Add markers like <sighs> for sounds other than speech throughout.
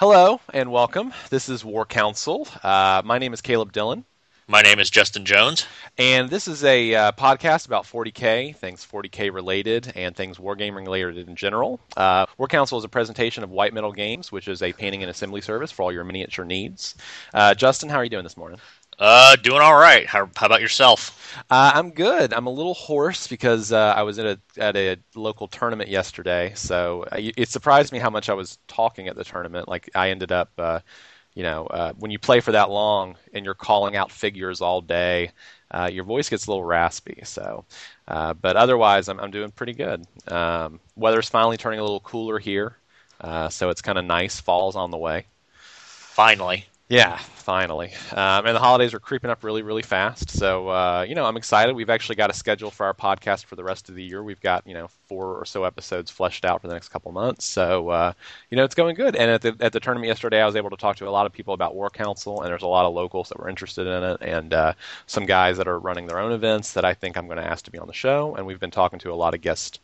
Hello and welcome. This is War Council. Uh, my name is Caleb Dillon. My name is Justin Jones. And this is a uh, podcast about 40K, things 40K related, and things wargaming related in general. Uh, War Council is a presentation of White Metal Games, which is a painting and assembly service for all your miniature needs. Uh, Justin, how are you doing this morning? Uh, doing all right. How, how about yourself? Uh, I'm good. I'm a little hoarse because uh, I was at a at a local tournament yesterday, so uh, it surprised me how much I was talking at the tournament. Like I ended up, uh, you know, uh, when you play for that long and you're calling out figures all day, uh, your voice gets a little raspy. So, uh, but otherwise, I'm I'm doing pretty good. Um, weather's finally turning a little cooler here, uh, so it's kind of nice. Fall's on the way. Finally. Yeah, finally. Um, and the holidays are creeping up really, really fast. So, uh, you know, I'm excited. We've actually got a schedule for our podcast for the rest of the year. We've got, you know, four or so episodes fleshed out for the next couple months. So, uh, you know, it's going good. And at the, at the tournament yesterday, I was able to talk to a lot of people about War Council, and there's a lot of locals that were interested in it, and uh, some guys that are running their own events that I think I'm going to ask to be on the show. And we've been talking to a lot of guests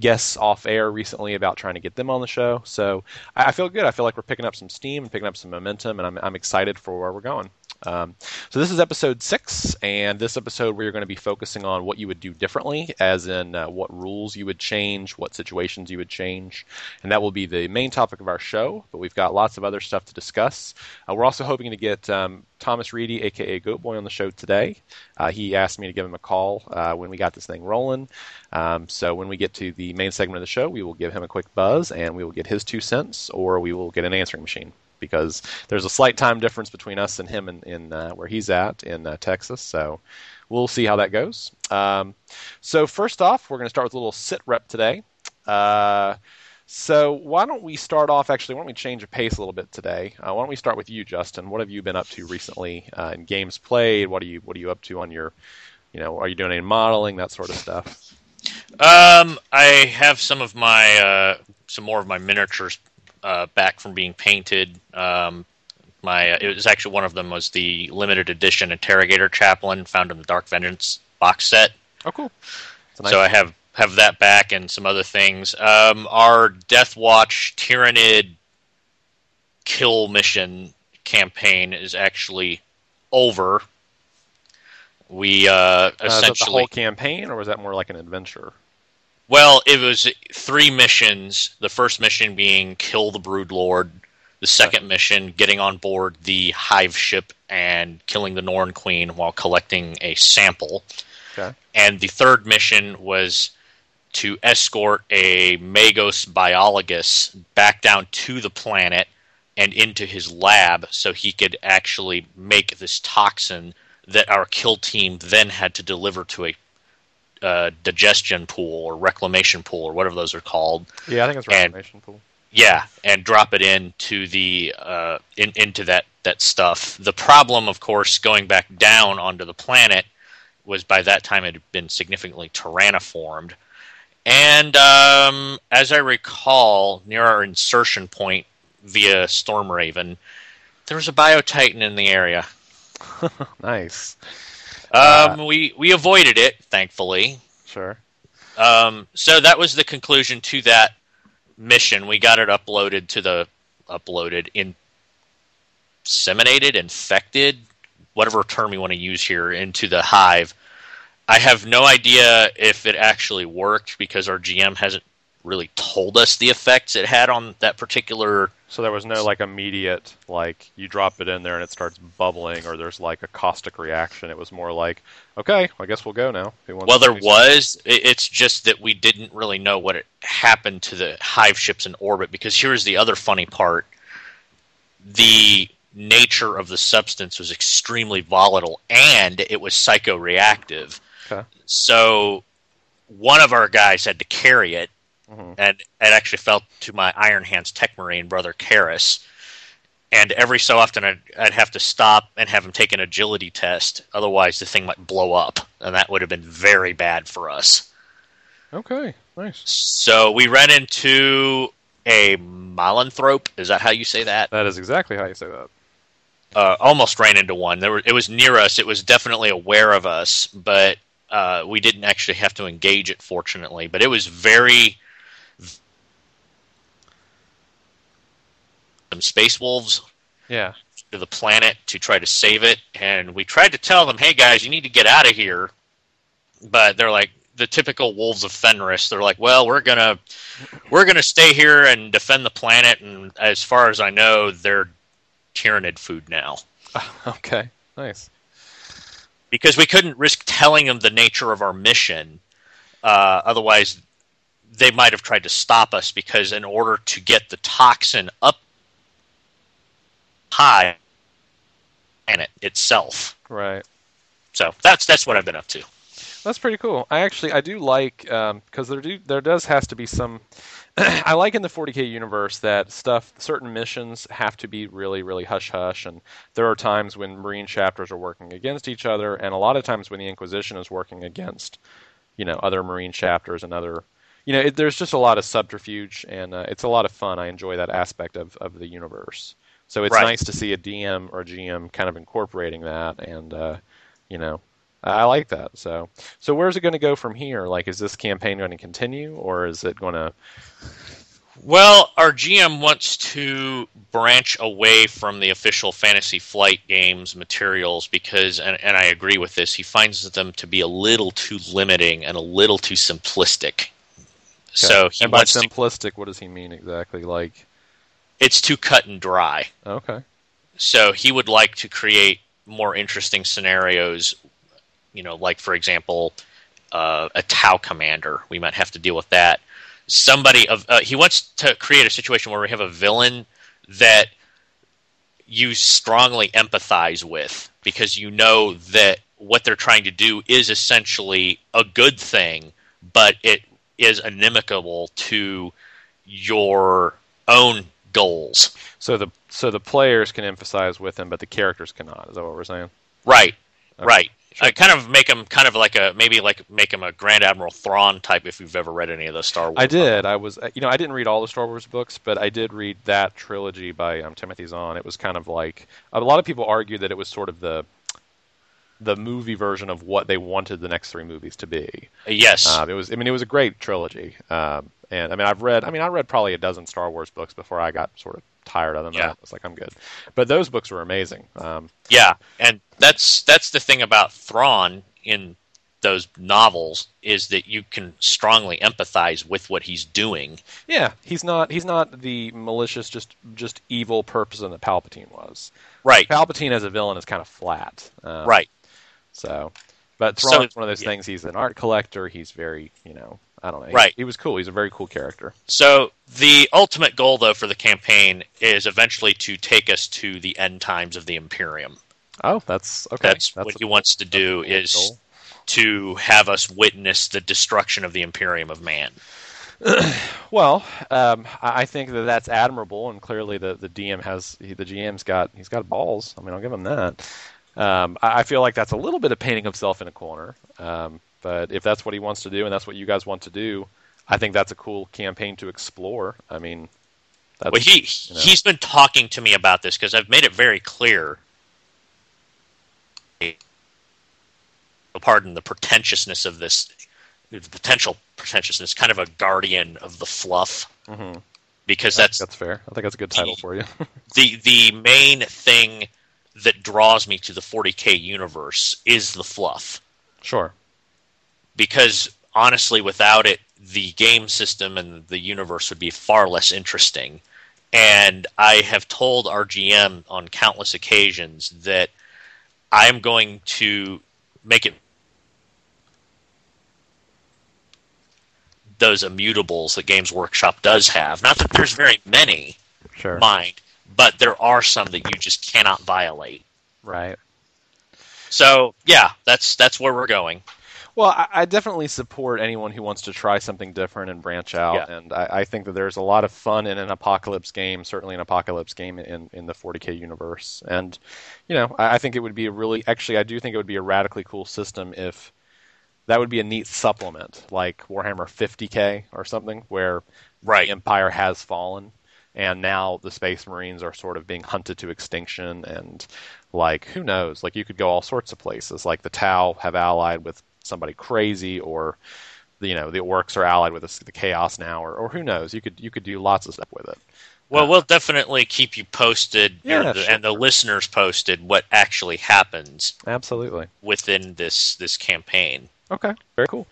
guests off air recently about trying to get them on the show. So I, I feel good. I feel like we're picking up some steam and picking up some momentum, and I'm, I'm excited for where we're going. Um, so this is episode six, and this episode we're going to be focusing on what you would do differently, as in uh, what rules you would change, what situations you would change, and that will be the main topic of our show. But we've got lots of other stuff to discuss. Uh, we're also hoping to get um, Thomas Reidy, aka Goat Boy, on the show today. Uh, he asked me to give him a call uh, when we got this thing rolling. Um, so when we get to the main segment of the show, we will give him a quick buzz, and we will get his two cents, or we will get an answering machine because there's a slight time difference between us and him in, in uh, where he's at in uh, Texas. So we'll see how that goes. Um, so first off, we're going to start with a little sit rep today. Uh, so why don't we start off? Actually, why don't we change the pace a little bit today? Uh, why don't we start with you, Justin? What have you been up to recently uh, in games played? What are you What are you up to on your, you know, are you doing any modeling that sort of stuff? Um, I have some of my uh, some more of my miniatures uh, back from being painted. Um, my uh, it was actually one of them was the limited edition Interrogator Chaplain found in the Dark Vengeance box set. Oh, cool. Nice so I have have that back and some other things. Um, our Death Watch Tyranid kill mission campaign is actually over. We uh, essentially uh, the whole campaign, or was that more like an adventure? Well, it was three missions. The first mission being kill the Brood Lord. The second mission, getting on board the Hive ship and killing the Norn Queen while collecting a sample. Okay. And the third mission was to escort a Magos biologis back down to the planet and into his lab so he could actually make this toxin that our kill team then had to deliver to a uh, digestion pool or reclamation pool or whatever those are called. Yeah, I think it's reclamation and, pool. Yeah, and drop it into the uh, in, into that that stuff. The problem, of course, going back down onto the planet was by that time it had been significantly tyranniformed. And um, as I recall, near our insertion point via Stormraven, there was a Biotitan in the area. <laughs> nice. Um, uh, we we avoided it, thankfully. Sure. Um, so that was the conclusion to that mission. We got it uploaded to the uploaded in inseminated, infected, whatever term you want to use here, into the hive. I have no idea if it actually worked because our GM hasn't really told us the effects it had on that particular so there was no like immediate like you drop it in there and it starts bubbling or there's like a caustic reaction. It was more like, okay, I guess we'll go now. Well, there was. It's just that we didn't really know what happened to the hive ships in orbit because here's the other funny part: the nature of the substance was extremely volatile and it was psychoreactive. Okay. So one of our guys had to carry it Mm-hmm. And it actually fell to my Iron Hands Tech Marine brother, Karis. And every so often, I'd, I'd, have to stop and have him take an agility test. Otherwise, the thing might blow up. And that would have been very bad for us. Okay, nice. So we ran into a Malanthrope. Is that how you say that? That is exactly how you say that. Uh, almost ran into one. There were, it was near us. It was definitely aware of us, but uh, we didn't actually have to engage it, fortunately. But it was very some space wolves Yeah. to the planet to try to save it. And we tried to tell them, hey guys, you need to get out of here. But they're like the typical wolves of Fenris. They're like, well, we're gonna we're gonna stay here and defend the planet. And as far as I know, they're tyranid food now <laughs> Okay. Nice. because we couldn't risk telling them the nature of our mission. Uh, otherwise, they might have tried to stop us because in order to get the toxin up high planet itself. Right. So that's that's what I've been up to. That's pretty cool. I actually I do like because there do there does has to be some. <clears throat> I like in the 40k universe that stuff certain missions have to be really really hush hush, and there are times when Marine chapters are working against each other, and a lot of times when the Inquisition is working against, you know, other Marine chapters and other. You know, it, there's just a lot of subterfuge, and uh, it's a lot of fun. I enjoy that aspect of, of the universe. So it's Right. nice to see a DM or GM kind of incorporating that, and uh, you know, I like that. So, so where's it going to go from here? Like, is this campaign going to continue, or is it going to? Well, our GM wants to branch away from the official Fantasy Flight games materials because, and, and I agree with this, he finds them to be a little too limiting and a little too simplistic. So he and by wants to, simplistic, what does he mean exactly? Like, it's too cut and dry. okay, So he would like to create more interesting scenarios. You know, like for example, uh, a Tau commander. We might have to deal with that. Somebody of uh, he wants to create a situation where we have a villain that you strongly empathize with because you know that what they're trying to do is essentially a good thing, but it is inimical to your own goals. so the so the players can emphasize with him, but the characters cannot. Is that what we're saying? Right, Okay. right. Sure. I kind of make him kind of like a maybe like make him a Grand Admiral Thrawn type. If you've ever read any of the Star Wars, I did. I was, you know, I didn't read all the Star Wars books, but I did read that trilogy by um, Timothy Zahn. It was kind of like a lot of people argue that it was sort of the the movie version of what they wanted the next three movies to be. Yes, Um, it was, I mean, it was a great trilogy. Um, and I mean, I've read, I mean, I read probably a dozen Star Wars books before I got sort of tired of them. Yeah. I was like, I'm good. But those books were amazing. Um, yeah, and that's that's the thing about Thrawn in those novels is that you can strongly empathize with what he's doing. yeah, he's not, he's not the malicious, just, just evil person that Palpatine was. Right, Palpatine as a villain is kind of flat. Um, right. So, but So- is one of those yeah. things. He's an art collector. He's very, you know, I don't know. Right. He was cool. He's a very cool character. So the ultimate goal, though, for the campaign is eventually to take us to the end times of the Imperium. Oh, that's okay. That's, what a- he wants to do is goal. to have us witness the destruction of the Imperium of Man. <clears throat> Well, um, I I think that that's admirable, and clearly the, the DM has he, the GM's got he's got balls. I mean, I'll give him that. Um, I, I feel like that's a little bit of painting himself in a corner, um, but if that's what he wants to do, and that's what you guys want to do, I think that's a cool campaign to explore. I mean, that's, Well, he you know. he's been talking to me about this because I've made it very clear. Pardon the pretentiousness of this, the potential pretentiousness, kind of a guardian of the fluff, Mhm. because that's that's fair. I think that's a good title for you. <laughs> the the main thing that draws me to the 40k universe is the fluff. sure. Because honestly, without it, the game system and the universe would be far less interesting. And I have told our GM on countless occasions that I'm going to make it those immutables that Games Workshop does have. Not that there's very many, Sure. mind, but there are some that you just cannot violate. Right. So yeah, that's that's where we're going. Well, I, I definitely support anyone who wants to try something different and branch out. Yeah. And I, I think that there's a lot of fun in an apocalypse game, certainly an apocalypse game in, in the 40k universe. And, you know, I, I think it would be a really, actually, I do think it would be a radically cool system if that would be a neat supplement, like Warhammer 50k or something, where Right. the Empire has fallen, and now the Space Marines are sort of being hunted to extinction, and like who knows? Like you could go all sorts of places. Like the Tau have allied with somebody crazy, or you know the Orcs are allied with the, the Chaos now, or, or who knows? You could you could do lots of stuff with it. Well, Uh, we'll definitely keep you posted, Yeah, the- sure. and the listeners posted what actually happens absolutely. within this this campaign. Okay, very cool.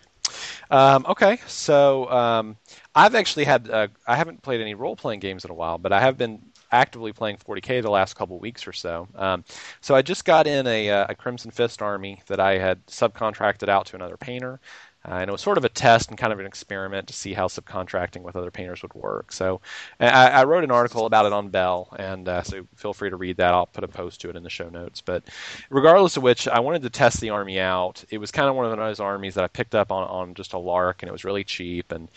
Um, okay, so um, I've actually had uh, I haven't played any role playing games in a while, but I have been actively playing 40k the last couple weeks or so. Um, so I just got in a, uh, a Crimson Fist army that I had subcontracted out to another painter. Uh, and it was sort of a test and kind of an experiment to see how subcontracting with other painters would work. So I, I wrote an article about it on Bell, and uh, so feel free to read that. I'll put a post to it in the show notes. But regardless of which, I wanted to test the army out. It was kind of one of those armies that I picked up on, on just a lark, and it was really cheap. And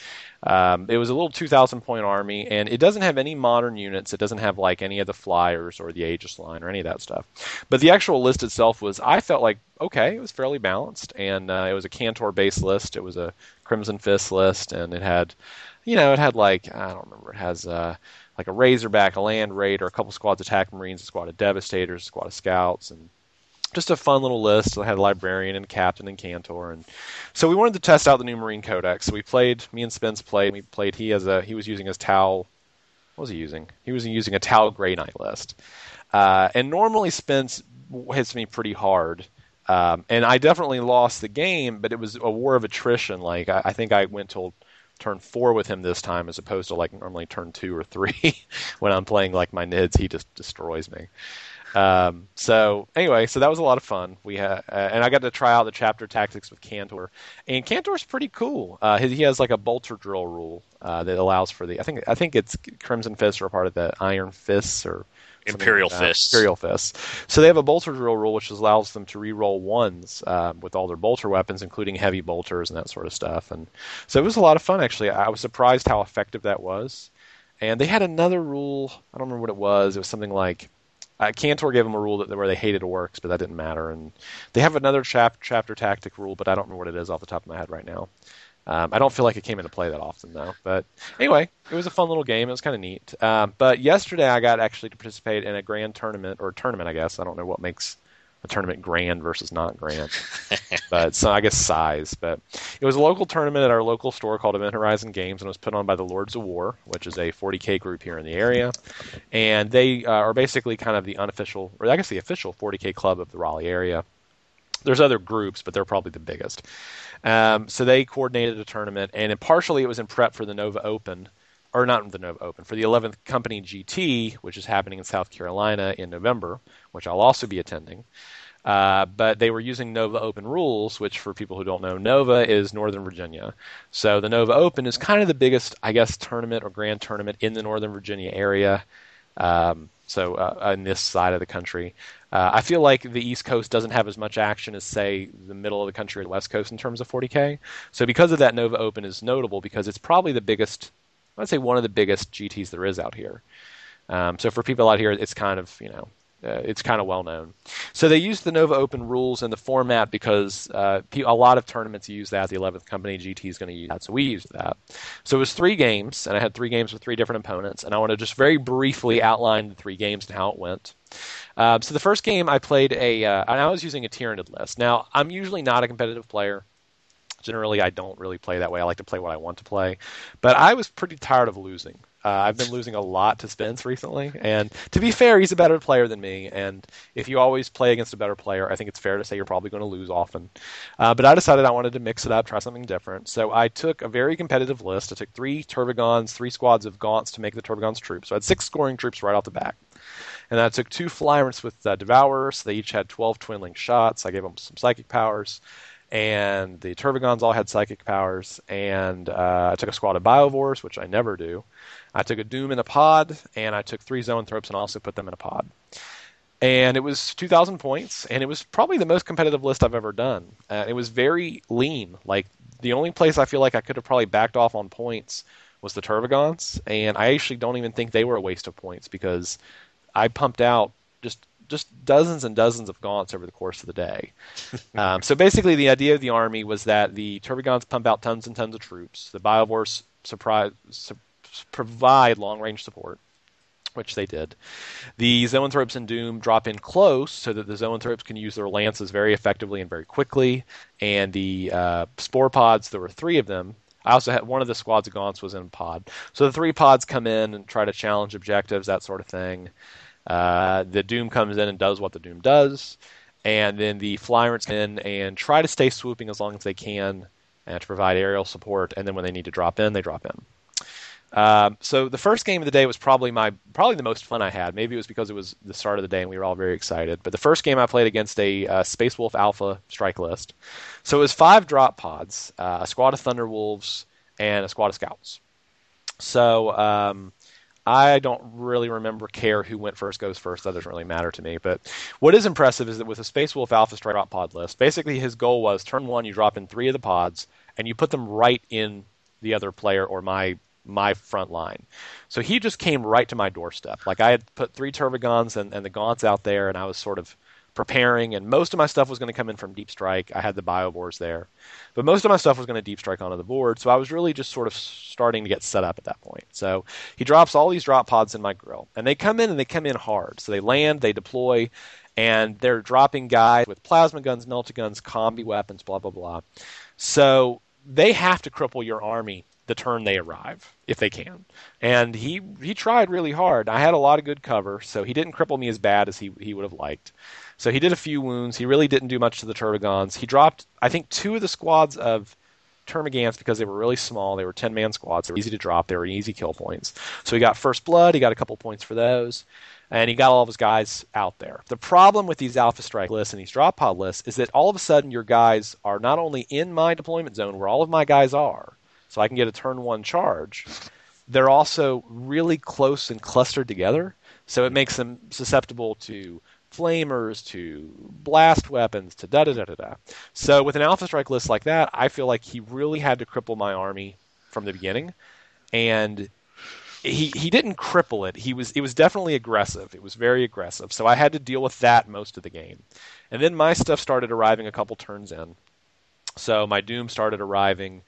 um, it was a little 2,000 point army, and it doesn't have any modern units. It doesn't have like any of the flyers or the Aegis line or any of that stuff. But the actual list itself was, I felt like, okay, it was fairly balanced, and uh, it was a Kantor base list. It was a Crimson Fist list, and it had, you know, it had like, I don't remember, it has. Uh, like a Razorback, a Land Raider, a couple squads of attack Marines, a squad of Devastators, a squad of Scouts, and just a fun little list. I had librarian and captain and kantor, and so we wanted to test out the new Marine Codex. So we played. Me and Spence played. We played. He has a. He was using his Tau. What was he using? He was using a Tau Grey Knight list. Uh, and normally Spence hits me pretty hard. Um, and I definitely lost the game, but it was a war of attrition. Like I, I think I went till turn four with him this time, as opposed to like normally turn two or three <laughs> when I'm playing like my Nids. He just destroys me. Um, so anyway, so that was a lot of fun. We uh, and I got to try out the chapter tactics with Kantor, and Kantor's pretty cool. Uh, he, he has like a bolter drill rule uh, that allows for the. I think I think it's Crimson Fists are part of the Iron Fists or Imperial like. Fists. Imperial Fists. So they have a bolter drill rule, which allows them to re-roll ones um, with all their bolter weapons, including heavy bolters and that sort of stuff. And so it was a lot of fun. Actually, I was surprised how effective that was. And they had another rule. I don't remember what it was. It was something like uh, Kantor gave them a rule that where they hated orcs, but that didn't matter. And they have another chap, chapter tactic rule, but I don't remember what it is off the top of my head right now. Um, I don't feel like it came into play that often though. But anyway, it was a fun little game. It was kind of neat. Um, but yesterday I got actually to participate in a grand tournament or tournament. I guess I don't know what makes a tournament grand versus not grand, but so I guess size. But it was a local tournament at our local store called Event Horizon Games, and it was put on by the Lords of War, which is a 40k group here in the area, and they uh, are basically kind of the unofficial, or I guess the official 40k club of the Raleigh area. There's other groups, but they're probably the biggest. Um, so they coordinated a tournament, and partially it was in prep for the Nova Open, or not the Nova Open, for the 11th Company GT, which is happening in South Carolina in November, which I'll also be attending. Uh, but they were using Nova Open rules, which for people who don't know, Nova is Northern Virginia. So the Nova Open is kind of the biggest, I guess, tournament or grand tournament in the Northern Virginia area. Um, so uh, this side of the country, uh, I feel like the East Coast doesn't have as much action as, say, the middle of the country or the West Coast in terms of 40k. So because of that, Nova Open is notable because it's probably the biggest, I'd say, one of the biggest GTs there is out here. Um, so for people out here, it's kind of you know uh, it's kind of well known. So they use the Nova Open rules and the format because uh, a lot of tournaments use that. The 11th Company GT is going to use that, so we used that. So it was three games, and I had three games with three different opponents. And I want to just very briefly outline the three games and how it went. Uh, so the first game I played a, uh, and I was using a tiered list. Now I'm usually not a competitive player. Generally, I don't really play that way. I like to play what I want to play. But I was pretty tired of losing. Uh, I've been losing a lot to Spence recently, and to be fair, he's a better player than me. And if you always play against a better player, I think it's fair to say you're probably going to lose often. Uh, but I decided I wanted to mix it up, try something different. So I took a very competitive list. I took three Tervigons, three squads of Gaunts to make the Tervigons troops. So I had six scoring troops right off the bat. And I took two Flyrants with uh, Devourers. They each had 12 twin-link shots. I gave them some psychic powers and the Tervigons all had psychic powers. And uh, I took a squad of Biovores, which I never do. I took a Doom in a pod, and I took three Zoanthropes and also put them in a pod. And it was 2,000 points, and it was probably the most competitive list I've ever done. Uh, it was very lean. Like the only place I feel like I could have probably backed off on points was the Tervigons, and I actually don't even think they were a waste of points because I pumped out just just dozens and dozens of gaunts over the course of the day. <laughs> um, so basically, the idea of the army was that the Tervigons pump out tons and tons of troops. The Biovores surprise, su- provide long range support, which they did. The Zoanthropes and Doom drop in close so that the Zoanthropes can use their lances very effectively and very quickly. And the uh, Spore Pods, there were three of them, I also had one of the squads of Gaunts was in pod. So the three pods come in and try to challenge objectives, that sort of thing. Uh, the Doom comes in and does what the Doom does, and then the Flyrants come in and try to stay swooping as long as they can and to provide aerial support. And then when they need to drop in, they drop in. Um, so the first game of the day was probably my probably the most fun I had. Maybe it was because it was the start of the day and we were all very excited. But the first game I played against a uh, Space Wolf Alpha strike list. So it was five drop pods, uh, a squad of Thunderwolves, and a squad of Scouts. So um, I don't really remember care who went first goes first. That doesn't really matter to me. But what is impressive is that with a Space Wolf Alpha strike drop pod list, basically his goal was turn one, you drop in three of the pods, and you put them right in the other player or my my front line. So he just came right to my doorstep. Like I had put three Tervagants and, and the Gaunts out there, and I was sort of preparing, and most of my stuff was going to come in from Deep Strike. I had the Biovores there, but most of my stuff was going to Deep Strike onto the board. So I was really just sort of starting to get set up at that point. So he drops all these drop pods in my grill, and they come in and they come in hard. So they land, they deploy, and they're dropping guys with plasma guns, melta guns, combi weapons, blah blah blah. So they have to cripple your army the turn they arrive if they can. And he he tried really hard. I had a lot of good cover, so he didn't cripple me as bad as he he would have liked. So he did a few wounds. He really didn't do much to the Tervagants. He dropped I think two of the squads of Termagants because they were really small. They were 10 man squads. They were easy to drop. They were easy kill points. So he got first blood. He got a couple points for those. And he got all of his guys out there. The problem with these Alpha Strike lists and these drop pod lists is that all of a sudden your guys are not only in my deployment zone where all of my guys are, so I can get a turn one charge. They're also really close and clustered together, so it makes them susceptible to flamers, to blast weapons, to da da da da da. So with an Alpha Strike list like that, I feel like he really had to cripple my army from the beginning, and he he didn't cripple it. He was it was definitely aggressive. It was very aggressive. So I had to deal with that most of the game, and then my stuff started arriving a couple turns in. So my Doom started arriving.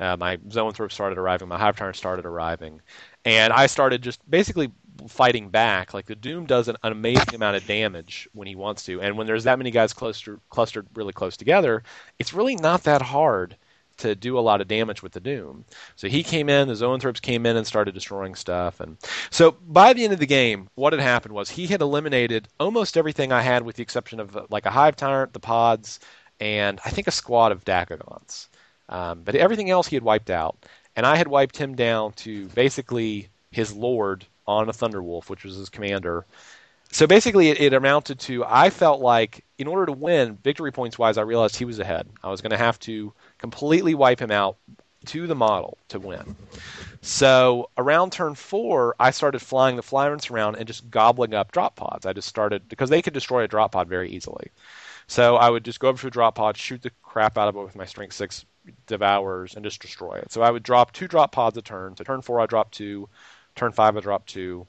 Uh, my Zoanthrope started arriving. My Hive Tyrant started arriving, and I started just basically fighting back. Like the Doom does an, an, amazing amount of damage when he wants to, and when there's that many guys clustered, clustered really close together, it's really not that hard to do a lot of damage with the Doom. So he came in, the Zoanthropes came in and started destroying stuff, and so by the end of the game, what had happened was he had eliminated almost everything I had, with the exception of like a Hive Tyrant, the Pods, and I think a squad of Dakagons. Um, but everything else he had wiped out, and I had wiped him down to basically his lord on a Thunderwolf, which was his commander. So basically, it, it amounted to I felt like in order to win, victory points wise, I realized he was ahead. I was going to have to completely wipe him out to the model to win. So around turn four, I started flying the Flyrants around and just gobbling up drop pods. I just started because they could destroy a drop pod very easily. So I would just go up to a drop pod, shoot the crap out of it with my strength six devours and just destroy it. So I would drop two drop pods a turn. So turn four I drop two, turn five I drop two.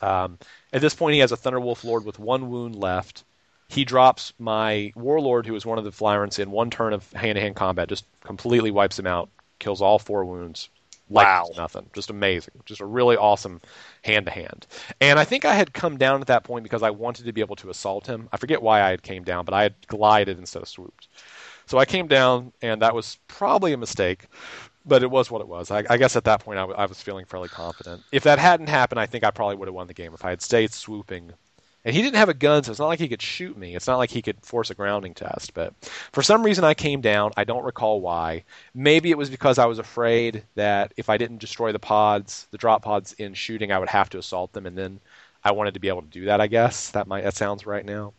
Um, at this point he has a Thunderwolf Lord with one wound left. He drops my Warlord, who is one of the Flyrants, in one turn of hand-to-hand combat. Just completely wipes him out, kills all four wounds. Like wow. nothing. Just amazing. Just a really awesome hand to hand. And I think I had come down at that point because I wanted to be able to assault him. I forget why I had came down, but I had glided instead of swooped. So I came down, and that was probably a mistake, but it was what it was. I, I guess at that point I, w- I was feeling fairly confident. If that hadn't happened, I think I probably would have won the game if I had stayed swooping. And he didn't have a gun, so it's not like he could shoot me. It's not like he could force a grounding test. But for some reason, I came down. I don't recall why. Maybe it was because I was afraid that if I didn't destroy the pods, the drop pods in shooting, I would have to assault them, and then I wanted to be able to do that. I guess that might that sounds right now.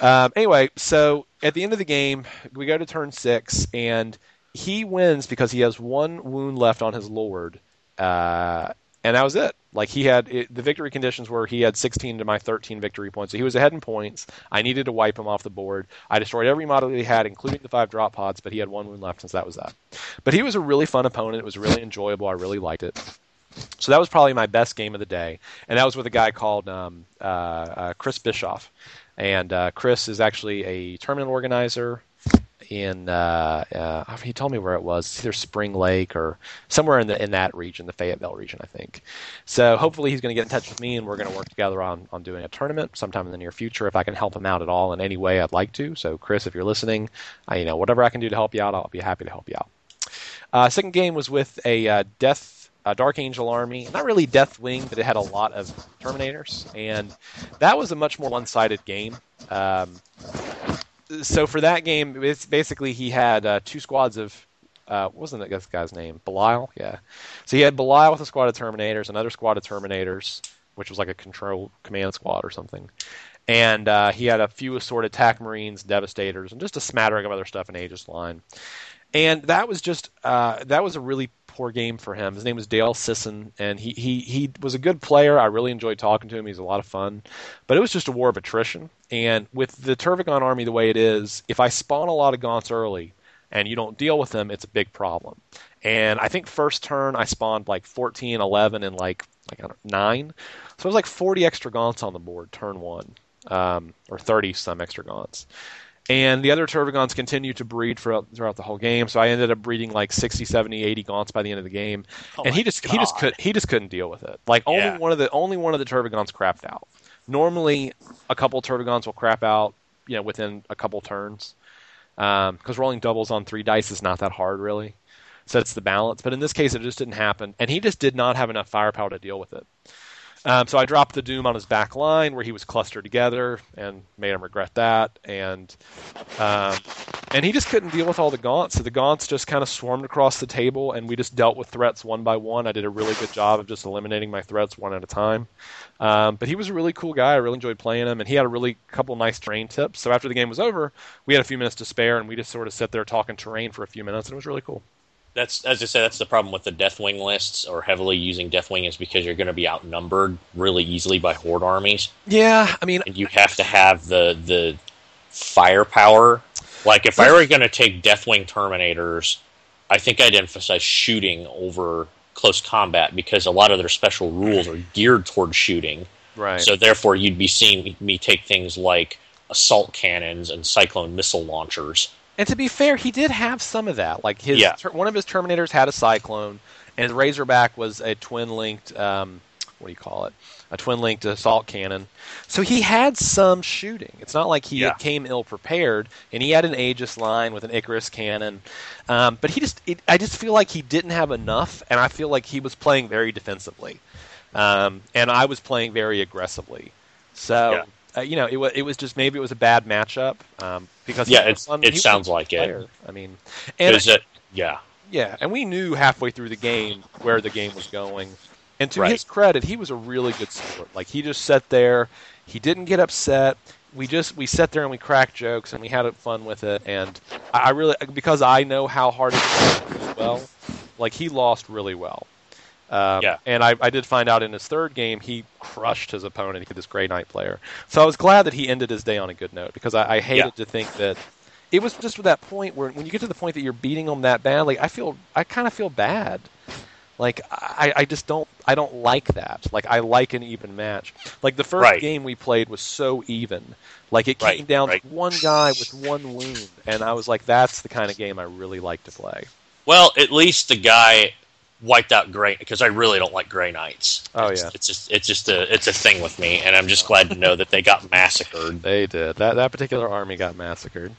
Um, anyway, so at the end of the game, we go to turn six, and he wins because he has one wound left on his lord, uh, and that was it. Like he had it, the victory conditions were he had 16 to my 13 victory points, so he was ahead in points. I needed to wipe him off the board. I destroyed every model that he had, including the five drop pods, but he had one wound left since that was that. But he was a really fun opponent. It was really enjoyable. I really liked it. So that was probably my best game of the day, and that was with a guy called um, uh, uh, Chris Bischoff. And uh, Chris is actually a tournament organizer in. Uh, uh, he told me where it was. It's either Spring Lake or somewhere in the in that region, the Fayetteville region, I think. So hopefully he's going to get in touch with me, and we're going to work together on on doing a tournament sometime in the near future. If I can help him out at all in any way, I'd like to. So Chris, if you're listening, I, you know whatever I can do to help you out, I'll be happy to help you out. Uh, second game was with a uh, Death uh, Dark Angel army, not really Deathwing, but it had a lot of Terminators, and that was a much more one-sided game. Um, so for that game, it's basically he had uh, two squads of uh, wasn't that guy's name? Belial, yeah. So he had Belial with a squad of Terminators, another squad of Terminators, which was like a control command squad or something, and uh, he had a few assorted attack marines, devastators, and just a smattering of other stuff in Aegis line. And that was just uh, that was a really poor game for him. His name was Dale Sisson, and he, he he was a good player. I really enjoyed talking to him. He's a lot of fun, but it was just a war of attrition. And with the Tervigon army the way it is, if I spawn a lot of Gaunts early and you don't deal with them, it's a big problem. And I think first turn I spawned like 14, 11, and like like nine. So it was like 40 extra Gaunts on the board turn one um, or 30 some extra gaunts. And the other Tervigons continued to breed throughout, throughout the whole game. So I ended up breeding like 60, 70, 80 gaunts by the end of the game. Oh and he just God. he just could he just couldn't deal with it. Like only Yeah. one of the only one of the Tervigons crapped out. Normally a couple Tervigons will crap out, you know, within a couple turns. Um, because rolling doubles on three dice is not that hard really. Sets the balance. But in this case it just didn't happen. And he just did not have enough firepower to deal with it. Um, so I dropped the Doom on his back line where he was clustered together and made him regret that. And um, and he just couldn't deal with all the gaunts. So the gaunts just kind of swarmed across the table, and we just dealt with threats one by one. I did a really good job of just eliminating my threats one at a time. Um, but he was a really cool guy. I really enjoyed playing him, and he had a really couple nice terrain tips. So after the game was over, we had a few minutes to spare, and we just sort of sat there talking terrain for a few minutes, and it was really cool. That's as I said. That's the problem with the Deathwing lists or heavily using Deathwing is because you're going to be outnumbered really easily by Horde armies, Yeah, I mean, and you have to have the the firepower. Like if I were going to take Deathwing Terminators, I think I'd emphasize shooting over close combat because a lot of their special rules are geared towards shooting. right. So therefore, you'd be seeing me take things like assault cannons and cyclone missile launchers. And to be fair, he did have some of that. Like his Yeah. ter- one of his Terminators had a Cyclone, and his Razorback was a twin-linked. Um, what do you call it? A twin-linked assault cannon. So he had some shooting. It's not like he Yeah. came ill prepared, and he had an Aegis line with an Icarus cannon. Um, but he just, it, I just feel like he didn't have enough, and I feel like he was playing very defensively, um, and I was playing very aggressively. So. Uh, you know, it was it was just maybe it was a bad matchup um, because Yeah, was it's- fun- it was sounds like it. I mean, and it? Yeah. yeah, and we knew halfway through the game where the game was going. And to Right. his credit, he was a really good sport. Like he just sat there, he didn't get upset. We just we sat there and we cracked jokes and we had fun with it. And I really because I know how hard it lose well. Like he lost really well. Um, Yeah. And I, I did find out in his third game he crushed his opponent, He this Grey Knight player. So I was glad that he ended his day on a good note because I, I hated to think that it was just with that point where when you get to the point that you're beating them that badly, I feel I kind of feel bad. Like I, I just don't I don't like that. Like I like an even match. Like the first Right. game we played was so even. Like it came Right, down right. to one guy with one wound, and I was like, that's the kind of game I really like to play. Well, at least the guy wiped out Grey because I really don't like Grey Knights. Oh, it's, yeah. it's just it's just a it's a thing with me, and I'm just glad to know that they got massacred. They did. That that particular army got massacred.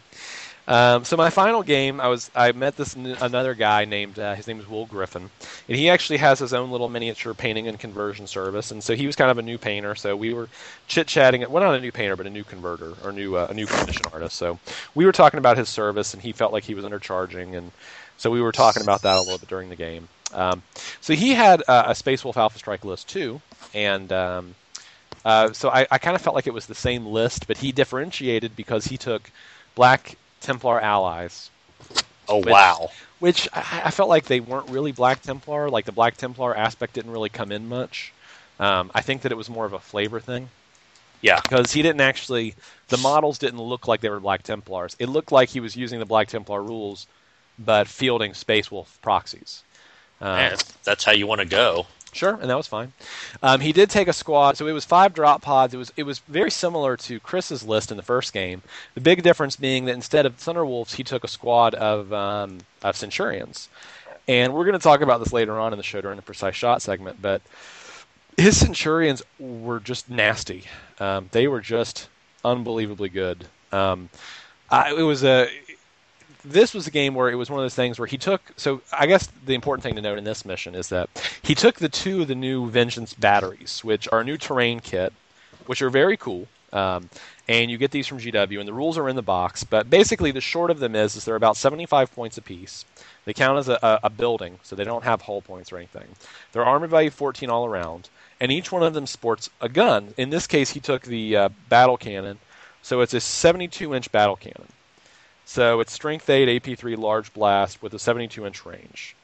Um, so my final game, I was I met this n- another guy named uh, his name is Will Griffin, and he actually has his own little miniature painting and conversion service. And so he was kind of a new painter. So we were chit chatting. Well, not a new painter, but a new converter or new uh, a new commission artist. So we were talking about his service, and he felt like he was undercharging, and so we were talking about that a little bit during the game. Um, so he had uh, a Space Wolf Alpha Strike list too, and um, uh, so I, I kind of felt like it was the same list, but he differentiated because he took Black Templar allies, Oh Which- wow! which I, I felt like they weren't really Black Templar. Like the Black Templar aspect didn't really come in much. Um, I think that it was more of a flavor thing Yeah, because he didn't actually. The models didn't look like they were Black Templars. It looked like he was using the Black Templar rules, but fielding Space Wolf proxies. Um, man, that's how you want to go. Sure, and that was fine. Um, he did take a squad, so it was five drop pods. It was it was very similar to Chris's list in the first game. The big difference being that instead of Thunderwolves, he took a squad of um, of Centurions, and we're going to talk about this later on in the show during the precise shot segment. But his Centurions were just nasty. Um, they were just unbelievably good. Um, I, it was a this was a game where it was one of those things where he took. So I guess the important thing to note in this mission is that he took the two of the new Vengeance batteries, which are a new terrain kit, which are very cool. Um, and you get these from GW, and the rules are in the box. But basically, the short of them is, is they're about 75 points apiece. They count as a, a, a building, so they don't have hull points or anything. They're armor value 14 all around, and each one of them sports a gun. In this case, he took the uh, battle cannon, so it's a 72 inch battle cannon. So it's strength 8 AP3 large blast with a 72 inch range.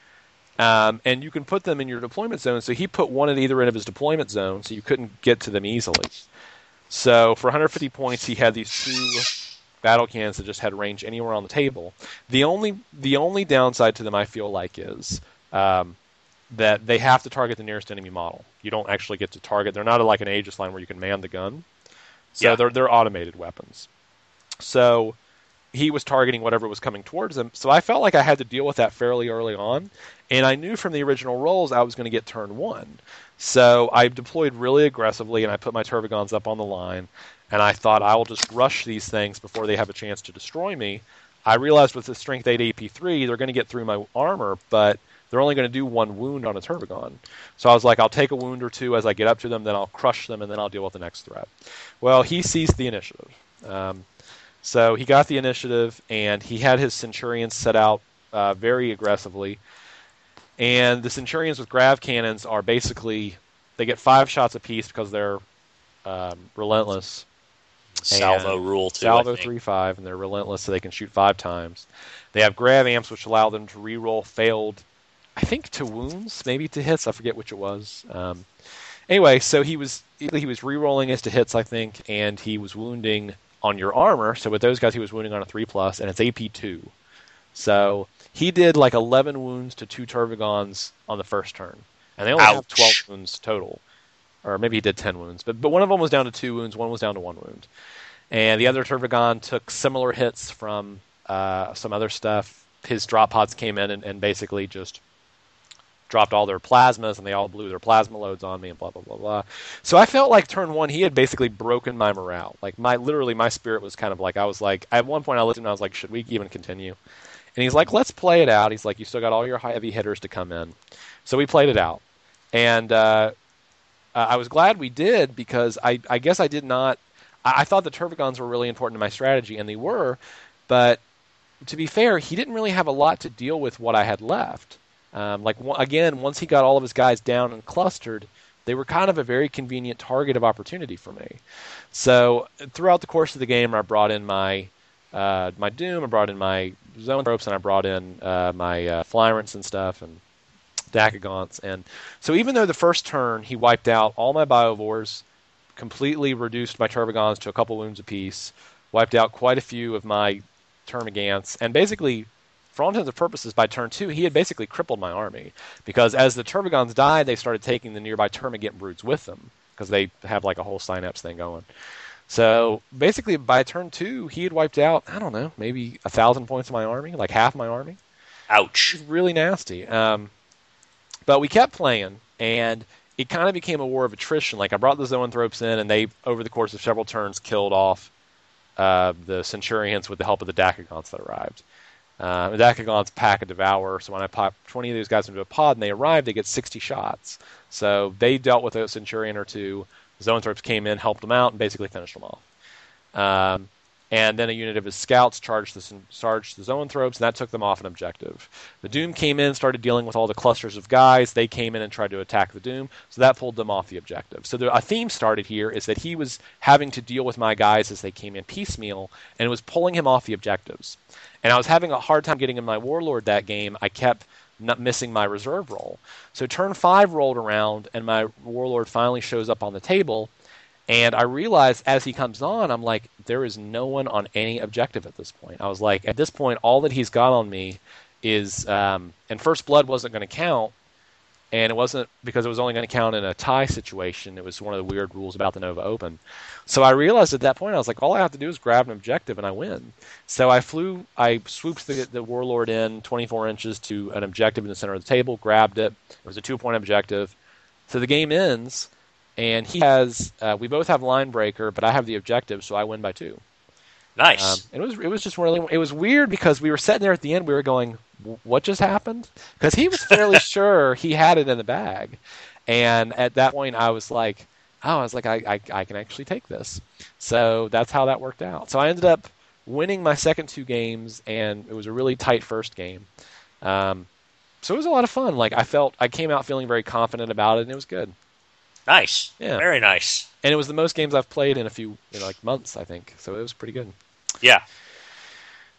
Um, and you can put them in your deployment zone. So he put one at either end of his deployment zone, so you couldn't get to them easily. So for 150 points, he had these two battle cans that just had range anywhere on the table. The only the only downside to them, I feel like, is um, that they have to target the nearest enemy model. You don't actually get to target. They're not like an Aegis line where you can man the gun. So yeah. they're they're automated weapons. So he was targeting whatever was coming towards him. So I felt like I had to deal with that fairly early on, and I knew from the original rolls I was going to get turn one. So I deployed really aggressively, and I put my Tervigons up on the line, and I thought I will just rush these things before they have a chance to destroy me. I realized with the Strength 8 AP3, they're going to get through my armor, but they're only going to do one wound on a Tervigon. So I was like, I'll take a wound or two as I get up to them, then I'll crush them, and then I'll deal with the next threat. Well, he seized the initiative. Um, so he got the initiative, and he had his Centurions set out uh, very aggressively. And the Centurions with grav cannons are basically they get five shots apiece because they're um, relentless. Salvo rule too. Salvo three five, and they're relentless, so they can shoot five times. They have grav amps, which allow them to re-roll failed, I think to wounds, maybe to hits. I forget which it was. Um, anyway, so he was he was re-rolling his to hits, I think, and he was wounding on your armor. So with those guys, he was wounding on a three plus, and it's AP two. So he did like eleven wounds to two Tervigons on the first turn, and they only Ouch. have twelve wounds total, or maybe he did ten wounds. But but one of them was down to two wounds, one was down to one wound, and the other Tervigon took similar hits from uh, some other stuff. His drop pods came in and, and basically just dropped all their plasmas and they all blew their plasma loads on me and blah blah blah blah. So I felt like turn one he had basically broken my morale. Like my literally my spirit was kind of like I was like at one point I listened and I was like should we even continue? And he's like let's play it out. He's like you still got all your heavy hitters to come in. So we played it out. And uh, I was glad we did because I, I guess I did not I, I thought the Tervigons were really important to my strategy and they were, but to be fair, he didn't really have a lot to deal with what I had left. Um, like again, once he got all of his guys down and clustered, they were kind of a very convenient target of opportunity for me. So throughout the course of the game, I brought in my uh, my Doom, I brought in my Zoanthropes, and I brought in uh, my uh, Flyrants and stuff, and Dacagons. And so even though the first turn he wiped out all my Biovores, completely reduced my Tervigons to a couple wounds apiece, wiped out quite a few of my Termagants, and basically for all intents and purposes, by turn two, he had basically crippled my army because as the Tervigons died, they started taking the nearby Termagant brutes with them because they have like a whole synapse thing going. So basically, by turn two, he had wiped out I don't know maybe a thousand points of my army, like half my army. Ouch! It was really nasty. Um, but we kept playing, and it kind of became a war of attrition. Like I brought the Zoanthropes in, and they over the course of several turns killed off uh, the Centurions with the help of the Dacagons that arrived. Uh, Dacagons pack a devour, so when I pop 20 of these guys into a pod and they arrive, they get 60 shots. So they dealt with a Centurion or two. Zoanthropes came in, helped them out, and basically finished them off. Um, and then a unit of his scouts charged the, charged the Zoanthropes, and that took them off an objective. The Doom came in, started dealing with all the clusters of guys. They came in and tried to attack the Doom, so that pulled them off the objective. So the, a theme started here is that he was having to deal with my guys as they came in piecemeal, and it was pulling him off the objectives. And I was having a hard time getting in my Warlord that game. I kept not missing my reserve roll. So turn five rolled around, and my Warlord finally shows up on the table. And I realized as he comes on, I'm like, there is no one on any objective at this point. I was like, at this point, all that he's got on me is, um, and First Blood wasn't going to count and it wasn't because it was only going to count in a tie situation. It was one of the weird rules about the Nova Open. So I realized at that point, I was like, all I have to do is grab an objective and I win. So I flew, I swooped the, the Warlord in 24 inches to an objective in the center of the table, grabbed it. It was a two point objective. So the game ends, and he has, uh, we both have line breaker, but I have the objective, so I win by two. Nice. Um, it was it was just really it was weird because we were sitting there at the end. We were going, "What just happened?" Because he was fairly <laughs> sure he had it in the bag, and at that point, I was like, "Oh, I was like, I, I I can actually take this." So that's how that worked out. So I ended up winning my second two games, and it was a really tight first game. Um, so it was a lot of fun. Like I felt I came out feeling very confident about it, and it was good. Nice. Yeah. Very nice. And it was the most games I've played in a few know, like months, I think. So it was pretty good. Yeah.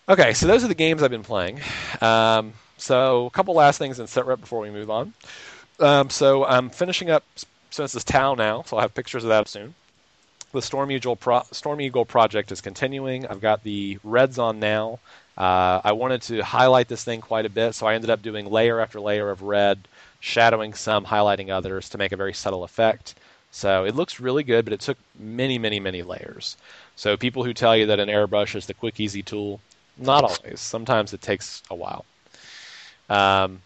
Okay, so those are the games I've been playing. Um, so a couple last things in set rep before we move on. Um, so I'm finishing up since it's Tau now, so I'll have pictures of that soon. The Storm Eagle, pro- Storm Eagle project is continuing. I've got the reds on now. Uh, I wanted to highlight this thing quite a bit, so I ended up doing layer after layer of red, shadowing some, highlighting others to make a very subtle effect. So it looks really good, but it took many, many, many layers. So people who tell you that an airbrush is the quick, easy tool, not always. Sometimes it takes a while. Um,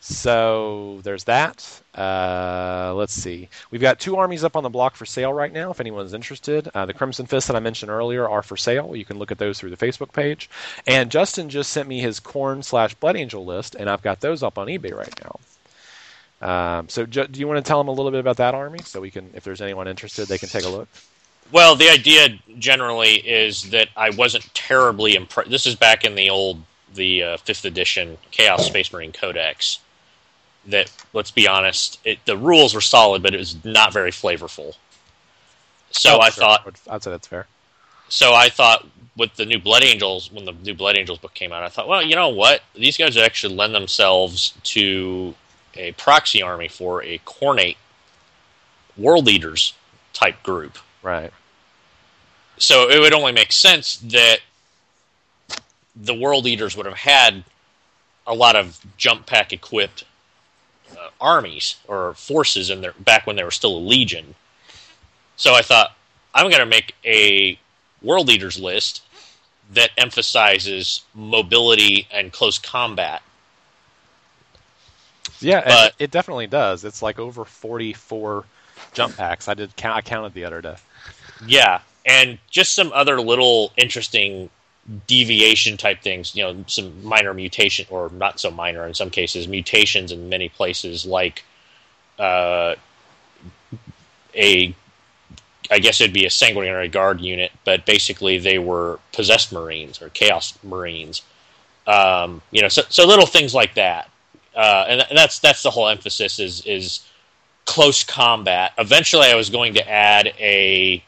so there's that. Uh, let's see. We've got two armies up on the block for sale right now. If anyone's interested, uh, the Crimson Fist that I mentioned earlier are for sale. You can look at those through the Facebook page. And Justin just sent me his Khorne slash Blood Angel list, and I've got those up on eBay right now. Um, so, do you want to tell them a little bit about that army, so we can, if there's anyone interested, they can take a look. Well, the idea generally is that I wasn't terribly impressed. This is back in the old, the uh, fifth edition Chaos Space Marine Codex. That let's be honest, it, the rules were solid, but it was not very flavorful. So Oh, I sure. thought, I'd say that's fair. so I thought with the new Blood Angels, when the new Blood Angels book came out, I thought, well, you know what? These guys actually lend themselves to a proxy army for a Khornate World Eaters type group. Right. So it would only make sense that the World Eaters would have had a lot of jump pack equipped uh, armies or forces in their back when they were still a legion. So I thought I'm going to make a World leaders list that emphasizes mobility and close combat. Yeah, But- it definitely does. It's like over 44 jump packs. I did count, I counted the other day. Yeah, and just some other little interesting deviation type things. You know, some minor mutation, or not so minor in some cases, mutations in many places, like uh, a, I guess it'd be a sanguinary guard unit, but basically they were possessed marines or chaos marines. Um, you know, so, so little things like that, uh, and, and that's that's the whole emphasis is is close combat. Eventually, I was going to add a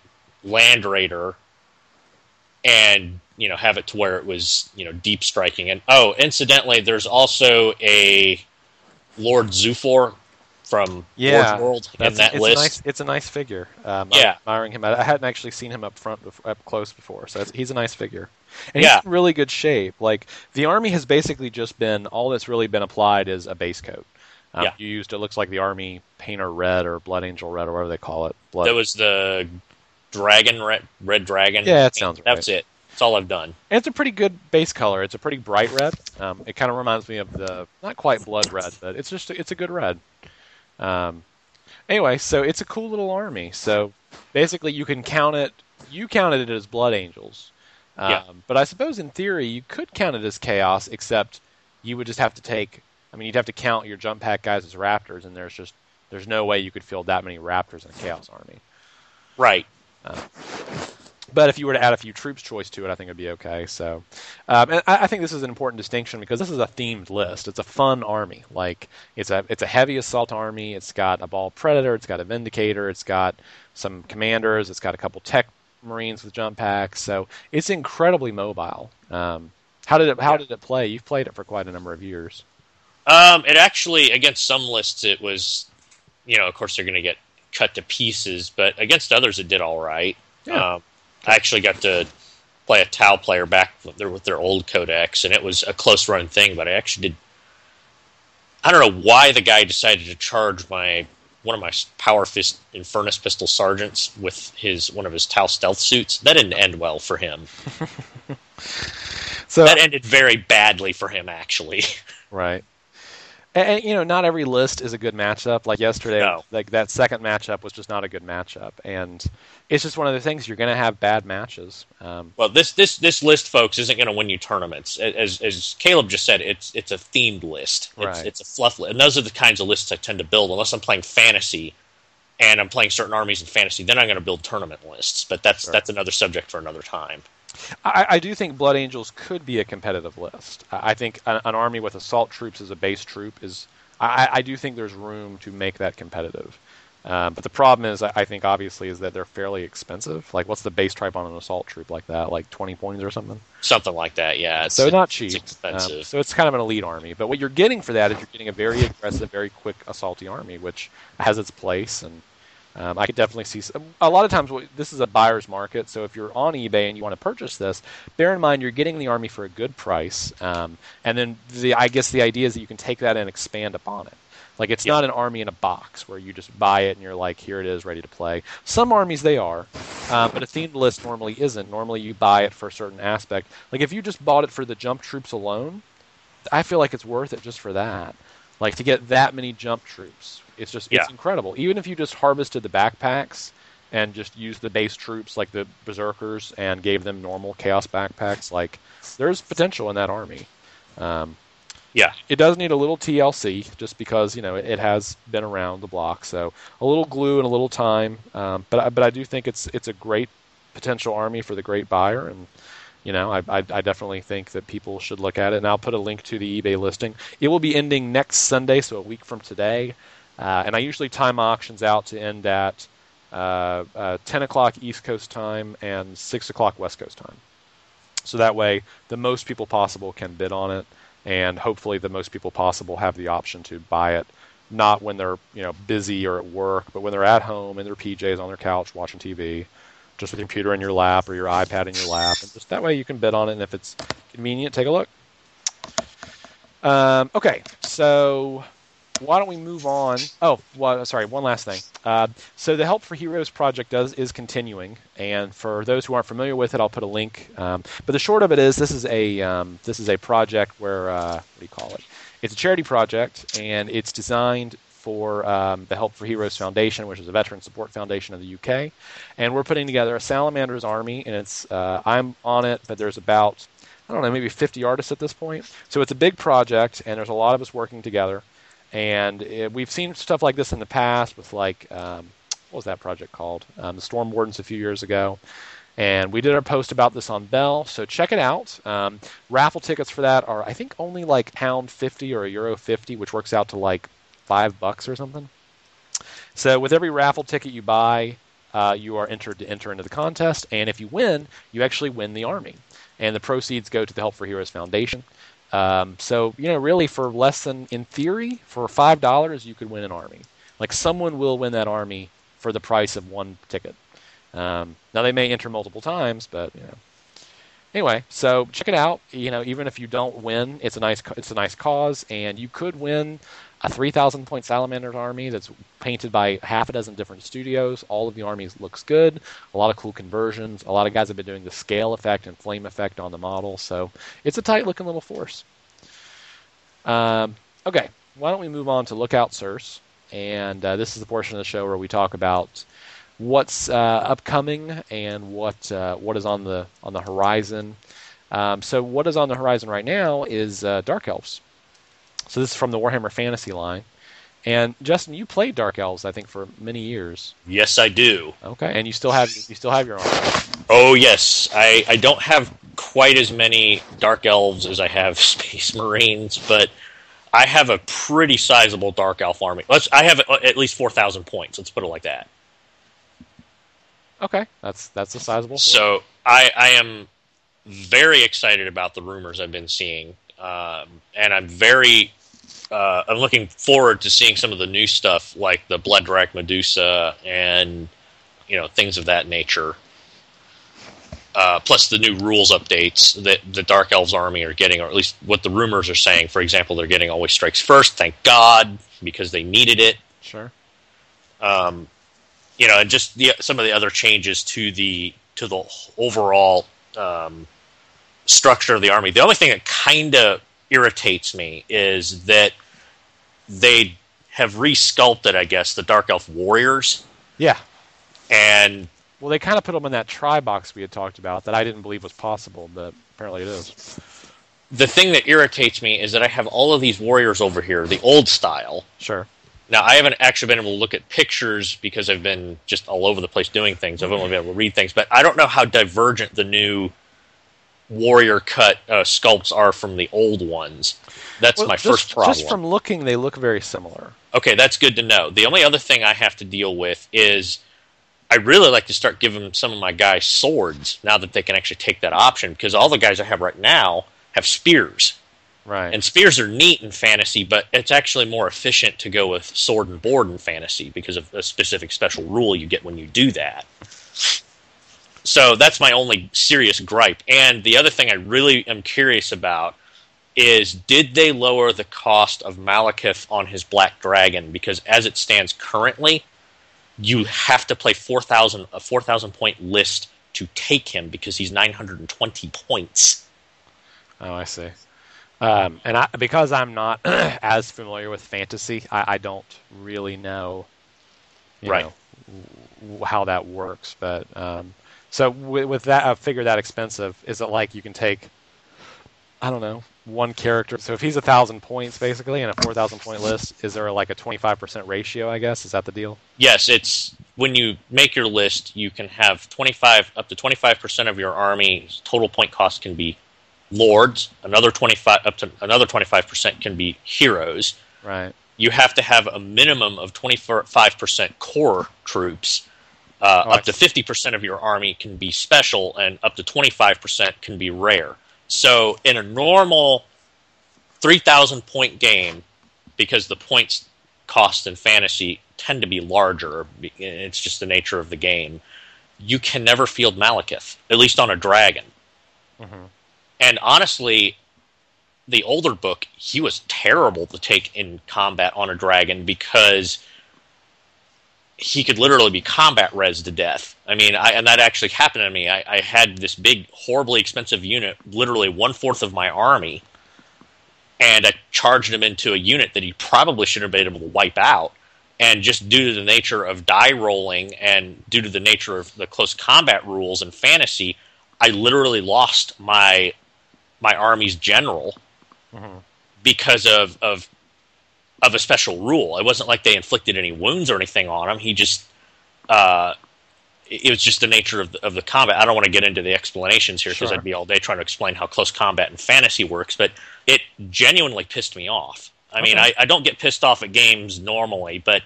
land raider and you know have it to where it was you know deep striking and oh incidentally there's also a lord Zhufor from Yeah, Lord's world in that it's list A nice, it's a nice figure. Um, Yeah. I'm admiring him. I I hadn't actually seen him up front, up close before, so he's a nice figure. And Yeah. he's in really good shape. Like the army has basically just been all that's really been applied is a base coat. Um, Yeah. You used it looks like the army painter red or blood angel red or whatever they call it. Blood. there was the dragon red, red dragon Yeah, it sounds that's it that's all i've done And it's a pretty good base color. It's a pretty bright red. Um, it kind of reminds me of the not quite blood red, but it's just it's a good red. Um, anyway, so it's a cool little army. So basically, you can count it. You counted it as blood angels, um, Yeah. but I suppose in theory you could count it as chaos, except you would just have to take. I mean, you'd have to count your jump pack guys as raptors, and there's just there's no way you could field that many raptors in a chaos army. right But if you were to add a few troops choice to it, I think it'd be okay. So, um, and I, I think this is an important distinction because this is a themed list. It's a fun army. Like it's a it's a heavy assault army. It's got a Baal predator. It's got a vindicator. It's got some commanders. It's got a couple tech marines with jump packs. So it's incredibly mobile. Um, how did it How Yeah. did it play? You've played it for quite a number of years. um it actually against some lists it was you know of course they're going to get cut to pieces but against others it did all right Yeah. um, i actually got to play a tau player back with their, with their old codex and it was a close run thing but i actually did i don't know why the guy decided to charge my one of my power fist infernus pistol sergeants with his one of his tau stealth suits that didn't end well for him <laughs> So that ended very badly for him actually <laughs> Right. And, you know, not every list is a good matchup. Like yesterday, No. like that second matchup was just not a good matchup, and it's just one of the things you're going to have bad matches. Um, Well, this this this list, folks, isn't going to win you tournaments. As as Caleb just said, it's it's a themed list. It's, Right. it's a fluff list, and those are the kinds of lists I tend to build. Unless I'm playing fantasy, and I'm playing certain armies in fantasy, then I'm going to build tournament lists. But that's Sure. that's another subject for another time. I, I do think Blood Angels could be a competitive list. I I think an, an army with assault troops as a base troop is. I, I do think there's room to make that competitive. Um, but the problem is, I I think obviously, is that they're fairly expensive. Like, what's the base type on an assault troop like that? Like 20 points or something? Something like that. Yeah. It's, so not cheap. It's expensive. Um, so it's kind of an elite army. But what you're getting for that is you're getting a very aggressive, very quick, assaulty army, which has its place. And um, I could definitely see some, a lot of times. This is a buyer's market, so if you're on eBay and you want to purchase this, bear in mind you're getting the army for a good price. Um, and then the I guess the idea is that you can take that and expand upon it. Like it's Yeah. not an army in a box where you just buy it and you're like, here it is, ready to play. Some armies they are, um, but a themed list normally isn't. Normally you buy it for a certain aspect. Like if you just bought it for the jump troops alone, I feel like it's worth it just for that. Like to get that many jump troops, it's just it's incredible. Even if you just harvested the backpacks and just used the base troops like the berserkers and gave them normal chaos backpacks, like there's potential in that army. Um, Yeah. it does need a little TLC just because you know it, it has been around the block. So a little glue and a little time, um, but I- but I do think it's it's a great potential army for the great buyer, and you know I, I I definitely think that people should look at it. And I'll put a link to the eBay listing. It will be ending next Sunday, so a week from today. Uh, and I usually time auctions out to end at uh, uh, 10 o'clock East Coast time and 6 o'clock West Coast time. So that way, the most people possible can bid on it, and hopefully, the most people possible have the option to buy it, not when they're you know busy or at work, but when they're at home in their PJs on their couch watching TV, just with your computer in your lap or your iPad in your lap, and just that way you can bid on it. And if it's convenient, take a look. Um, okay, so why don't we move on? Oh, well, sorry, one last thing. Uh, so the Help for Heroes project does is continuing, and for those who aren't familiar with it, I'll put a link. Um, but the short of it is, this is a um, this is a project where uh, what do you call it? It's a charity project, and it's designed for um, the Help for Heroes Foundation, which is a veteran support foundation of the UK, and we're putting together a Salamanders army, and it's uh, I'm on it, but there's about I don't know, maybe 50 artists at this point. So it's a big project, and there's a lot of us working together. And it, we've seen stuff like this in the past with like um, what was that project called? Um, the Storm Wardens a few years ago. And we did our post about this on Bell, so check it out. Um, raffle tickets for that are, I think, only like pound fifty or a euro fifty, which works out to like five bucks or something. So with every raffle ticket you buy, uh, you are entered to enter into the contest, and if you win, you actually win the army, and the proceeds go to the Help for Heroes Foundation. Um, so you know, really, for less than, in theory, for five dollars, you could win an army. Like someone will win that army for the price of one ticket. Um, now they may enter multiple times, but you know. Anyway, so check it out. You know, even if you don't win, it's a nice it's a nice cause, and you could win a 3,000 point salamander army that's painted by half a dozen different studios. All of the armies looks good. A lot of cool conversions. A lot of guys have been doing the scale effect and flame effect on the model, so it's a tight looking little force. Um, okay, why don't we move on to Lookout Source? And uh, this is the portion of the show where we talk about what's uh, upcoming and what uh, what is on the on the horizon. Um, so what is on the horizon right now is uh, Dark Elves. So this is from the Warhammer Fantasy line. And Justin, you played Dark Elves, I think, for many years. Yes, I do. Okay, and you still have you still have your army. Oh yes, I, I don't have quite as many dark elves as I have <laughs> space marines, but I have a pretty sizable dark elf army. Let's I have at least four thousand points. Let's put it like that. Okay, that's that's a sizable. So I I am very excited about the rumors I've been seeing, um, and I'm very uh, I'm looking forward to seeing some of the new stuff like the Bloodwrack Medusa and you know things of that nature. Uh, plus the new rules updates that the Dark Elves army are getting, or at least what the rumors are saying. For example, they're getting Always Strikes First. Thank God, because they needed it. sure. Um, you know, and just the, some of the other changes to the to the overall um, structure of the army. The only thing that kind of irritates me is that they have resculpted, I guess, the Dark Elf warriors, Yeah. and Well, they kind of put them in that try box we had talked about that I didn't believe was possible, but apparently it is. the thing that irritates me is that I have all of these warriors over here, the old style. Sure. Now, I haven't actually been able to look at pictures because I've been just all over the place doing things. I've only been able to read things, but I don't know how divergent the new warrior cut uh, sculpts are from the old ones. That's Well, my just, first problem. Just from looking, they look very similar. Okay, that's good to know. The only other thing I have to deal with is I really like to start giving some of my guys swords now that they can actually take that option because all the guys I have right now have spears. Right. And spears are neat in fantasy, but it's actually more efficient to go with sword and board in fantasy because of a specific special rule you get when you do that. So that's my only serious gripe. And the other thing I really am curious about is did they lower the cost of Malekith on his Black Dragon? Because as it stands currently, you have to play 4,000 a 4,000 point list to take him because he's 920 points. Oh, I see. Um, and I, because I'm not <clears throat> as familiar with fantasy, I, I don't really know, you Right. know, w- how that works. But um, so with, with that, a figure that expensive, is it like you can take, I don't know, one character? So if he's a thousand points basically in a four thousand point list, is there like a twenty five percent ratio? I guess is that the deal? Yes, it's when you make your list, you can have 25 up to 25% of your army total point cost can be lords, another 25 up to another 25% can be heroes. Right. You have to have a minimum of 25% core troops. Uh, Oh, up to 50% of your army can be special, and up to 25% can be rare. So, in a normal 3,000 point game, because the points cost in fantasy tend to be larger, it's just the nature of the game, you can never field Malekith, at least on a dragon. Mhm. And honestly, the older book, he was terrible to take in combat on a dragon because he could literally be combat res to death. I mean, I, and that actually happened to me. I, I had this big, horribly expensive unit, literally one fourth of my army, and I charged him into a unit that he probably shouldn't have been able to wipe out. And just due to the nature of die rolling and due to the nature of the close combat rules in fantasy, I literally lost my my army's general Mhm. because of of of a special rule. It wasn't like they inflicted any wounds or anything on him. He just uh, it was just the nature of the, of the combat. I don't want to get into the explanations here because Sure. I'd be all day trying to explain how close combat in fantasy works, but it genuinely pissed me off. I mean, I, I don't get pissed off at games normally, but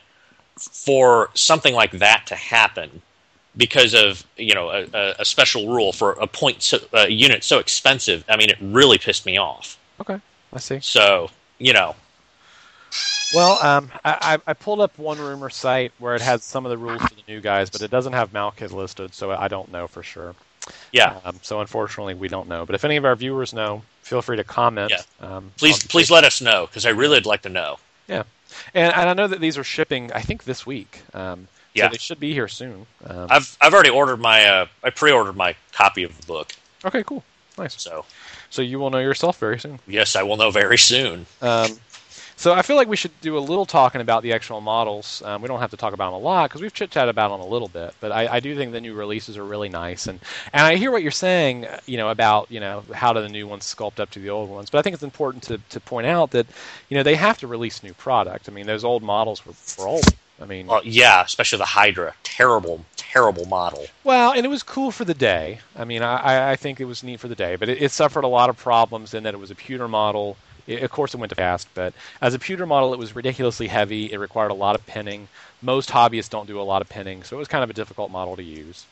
for something like that to happen because of you know a, a- a special rule for a point so, a unit so expensive, I mean, it really pissed me off. Okay. I see. So you know, Well, um, I, I pulled up one rumor site where it has some of the rules for the new guys, but it doesn't have Malekith listed, so I don't know for sure. yeah. Um, so unfortunately, we don't know. But if any of our viewers know, feel free to comment. Yeah. Um, Please, please let us know because I really would like to know. And, and I know that these are shipping. I think this week. Um, Yeah. So they should be here soon. Um, I've I've already ordered my uh, I pre-ordered my copy of the book, okay. Cool. Nice. so So you will know yourself very soon. yes, I will know very soon. So I feel like we should do a little talking about the actual models. Um, we don't have to talk about them a lot because we've chit chatted about them a little bit. But I, I do think the new releases are really nice, and and I hear what you're saying. uh, You know about you know how do the new ones sculpt up to the old ones. But I think it's important to to point out that you know they have to release new product. I mean those old models were, were old. I mean, Well, yeah, especially the Hydra, terrible, terrible model. Well, and it was cool for the day. I mean, I- I, I think it was neat for the day, but it, it suffered a lot of problems in that it was a pewter model. It, of course, it went to fast, but as a pewter model, it was ridiculously heavy. It required a lot of pinning. Most hobbyists don't do a lot of pinning, so it was kind of a difficult model to use.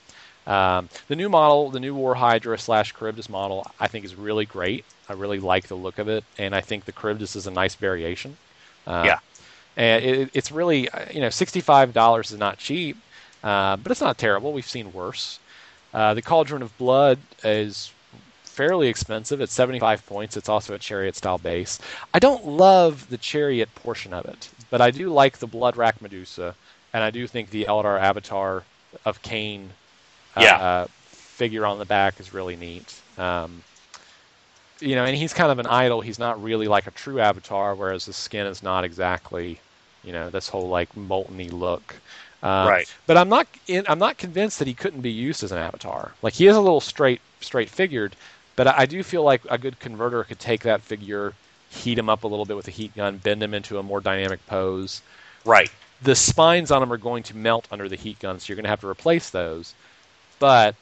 Um, the new model, the new War Hydra slash Charybdis model, I think is really great. I really like the look of it, and I think the Charybdis is a nice variation. Uh, Yeah. and it, it's really uh, you know sixty-five dollars is not cheap, uh, but it's not terrible. We've seen worse. Uh, the Cauldron of Blood is fairly expensive. It's 75 points. It's also a chariot style base. I don't love the chariot portion of it, but I do like the Bloodwrack Medusa, and I do think the Eldar avatar of Khaine uh, Yeah. uh, figure on the back is really neat. Um, you know, and he's kind of an idol. He's not really like a true avatar, whereas the skin is not exactly, you know, this whole like molteny look. Uh, Right. But I'm not in, I'm not convinced that he couldn't be used as an avatar. Like he is a little straight straight figured, but I, I do feel like a good converter could take that figure, heat him up a little bit with a heat gun, bend him into a more dynamic pose. Right. The spines on them are going to melt under the heat gun, so you're going to have to replace those. But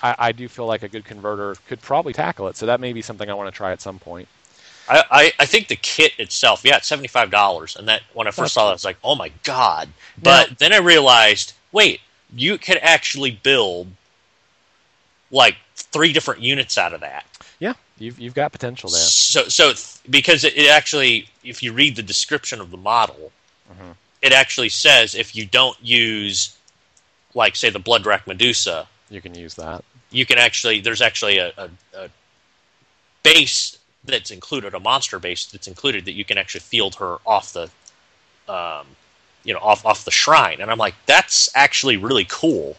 I, I do feel like a good converter could probably tackle it. So that may be something I want to try at some point. I, I, I think the kit itself, yeah, it's seventy five dollars, and that when I first saw that, I was like, oh my god! But then I realized, wait, you could actually build like three different units out of that. Yeah, you've you've got potential there. So, so th- because it, it actually, if you read the description of the model, Mhm. it actually says if you don't use, like, say, the Bloodwrack Medusa, You can use that. you can actually there's actually a, a, a base that's included, a monster base that's included that you can actually field her off the, um, you know, off off the shrine, and I'm like, that's actually really cool,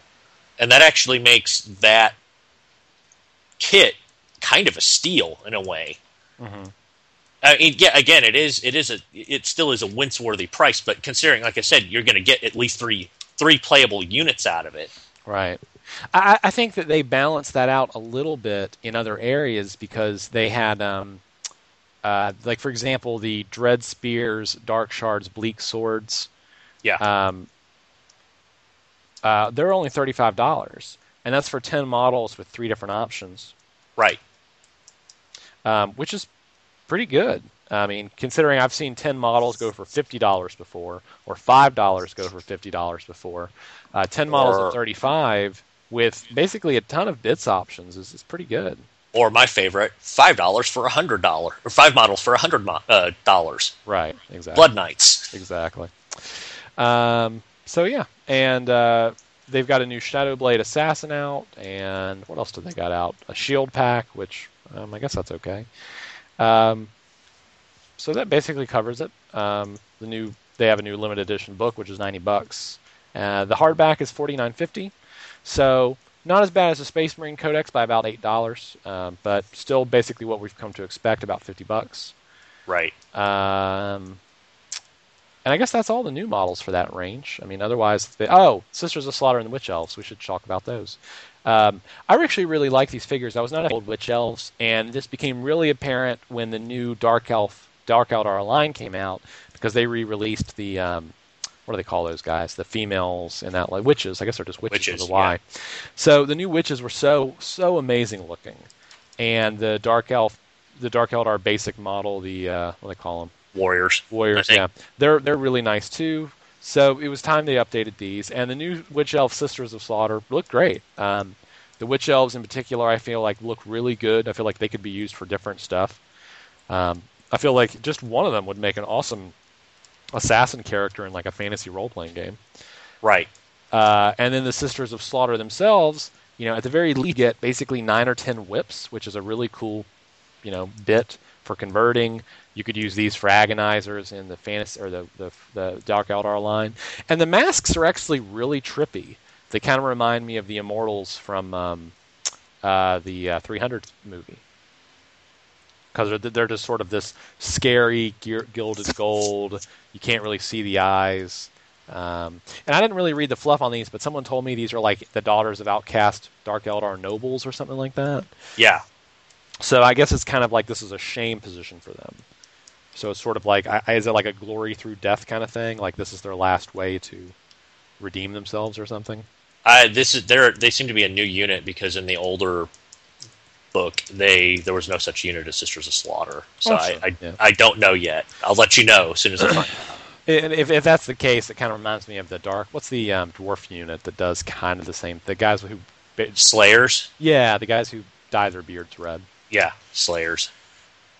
and that actually makes that kit kind of a steal in a way. hmm I mean, yeah, again, it is it is a it still is a wince-worthy price, but considering, like I said, you're going to get at least three three playable units out of it. Right. I, I think that they balanced that out a little bit in other areas because they had, um, uh, like for example, the Dread Spears, Dark Shards, Bleak Swords. Yeah. Um, uh, they're only thirty-five dollars, and that's for ten models with three different options, Right. um, which is pretty good. I mean, considering I've seen ten models go for fifty dollars before, or five dollars go for fifty dollars before, uh, ten models Or- at thirty-five with basically a ton of bits options is, is pretty good. Or my favorite, five dollars for a hundred dollar, or five models for a hundred mo- uh, dollars. Right. Exactly. Blood Knights. Exactly. Um, so yeah, and uh, they've got a new Shadow Blade Assassin out, and what else did they got out? A Shield Pack, which um, I guess that's okay. Um, so that basically covers it. Um, the new they have a new limited edition book, which is ninety bucks. Uh, the hardback is forty nine fifty. So not as bad as the Space Marine Codex by about eight dollars, um, but still basically what we've come to expect, about fifty bucks. Right. Um, and I guess that's all the new models for that range. I mean, otherwise, they, oh, Sisters of Slaughter and the Witch Elves. We should talk about those. Um, I actually really like these figures. I was not a old Witch Elves, and this became really apparent when the new Dark Elf Dark Eldar line came out because they re-released the um, what do they call those guys? The females in that like witches. I guess they're just Wyches, Wyches, with a Y. So the new Wyches were so so amazing looking, and the Dark Elf, the Dark Eldar basic model, the uh, what do they call them? Warriors. Warriors, yeah, they're they're really nice too. So it was time they updated these, and the new Witch Elf Sisters of Slaughter look great. Um, the Witch Elves in particular, I feel like look really good. I feel like they could be used for different stuff. Um, I feel like just one of them would make an awesome assassin character in like a fantasy role playing game. Right. Uh, and then the Sisters of Slaughter themselves, you know, at the very least, get basically nine or ten whips, which is a really cool, you know, bit for converting. You could use these for agonizers in the fantasy or the, the the Dark Eldar line, and the masks are actually really trippy. They kind of remind me of the Immortals from um, uh, the uh, 300 movie because they're, they're just sort of this scary gilded gold. You can't really see the eyes. Um, and I didn't really read the fluff on these, but someone told me these are like the daughters of outcast Dark Eldar nobles or something like that. Yeah. So I guess it's kind of like this is a shame position for them. So it's sort of like, is it like a glory through death kind of thing? Like this is their last way to redeem themselves or something? I this is they they seem to be a new unit because in the older book they there was no such unit as Sisters of Slaughter. So Oh, I I, Yeah. I don't know yet. I'll let you know as soon as I find out. <clears throat> And if, if that's the case, it kind of reminds me of the dark. What's the um, dwarf unit that does kind of the same? The guys who, Slayers. yeah, the guys who dye their beards red. Yeah, Slayers.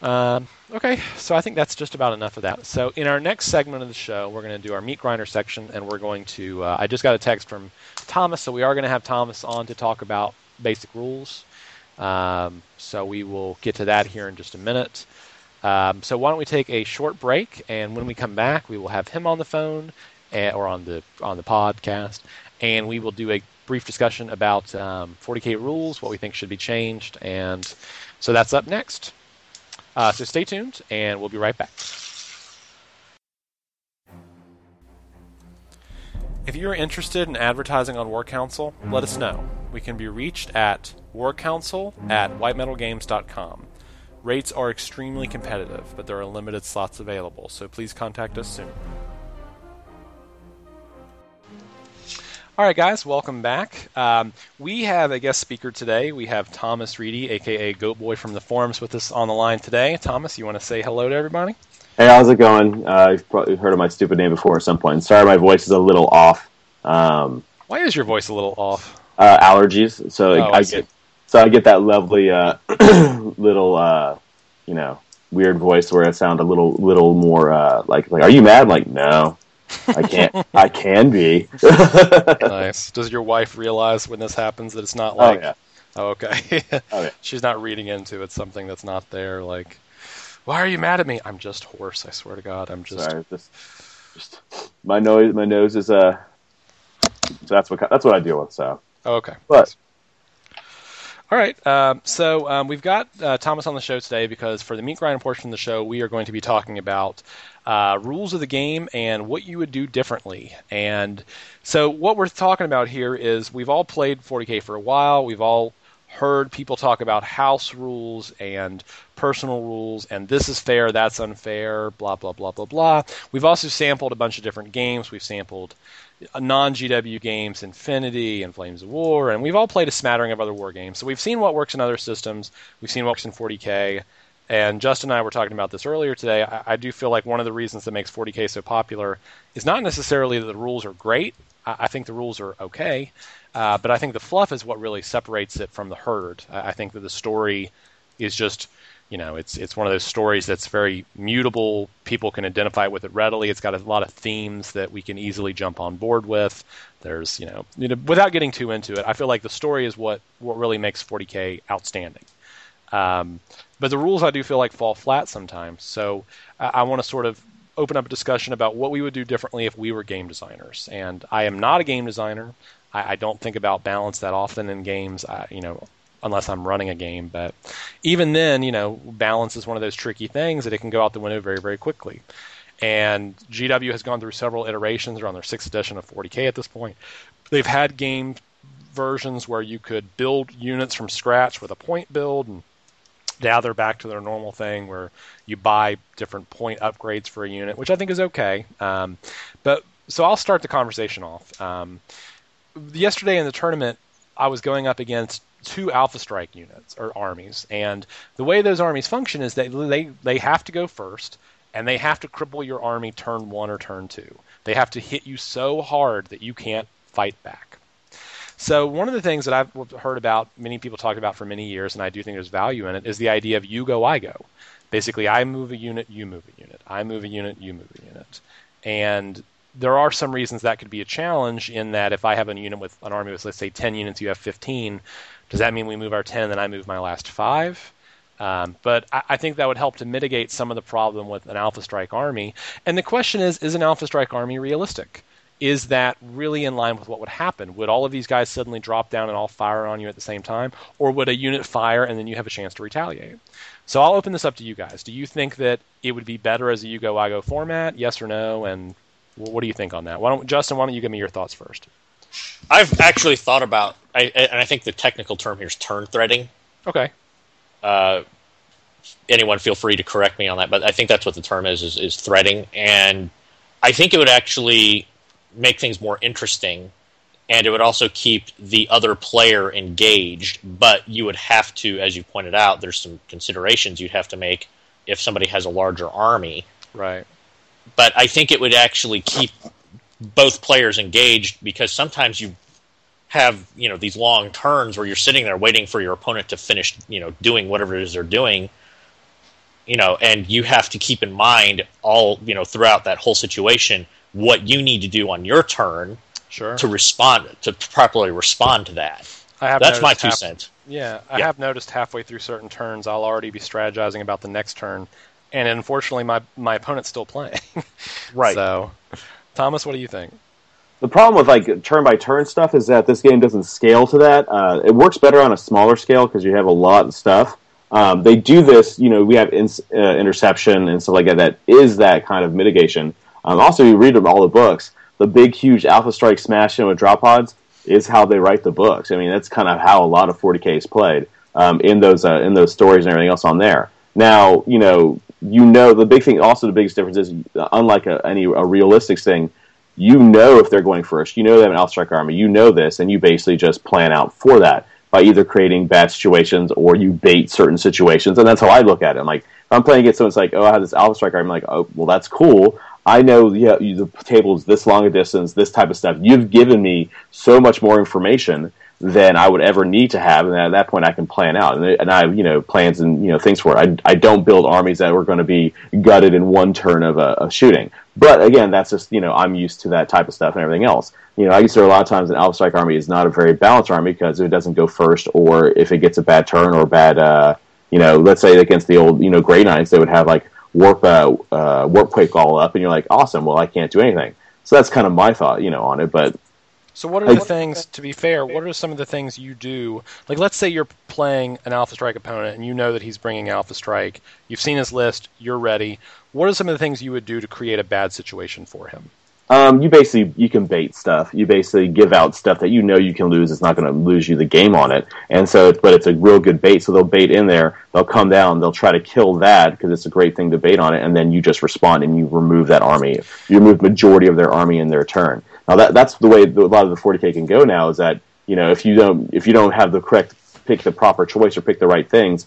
Um, okay, so I think that's just about enough of that. So in our next segment of the show, we're going to do our meat grinder section, and we're going to. Uh, I just got a text from Thomas, so we are going to have Thomas on to talk about basic rules. Um, so we will get to that here in just a minute. Um, so why don't we take a short break, and when we come back, we will have him on the phone eh, or on the on the podcast, and we will do a brief discussion about um, 40k rules, what we think should be changed, and so that's up next. Uh, so stay tuned, and we'll be right back. If you're interested in advertising on War Council, let us know. We can be reached at warcouncil at whitemetalgames.com. Rates are extremely competitive, but there are limited slots available, so please contact us soon. All right, guys, welcome back. Um, we have a guest speaker today. We have Thomas Reidy, aka Goat Boy from the forums, with us on the line today. Thomas, you want to say hello to everybody? Hey, how's it going? Uh, you've probably heard of my stupid name before at some point. Sorry, my voice is a little off. Um, Why is your voice a little off? Uh, allergies, so Oh, I I, get so I get that lovely uh, <clears throat> little uh, you know weird voice where I sound a little little more uh, like like Are you mad? Like no, I <laughs> can't. I can be. nice. Does your wife realize when this happens that it's not like? oh like? yeah. Oh, okay. Oh, yeah. <laughs> She's not reading into it something that's not there. Like, why are you mad at me? I'm just hoarse. I swear to God, I'm just. Sorry, just just my nose. My nose is uh. So that's what that's what I deal with. So Oh, okay. But- All right. Um, so um, we've got uh, Thomas on the show today because for the meat grinder portion of the show, we are going to be talking about uh, rules of the game and what you would do differently. And so what we're talking about here is we've all played 40k for a while. We've all heard people talk about house rules and personal rules and this is fair, that's unfair, blah blah blah blah blah. We've also sampled a bunch of different games. We've sampled non GW games, Infinity and Flames of War, and we've all played a smattering of other war games. So we've seen what works in other systems. We've seen what works in 40k. And Justin and I were talking about this earlier today. I, I do feel like one of the reasons that makes 40k so popular is not necessarily that the rules are great. I, I think the rules are okay, uh, but I think the fluff is what really separates it from the herd. I, I think that the story is just you know it's it's one of those stories that's very mutable people can identify with it readily it's got a lot of themes that we can easily jump on board with there's you know, you know without getting too into it i feel like the story is what what really makes 40k outstanding um, but the rules i do feel like fall flat sometimes so i, I want to sort of open up a discussion about what we would do differently if we were game designers and i am not a game designer i, I don't think about balance that often in games I, you know unless I'm running a game. But even then, you know, balance is one of those tricky things that it can go out the window very, very quickly. And GW has gone through several iterations. They're on their sixth edition of 40k at this point. They've had game versions where you could build units from scratch with a point build, and now they're back to their normal thing where you buy different point upgrades for a unit, which I think is okay. Um, but so I'll start the conversation off. Um, yesterday in the tournament, I was going up against two Alpha Strike units or armies, and the way those armies function is that they they have to go first, and they have to cripple your army turn one or turn two. They have to hit you so hard that you can't fight back. So one of the things that I've heard about, many people talked about for many years, and I do think there's value in it, is the idea of you go, I go. Basically, I move a unit, you move a unit. I move a unit, you move a unit. And there are some reasons that could be a challenge in that if I have a unit with an army with, let's say, 10 units, you have 15, does that mean we move our 10 and I move my last five? Um, but I, I think that would help to mitigate some of the problem with an Alpha Strike army. And the question is is an Alpha Strike army realistic? Is that really in line with what would happen? Would all of these guys suddenly drop down and all fire on you at the same time? Or would a unit fire and then you have a chance to retaliate? So I'll open this up to you guys. Do you think that it would be better as a you go, I go format? Yes or no? And what do you think on that? Why don't, Justin, why don't you give me your thoughts first? I've actually thought about, I, and I think the technical term here is turn threading. Okay. Uh, anyone feel free to correct me on that, but I think that's what the term is, is, is threading. And I think it would actually make things more interesting and it would also keep the other player engaged, but you would have to, as you pointed out, there's some considerations you'd have to make if somebody has a larger army. Right. But I think it would actually keep both players engaged because sometimes you have you know these long turns where you're sitting there waiting for your opponent to finish you know doing whatever it is they're doing you know and you have to keep in mind all you know throughout that whole situation what you need to do on your turn Sure. to respond to properly respond to that I have that's my two half- cents Yeah, I Yeah. have noticed halfway through certain turns, I'll already be strategizing about the next turn, and unfortunately, my my opponent's still playing. <laughs> Right. So, Thomas, what do you think? The problem with like turn by turn stuff is that this game doesn't scale to that. Uh, it works better on a smaller scale because you have a lot of stuff. Um, they do this, you know, we have in, uh, interception and stuff like that. That is that kind of mitigation. Um, also, you read all the books. The big, huge Alpha Strike smash in with drop pods is how they write the books. I mean, that's kind of how a lot of 40k is played um, in those uh, in those stories and everything else on there. Now, you know, you know the big thing. Also, the biggest difference is, uh, unlike a, any a realistic thing, you know if they're going first. You know they have an Alpha Strike army. You know this, and you basically just plan out for that by either creating bad situations or you bait certain situations. And that's how I look at it. I'm like, if I'm playing against someone, it's like, oh, I have this Alpha Strike army. I'm like, oh, well, that's cool. I know the table is this long a distance, this type of stuff. You've given me so much more information than I would ever need to have, and at that point I can plan out. And, and I have you know plans and you know things for it. I, I don't build armies that are going to be gutted in one turn of a, a, shooting. But again, that's just you know I'm used to that type of stuff and everything else. You know, I consider a lot of times an Alpha Strike army is not a very balanced army because if it doesn't go first, or if it gets a bad turn or bad, uh, you know, let's say against the old you know Grey Knights, they would have like warp uh, uh, warp quake all up, and you're like, awesome. Well, I can't do anything. So that's kind of my thought, you know, on it. But so what are the things? To be fair, what are some of the things you do? Like, let's say you're playing an Alpha Strike opponent, and you know that he's bringing Alpha Strike. You've seen his list. You're ready. What are some of the things you would do to create a bad situation for him? Um, you basically you can bait stuff. You basically give out stuff that you know you can lose. It's not going to lose you the game on it, and so but it's a real good bait. So they'll bait in there. They'll come down. They'll try to kill that because it's a great thing to bait on it, and then you just respond and you remove that army. You remove majority of their army in their turn. Now that that's the way a lot of the 40k can go now. Is that you know if you don't if you don't have the correct pick the proper choice or pick the right things,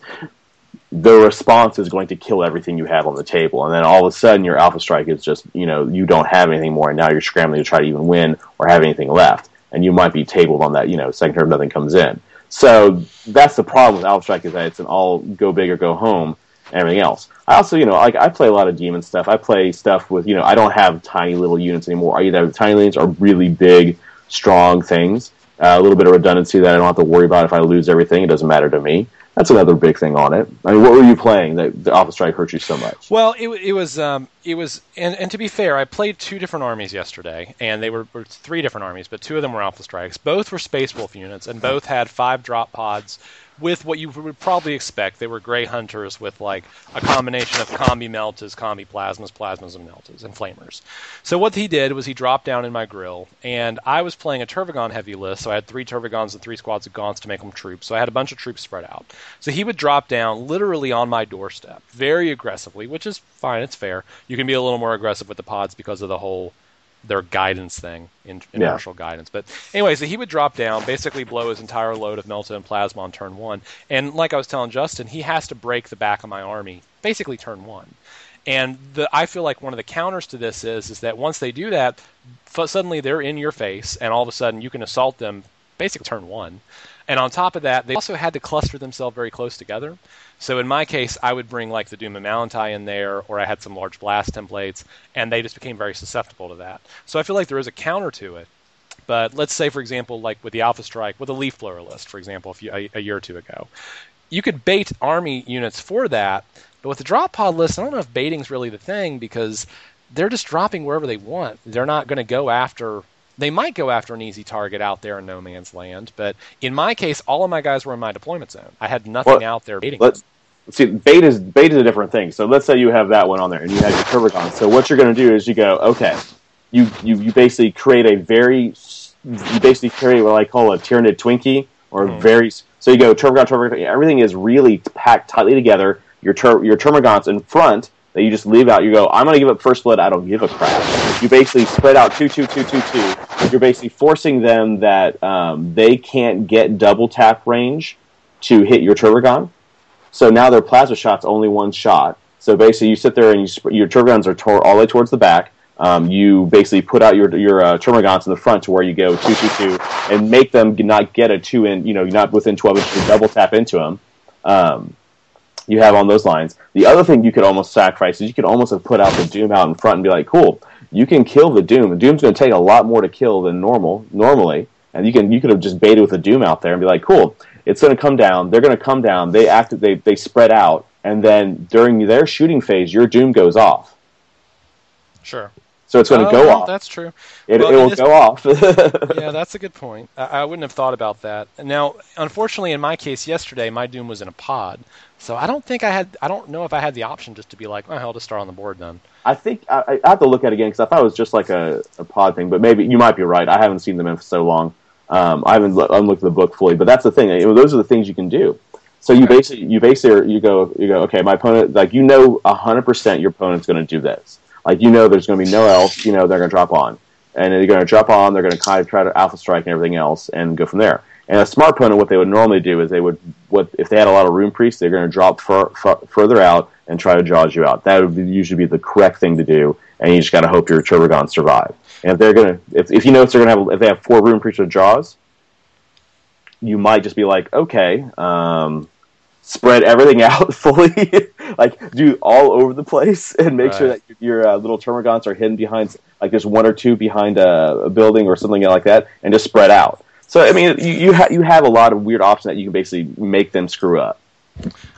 the response is going to kill everything you have on the table, and then all of a sudden your alpha strike is just you know you don't have anything more, and now you're scrambling to try to even win or have anything left, and you might be tabled on that you know second turn nothing comes in. So that's the problem with alpha strike is that it's an all go big or go home and everything else. I also you know like I play a lot of demon stuff. I play stuff with you know I don't have tiny little units anymore. I either have tiny units or really big strong things. Uh, a little bit of redundancy that I don't have to worry about if I lose everything. It doesn't matter to me that's another big thing on it. I mean, what were you playing that the Alpha Strike hurt you so much? Well, it, it was um, it was, and, and to be fair, I played two different armies yesterday, and they were, were, three different armies, but two of them were Alpha Strikes. Both were Space Wolf units, and both had five drop pods with what you would probably expect. They were gray hunters with like a combination of combi meltas, combi plasmas, plasmas and meltas, and flamers. So what he did was he dropped down in my grill, and I was playing a Tervigon heavy list, so I had three Tervigons and three squads of Gaunts to make them troops. So I had a bunch of troops spread out. So he would drop down literally on my doorstep, very aggressively, which is fine, it's fair. You can be a little more aggressive with the pods because of the whole their guidance thing, in, inertial yeah. guidance. But anyway, so he would drop down, basically blow his entire load of Melta and Plasma on turn one. And like I was telling Justin, he has to break the back of my army, basically turn one. And the, I feel like one of the counters to this is is that once they do that, f- suddenly they're in your face, and all of a sudden you can assault them, basically turn one. And on top of that, they also had to cluster themselves very close together. So in my case, I would bring like the Doom of Malantai in there, or I had some large blast templates, and they just became very susceptible to that. So I feel like there is a counter to it. But let's say, for example, like with the Alpha Strike, with a Leaf Blower list, for example, a, a year or two ago, you could bait army units for that. But with the drop pod list, I don't know if baiting's really the thing because they're just dropping wherever they want. They're not going to go after they might go after an easy target out there in no man's land, but in my case, all of my guys were in my deployment zone. I had nothing well, out there baiting. Let's, see, bait is bait is a different thing. So let's say you have that one on there and you have your Tervigon. So what you're going to do is you go, okay, you, you you basically create a very you basically create what I call a Tyranid Twinkie or mm-hmm. very so you go Tervigon, Tervigon, everything is really packed tightly together. Your ter- your Termagants in front that you just leave out. You go, I'm going to give up first blood. I don't give a crap. You basically spread out two, two, two, two, two. You're basically forcing them that um, they can't get double tap range to hit your Tervigon. So now their plasma shot's only one shot. So basically, you sit there and you sp- your Tervigons are all the way towards the back. Um, you basically put out your your uh, Termagants in the front to where you go two two two and make them not get a two in you know not within twelve inches double tap into them. Um, you have on those lines. The other thing you could almost sacrifice is you could almost have put out the Doom out in front and be like, cool, you can kill the Doom. The Doom's going to take a lot more to kill than normal normally, and you can you could have just baited with the Doom out there and be like, cool, it's going to come down. They're going to come down. They act they they spread out, and then during their shooting phase, your Doom goes off. Sure. so it's going to Oh, go well, off. That's true. It, well, it will go off. <laughs> yeah, that's a good point. I, I wouldn't have thought about that. Now, unfortunately, in my case yesterday, my Doom was in a pod, so I don't think I had. I don't know if I had the option just to be like, "Oh, hell, just start on the board then." I think I, I have to look at it again because I thought it was just like a, a pod thing, but maybe you might be right. I haven't seen them in for so long. Um, I haven't lo- unlooked the book fully, but that's the thing. Those are the things you can do. So you Okay. basically you basically you go you go okay. My opponent like you know hundred percent your opponent's going to do this. Like you know there's going to be no else. You know they're going to drop on, and they're going to drop on. They're going to kind of try to alpha strike and everything else, and go from there. And a smart opponent, what they would normally do is they would what if they had a lot of rune priests, they're going to drop fur, fur, further out and try to jaws you out. That would be, usually be the correct thing to do, and you just got to hope your Tervigons survive. And if they're going to, if, if you know they're going to have, if they have four rune priests with jaws, you might just be like, okay, um, spread everything <laughs> out fully, like do all over the place, and make sure that your uh, little termagants are hidden behind, like there's one or two behind a, a building or something like that, and just spread out. So I mean, you you, ha- you have a lot of weird options that you can basically make them screw up.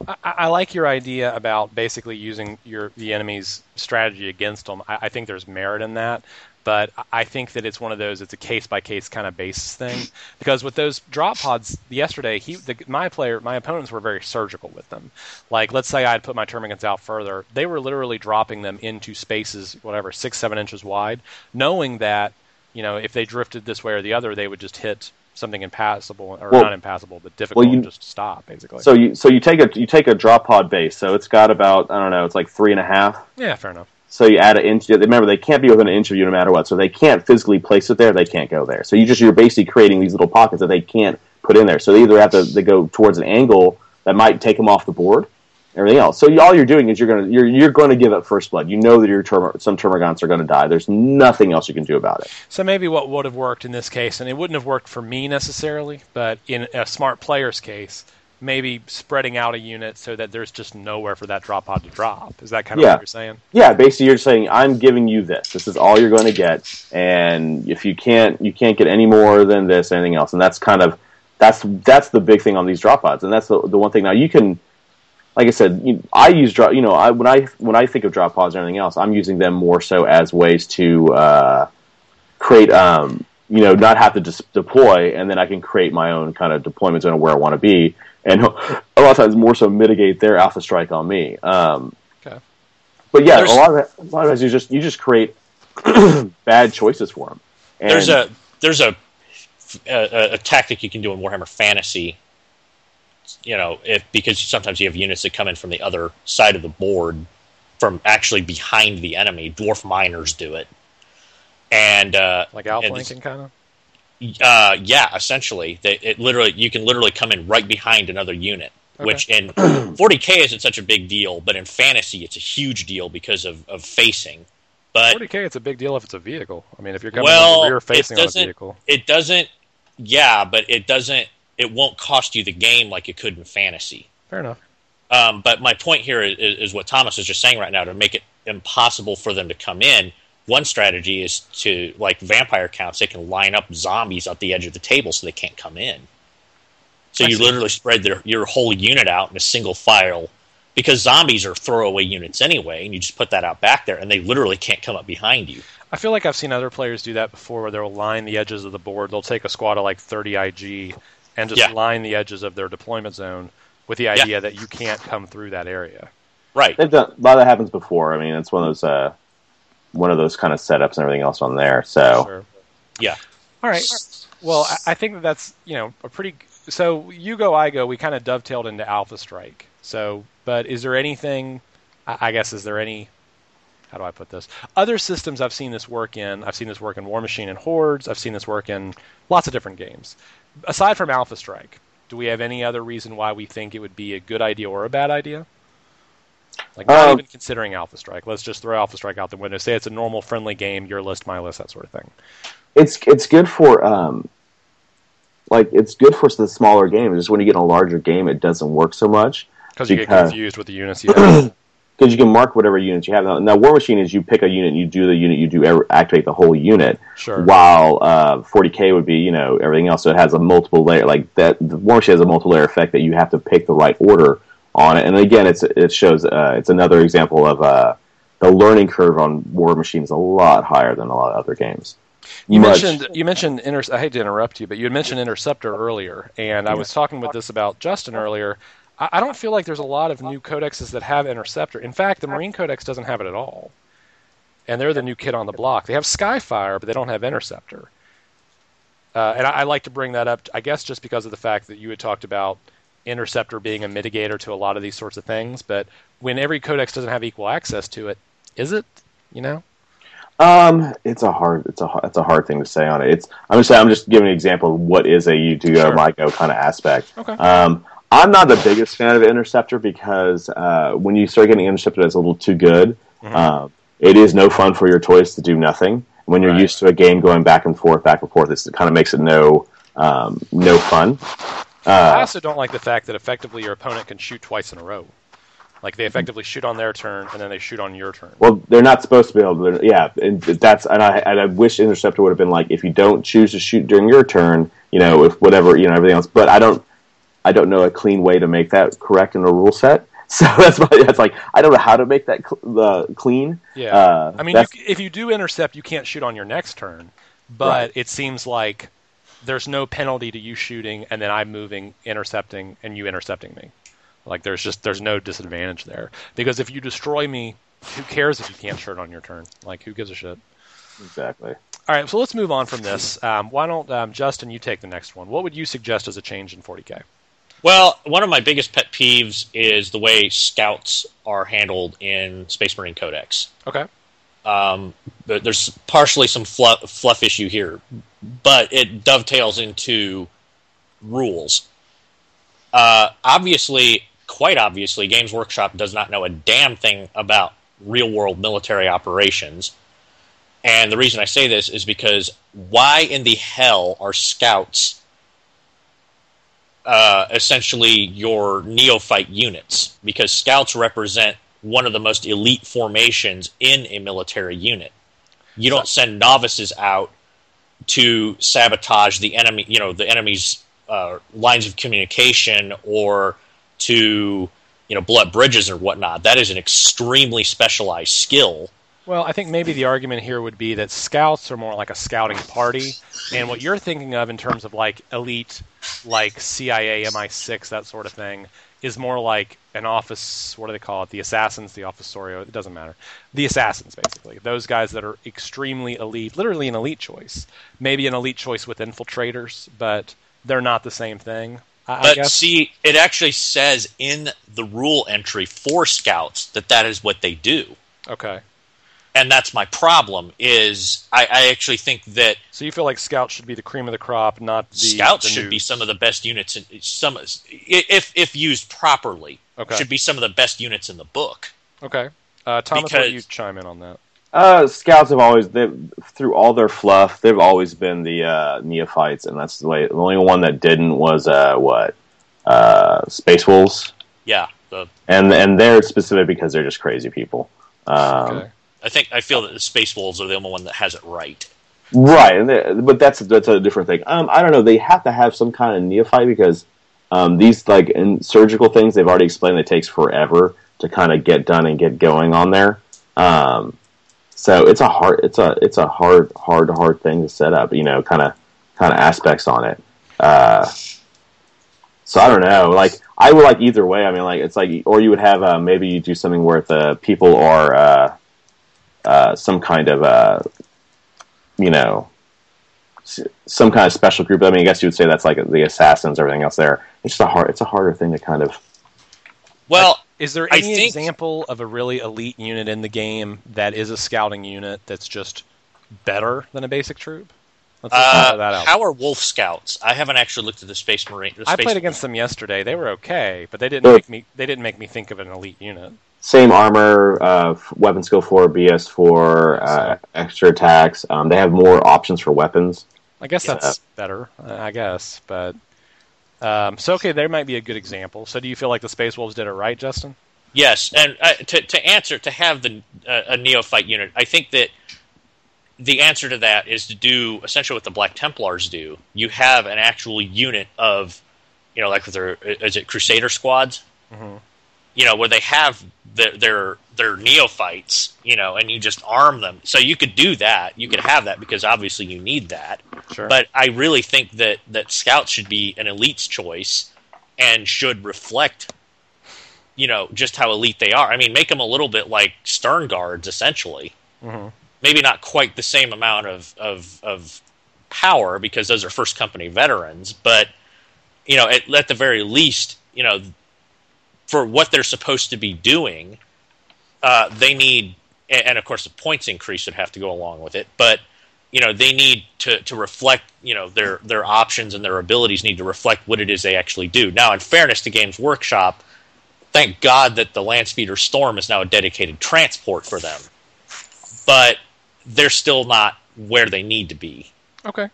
I, I like your idea about basically using your the enemy's strategy against them. I, I think there's merit in that, but I- think that it's one of those. It's a case by case kind of basis thing because with those drop pods yesterday, he the, my player my opponents were very surgical with them. Like let's say I had put my termagants out further, they were literally dropping them into spaces whatever six seven inches wide, knowing that you know if they drifted this way or the other, they would just hit something impassable or Well- not impassable but difficult well, you- just stop basically. So you so you take a you take a drop pod base, so it's got about I don't know, it's like three and a half. yeah, fair enough. So you add an inch. Remember, they can't be within an inch of you no matter what. So they can't physically place it there. They can't go there. So you just you're basically creating these little pockets that they can't put in there. So they either have to they go towards an angle that might take them off the board, everything else. So all you're doing is you're gonna you're you're going to give up first blood. You know that your term, some termagants are going to die. There's nothing else you can do about it. So maybe what would have worked in this case, and it wouldn't have worked for me necessarily, but in a smart player's case, maybe spreading out a unit so that there's just nowhere for that drop pod to drop. Is that kind of Yeah. what you're saying? Yeah, basically you're saying I'm giving you this. This is all you're going to get, and if you can't you can't get any more than this, anything else, and that's kind of that's that's the big thing on these drop pods, and that's the, the one thing. Now you can, like I said, you, I use drop. You know, I when I when I think of drop pods and everything else, I'm using them more so as ways to uh, create. Um, you know, not have to just deploy, and then I can create my own kind of deployment zone of where I want to be, and <laughs> a lot of times more so mitigate their alpha strike on me. Um, Okay. but yeah, There's- a lot of that, a lot of times you just you just create <clears throat> bad choices for them. And, there's a there's a, a a tactic you can do in Warhammer Fantasy. You know, if because sometimes you have units that come in from the other side of the board, from actually behind the enemy. Dwarf miners do it, and uh, Like outflanking, kind of. uh, yeah, essentially, they, it literally you can literally come in right behind another unit. Okay. Which in <clears throat> 40k isn't such a big deal, but in fantasy it's a huge deal because of, of facing. But 40k, it's a big deal if it's a vehicle. I mean, if you're coming Well, rear facing on a vehicle. it doesn't yeah but it doesn't it won't cost you the game like it could in fantasy Fair enough. um, but my point here is, is what thomas is just saying right now to make it impossible for them to come in one strategy is to like vampire counts they can line up zombies at the edge of the table so they can't come in so I you see. literally spread their, your whole unit out in a single file because zombies are throwaway units anyway and you just put that out back there and they literally can't come up behind you I feel like I've seen other players do that before, where they'll line the edges of the board. They'll take a squad of like 30 IG and just Yeah. line the edges of their deployment zone with the idea that you can't come through that area. right they've done, a lot of that happens before. I mean, it's one of those uh, one of those kind of setups and everything else on there. So Sure. yeah All right. Well, I- I think that that's you know a pretty. So you go, I go. We kind of dovetailed into Alpha Strike. So, but is there anything? I I guess is there any? How do I put this? Other systems I've seen this work in. I've seen this work in Warmachine and Hordes. I've seen this work in lots of different games. Aside from Alpha Strike, do we have any other reason why we think it would be a good idea or a bad idea? Like not Um, even considering Alpha Strike. Let's just throw Alpha Strike out the window. Say it's a normal friendly game, your list, my list, that sort of thing. it's it's good for um, like it's good for the smaller games. Just when you get in a larger game, it doesn't work so much Because you get confused with the units you have. Because you can mark whatever units you have. Now, now, Warmachine is you pick a unit, you do the unit, you do activate the whole unit. Sure. While uh, 40k would be you know everything else. So it has a multiple layer like that. The Warmachine has a multiple layer effect that you have to pick the right order on it. And again, it's it shows uh, it's another example of uh, the learning curve on Warmachine is a lot higher than a lot of other games. You Much- mentioned you mentioned inter- I hate to interrupt you, but you had mentioned Interceptor earlier, and I was talking with this about Justin earlier. I, I don't feel like there's a lot of new codexes that have Interceptor. In fact, the Marine Codex doesn't have it at all, and they're the new kid on the block. They have Skyfire, but they don't have Interceptor. Uh, and I, I like to bring that up, I guess, just because of the fact that you had talked about Interceptor being a mitigator to a lot of these sorts of things. But when every codex doesn't have equal access to it, is it? You know? Um, it's a hard, it's a it's a hard thing to say on it. It's I'm just I'm just giving an example of what is a you do go Sure. my go kind of aspect. Okay. Um, I'm not the biggest fan of Interceptor because uh, when you start getting Interceptor that's a little too good, Mhm. um, it is no fun for your toys to do nothing. When you're Right. used to a game going back and forth, back and forth, it's, it kind of makes it no um, no fun. I Uh, also don't like the fact that effectively your opponent can shoot twice in a row. Like they effectively shoot on their turn and then they shoot on your turn. well, they're not supposed to be able to. Yeah, and that's and I and I wish Interceptor would have been like if you don't choose to shoot during your turn, you know, if whatever you know everything else. But I don't, I don't know a clean way to make that correct in a rule set. <laughs> So that's why that's like I don't know how to make that cl- uh, clean. Yeah. Uh, I mean, you, if you do intercept, you can't shoot on your next turn. But Right. it seems like there's no penalty to you shooting and then I'm moving, intercepting, and you intercepting me. Like there's just there's no disadvantage there because if you destroy me, who cares if you can't shoot on your turn? Like who gives a shit? exactly. All right, so let's move on from this. Um, why don't um, Justin you take the next one? What would you suggest as a change in 40k? Well, one of my biggest pet peeves is the way scouts are handled in Space Marine Codex. Okay. Um, but there's partially some fluff, fluff issue here, but it dovetails into rules. Uh, obviously, quite obviously, Games Workshop does not know a damn thing about real world military operations. And the reason I say this is because why in the hell are scouts uh, essentially your neophyte units? Because scouts represent one of the most elite formations in a military unit. You don't send novices out to sabotage the enemy, you know, the enemy's uh, lines of communication or to, you know, blow up bridges or whatnot. That is an extremely specialized skill. Well, I think maybe the argument here would be that scouts are more like a scouting party, and what you're thinking of in terms of like elite, like CIA, MI6, that sort of thing, is more like an office. What do they call it? The assassins, the Officio. It doesn't matter. The assassins, basically, those guys that are extremely elite, literally an elite choice. Maybe an elite choice with infiltrators, but they're not the same thing. I, I But guess. see, it actually says in the rule entry for scouts that that is what they do. okay. And that's my problem. Is I, I actually think that So you feel like scouts should be the cream of the crop, not the scouts the should be some of the best units. In, some if if used properly, Okay. should be some of the best units in the book. Okay. Uh, Thomas, what do Because- you chime in on that? Uh, scouts have always they through all their fluff, they've always been the uh, neophytes, and that's the way. The only one that didn't was uh, what uh, Space Wolves, Yeah, the, and and they're specific because they're just crazy people. Um, Okay. I think I feel that the Space Wolves are the only one that has it right. Right, and they, but that's that's a different thing. Um, I don't know. They have to have some kind of neophyte because um, these like surgical things they've already explained it takes forever to kind of get done and get going on there. Um, so it's a hard it's a it's a hard hard hard thing to set up. You know, kind of kind of aspects on it. Uh, so I don't know. Like I would like either way. I mean, like it's like or you would have uh, maybe you do something where the people are uh, uh, some kind of uh, you know some kind of special group. I mean, I guess you would say that's like the assassins, everything else there. It's just a hard. It's a harder thing to kind of. Well, Is there I any think- example of a really elite unit in the game that is a scouting unit that's just better than a basic troop? Let's uh, that out. how are Wolf Scouts? I haven't actually looked at the Space Marine. The I Space played against them yesterday. They were okay, but they didn't make me. They didn't make me think of an elite unit. Same armor, uh, weapon skill four, BS four, uh, extra attacks. Um, they have more options for weapons. I guess that's better. uh, I guess, but um, so okay, there might be a good example. So do you feel like the Space Wolves did it right, Justin? Yes, and uh, to to answer to have the uh, a neophyte unit, I think that the answer to that is to do essentially what the Black Templars do. You have an actual unit of, you know, like with their is it Crusader squads? Mhm. you know, where they have their their, their neophytes, you know, and you just arm them. So you could do that. You could have that because obviously you need that. Sure. But I really think that that scouts should be an elite's choice and should reflect, you know, just how elite they are. I mean, make them a little bit like stern guards, essentially. Mhm. Maybe not quite the same amount of of, of power because those are first company veterans, but you know, at, at the very least, you know, for what they're supposed to be doing, uh, they need, and of course, the points increase would have to go along with it, but you know they need to, to reflect you know their their options and their abilities need to reflect what it is they actually do now in fairness to games workshop thank god that the landspeeder storm is now a dedicated transport for them but they're still not where they need to be Okay.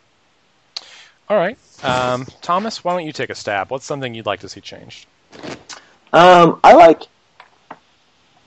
All right. Um, Thomas, why don't you take a stab? What's something you'd like to see changed? Um, I like.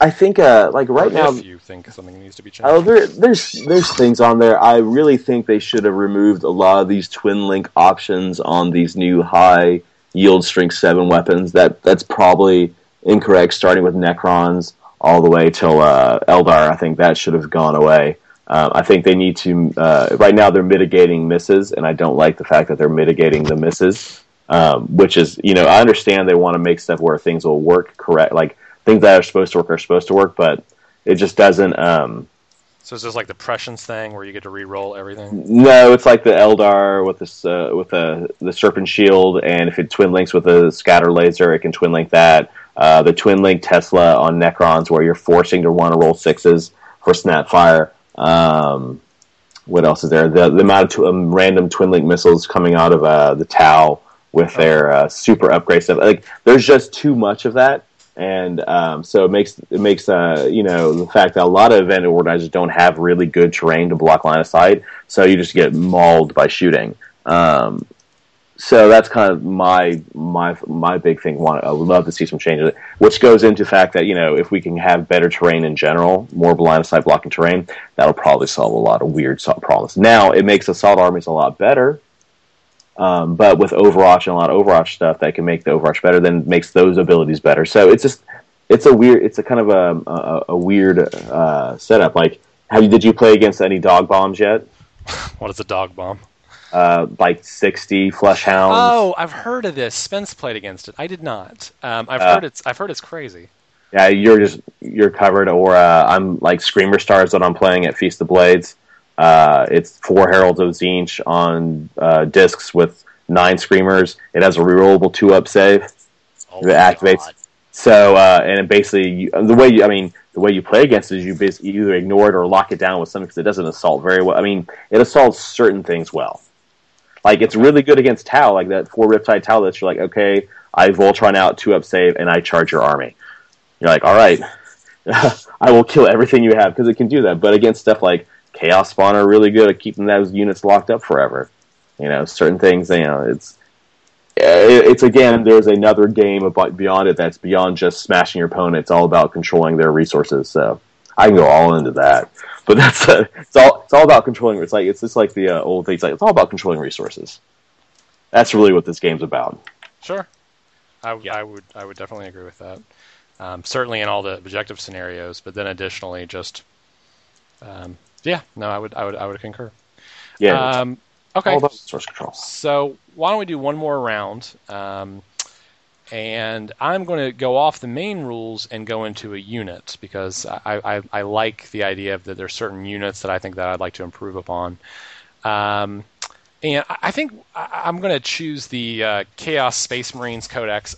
I think, uh, like right now, if you think something needs to be changed. Oh, there, there's there's things on there. I really think they should have removed a lot of these twin link options on these new high yield strength seven weapons. That that's probably incorrect. Starting with Necrons all the way till uh, Eldar, I think that should have gone away. Um, I think they need to. Uh, right now, they're mitigating misses, and I don't like the fact that they're mitigating the misses. Um, which is, you know, I understand they want to make stuff where things will work correct, like things that are supposed to work are supposed to work, but it just doesn't. Um, so it's just like the prescience thing where you get to re-roll everything. no, it's like the Eldar with this uh, with the the Serpent Shield, and if it twin links with a scatter laser, it can twin link that. Uh, the twin link Tesla on Necrons, where you're forcing to want to roll sixes for Snapfire. Um, what else is there? The, the amount of tw- um, random twin link missiles coming out of uh, the Tau with their uh, super upgrade stuff. Like, there's just too much of that, and um, so it makes it makes uh, you know the fact that a lot of event organizers don't have really good terrain to block line of sight, so you just get mauled by shooting. Um, so that's kind of my my my big thing. Want I would love to see some changes, which goes into the fact that you know if we can have better terrain in general, more line of sight blocking terrain, that'll probably solve a lot of weird problems. Now it makes assault armies a lot better, um, but with Overwatch and a lot of Overwatch stuff that can make the Overwatch better, then makes those abilities better. So it's just it's a weird it's a kind of a a, a weird uh, setup. Like, have you did you play against any dog bombs yet? <laughs> What is a dog bomb? Uh, like sixty flesh hounds. Oh, I've heard of this. Spence played against it. I did not. Um, I've Uh, heard it's. I've heard it's crazy. Yeah, you're just you're covered. Or uh, I'm like Screamer Stars that I'm playing at Feast of Blades. Uh, it's four Heralds of Tzeentch on uh, discs with nine Screamers. It has a rerollable two up save. oh It activates- God. So uh, and it basically you, the way you, I mean the way you play against it is you basically either ignore it or lock it down with something because it doesn't assault very well. I mean it assaults certain things well. Like it's really good against Tau, like that four Riptide Tau. That you're like, okay, I Voltron out two up save and I charge your army. You're like, all right, <laughs> I will kill everything you have because it can do that. But against stuff like Chaos Spawn are really good at keeping those units locked up forever. You know, certain things. You know, it's it's again. There's another game about beyond it that's beyond just smashing your opponent. It's all about controlling their resources. So I can go all into that. But <laughs> that's uh, it's all it's all about controlling. It's like it's just like the uh, old things. Like it's all about controlling resources. That's really what this game's about. Sure. I, w- Yeah. I would. I would definitely agree with that. Um, certainly in all the objective scenarios, but then additionally, just um, yeah. No, I would. I would. I would concur. Yeah, Um, okay. all about source control. So why don't we do one more round? Um, and I'm going to go off the main rules and go into a unit because I, I, I like the idea of that there's certain units that I think that I'd like to improve upon. Um, and I think I'm going to choose the uh, Chaos Space Marines Codex.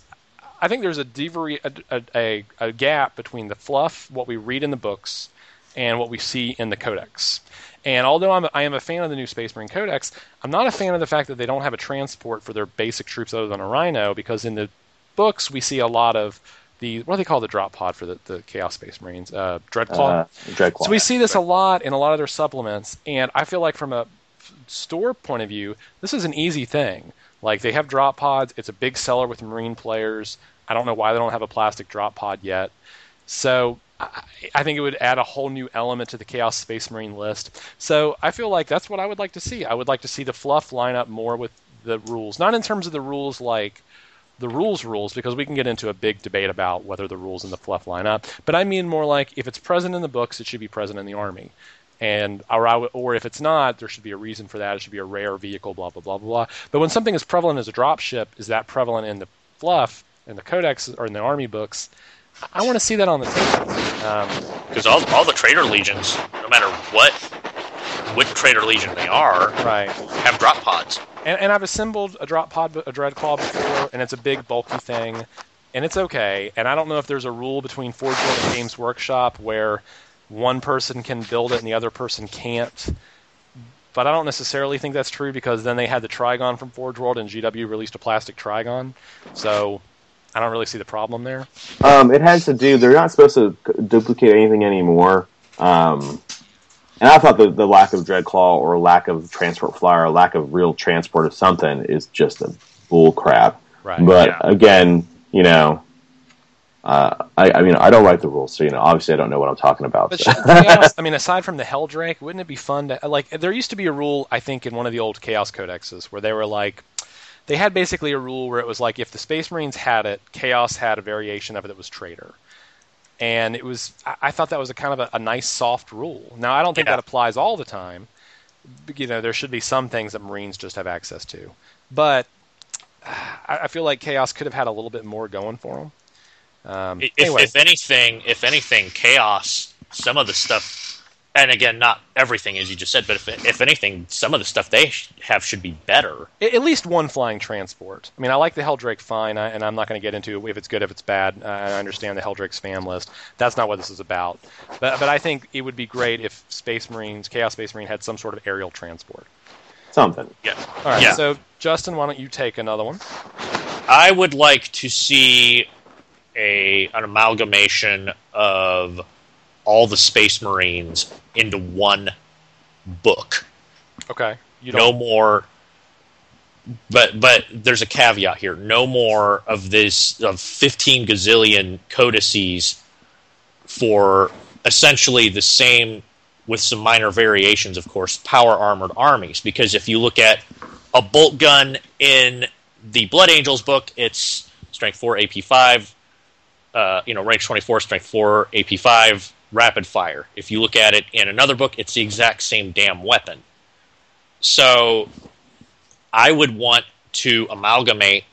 I think there's a, devari- a, a, a gap between the fluff, what we read in the books, and what we see in the Codex. And although I'm, I am a fan of the new Space Marine Codex, I'm not a fan of the fact that they don't have a transport for their basic troops other than a Rhino, because in the books we see a lot of the what do they call the drop pod for the, the Chaos Space Marines? Uh, Dreadclaw. Uh, Dreadclaw. So we see this a lot in a lot of their supplements, and I feel like from a store point of view, this is an easy thing. Like they have drop pods. It's a big seller with Marine players. I don't know why they don't have a plastic drop pod yet. So I, think it would add a whole new element to the Chaos Space Marine list. So I feel like that's what I would like to see. I would like to see the fluff line up more with the rules, not in terms of the rules like the rules rules because we can get into a big debate about whether the rules in the fluff line up. But I mean more like if it's present in the books, it should be present in the army. And or, or if it's not, there should be a reason for that. It should be a rare vehicle, blah blah blah blah blah. But when something is prevalent as a dropship, is that prevalent in the fluff in the codex or in the army books? I want to see that on the table. Because um, all, all the Traitor Legions, no matter what what Traitor Legion they are, right, have drop pods. And, and I've assembled a drop pod, a Dreadclaw before, and it's a big bulky thing, and it's okay. And I don't know if there's a rule between Forge World and Games Workshop where one person can build it and the other person can't. But I don't necessarily think that's true because then they had the Trygon from Forge World and GW released a plastic Trygon. So I don't really see the problem there. Um, it has to do. They're not supposed to duplicate anything anymore. Um, and I thought the, the lack of Dreadclaw or lack of transport flyer or lack of real transport of something is just a bull crap. Right. But yeah. again, you know, uh, I, I mean, I don't write the rules, so you know, obviously, I don't know what I'm talking about. But <laughs> so. chaos, I mean, aside from the Heldrake, wouldn't it be fun to like? There used to be a rule, I think, in one of the old Chaos codexes where they were like, they had basically a rule where it was like if the Space Marines had it, Chaos had a variation of it that was Traitor. And it was, I, I thought that was a kind of a, a, nice, soft rule. Now, I don't think yeah. that applies all the time. You know, there should be some things that Marines just have access to. But I, I feel like Chaos could have had a little bit more going for them. Um, if, anyway. if anything, if anything, Chaos, some of the stuff and again, not everything as you just said, but if, if anything, some of the stuff they have should be better. At least one flying transport. I mean, I like the Heldrake fine, and I'm not going to get into if it's good, if it's bad. Uh, I understand the Heldrake's fan list. That's not what this is about. But but I think it would be great if Space Marines, Chaos Space Marine, had some sort of aerial transport. Something. Yeah. All right. Yeah. So Justin, why don't you take another one? I would like to see a an amalgamation of all the Space Marines into one book. Okay. You no more. But but there's a caveat here. No more of this of 15 gazillion codices for essentially the same with some minor variations, of course, power armored armies. Because if you look at a bolt gun in the Blood Angels book, it's strength 4, AP 5, uh, you know, range 24, strength 4, AP 5, rapid fire. If you look at it in another book, it's the exact same damn weapon. So I would want to amalgamate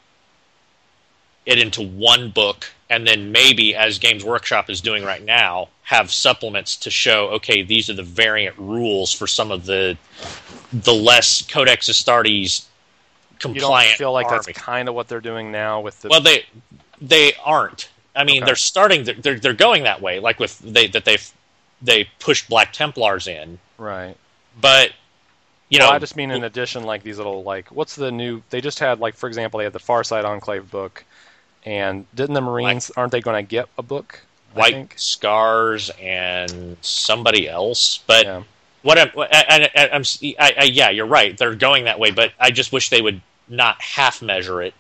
it into one book and then maybe as Games Workshop is doing right now, have supplements to show okay, these are the variant rules for some of the the less Codex Astartes compliant. You don't feel like army. that's kind of what they're doing now with the Well, they they aren't. I mean, Okay. they're starting. They're they're going that way. Like with they that they've they pushed Black Templars in, right. but you know, I just mean in addition, like these little like what's the new? They just had like for example, they had the Farside Enclave book, and didn't the Marines aren't they going to get a book? White? Scars and somebody else. But Yeah. what I'm, I, I, I'm, I, I, yeah, you're right. They're going that way, but I just wish they would not half measure it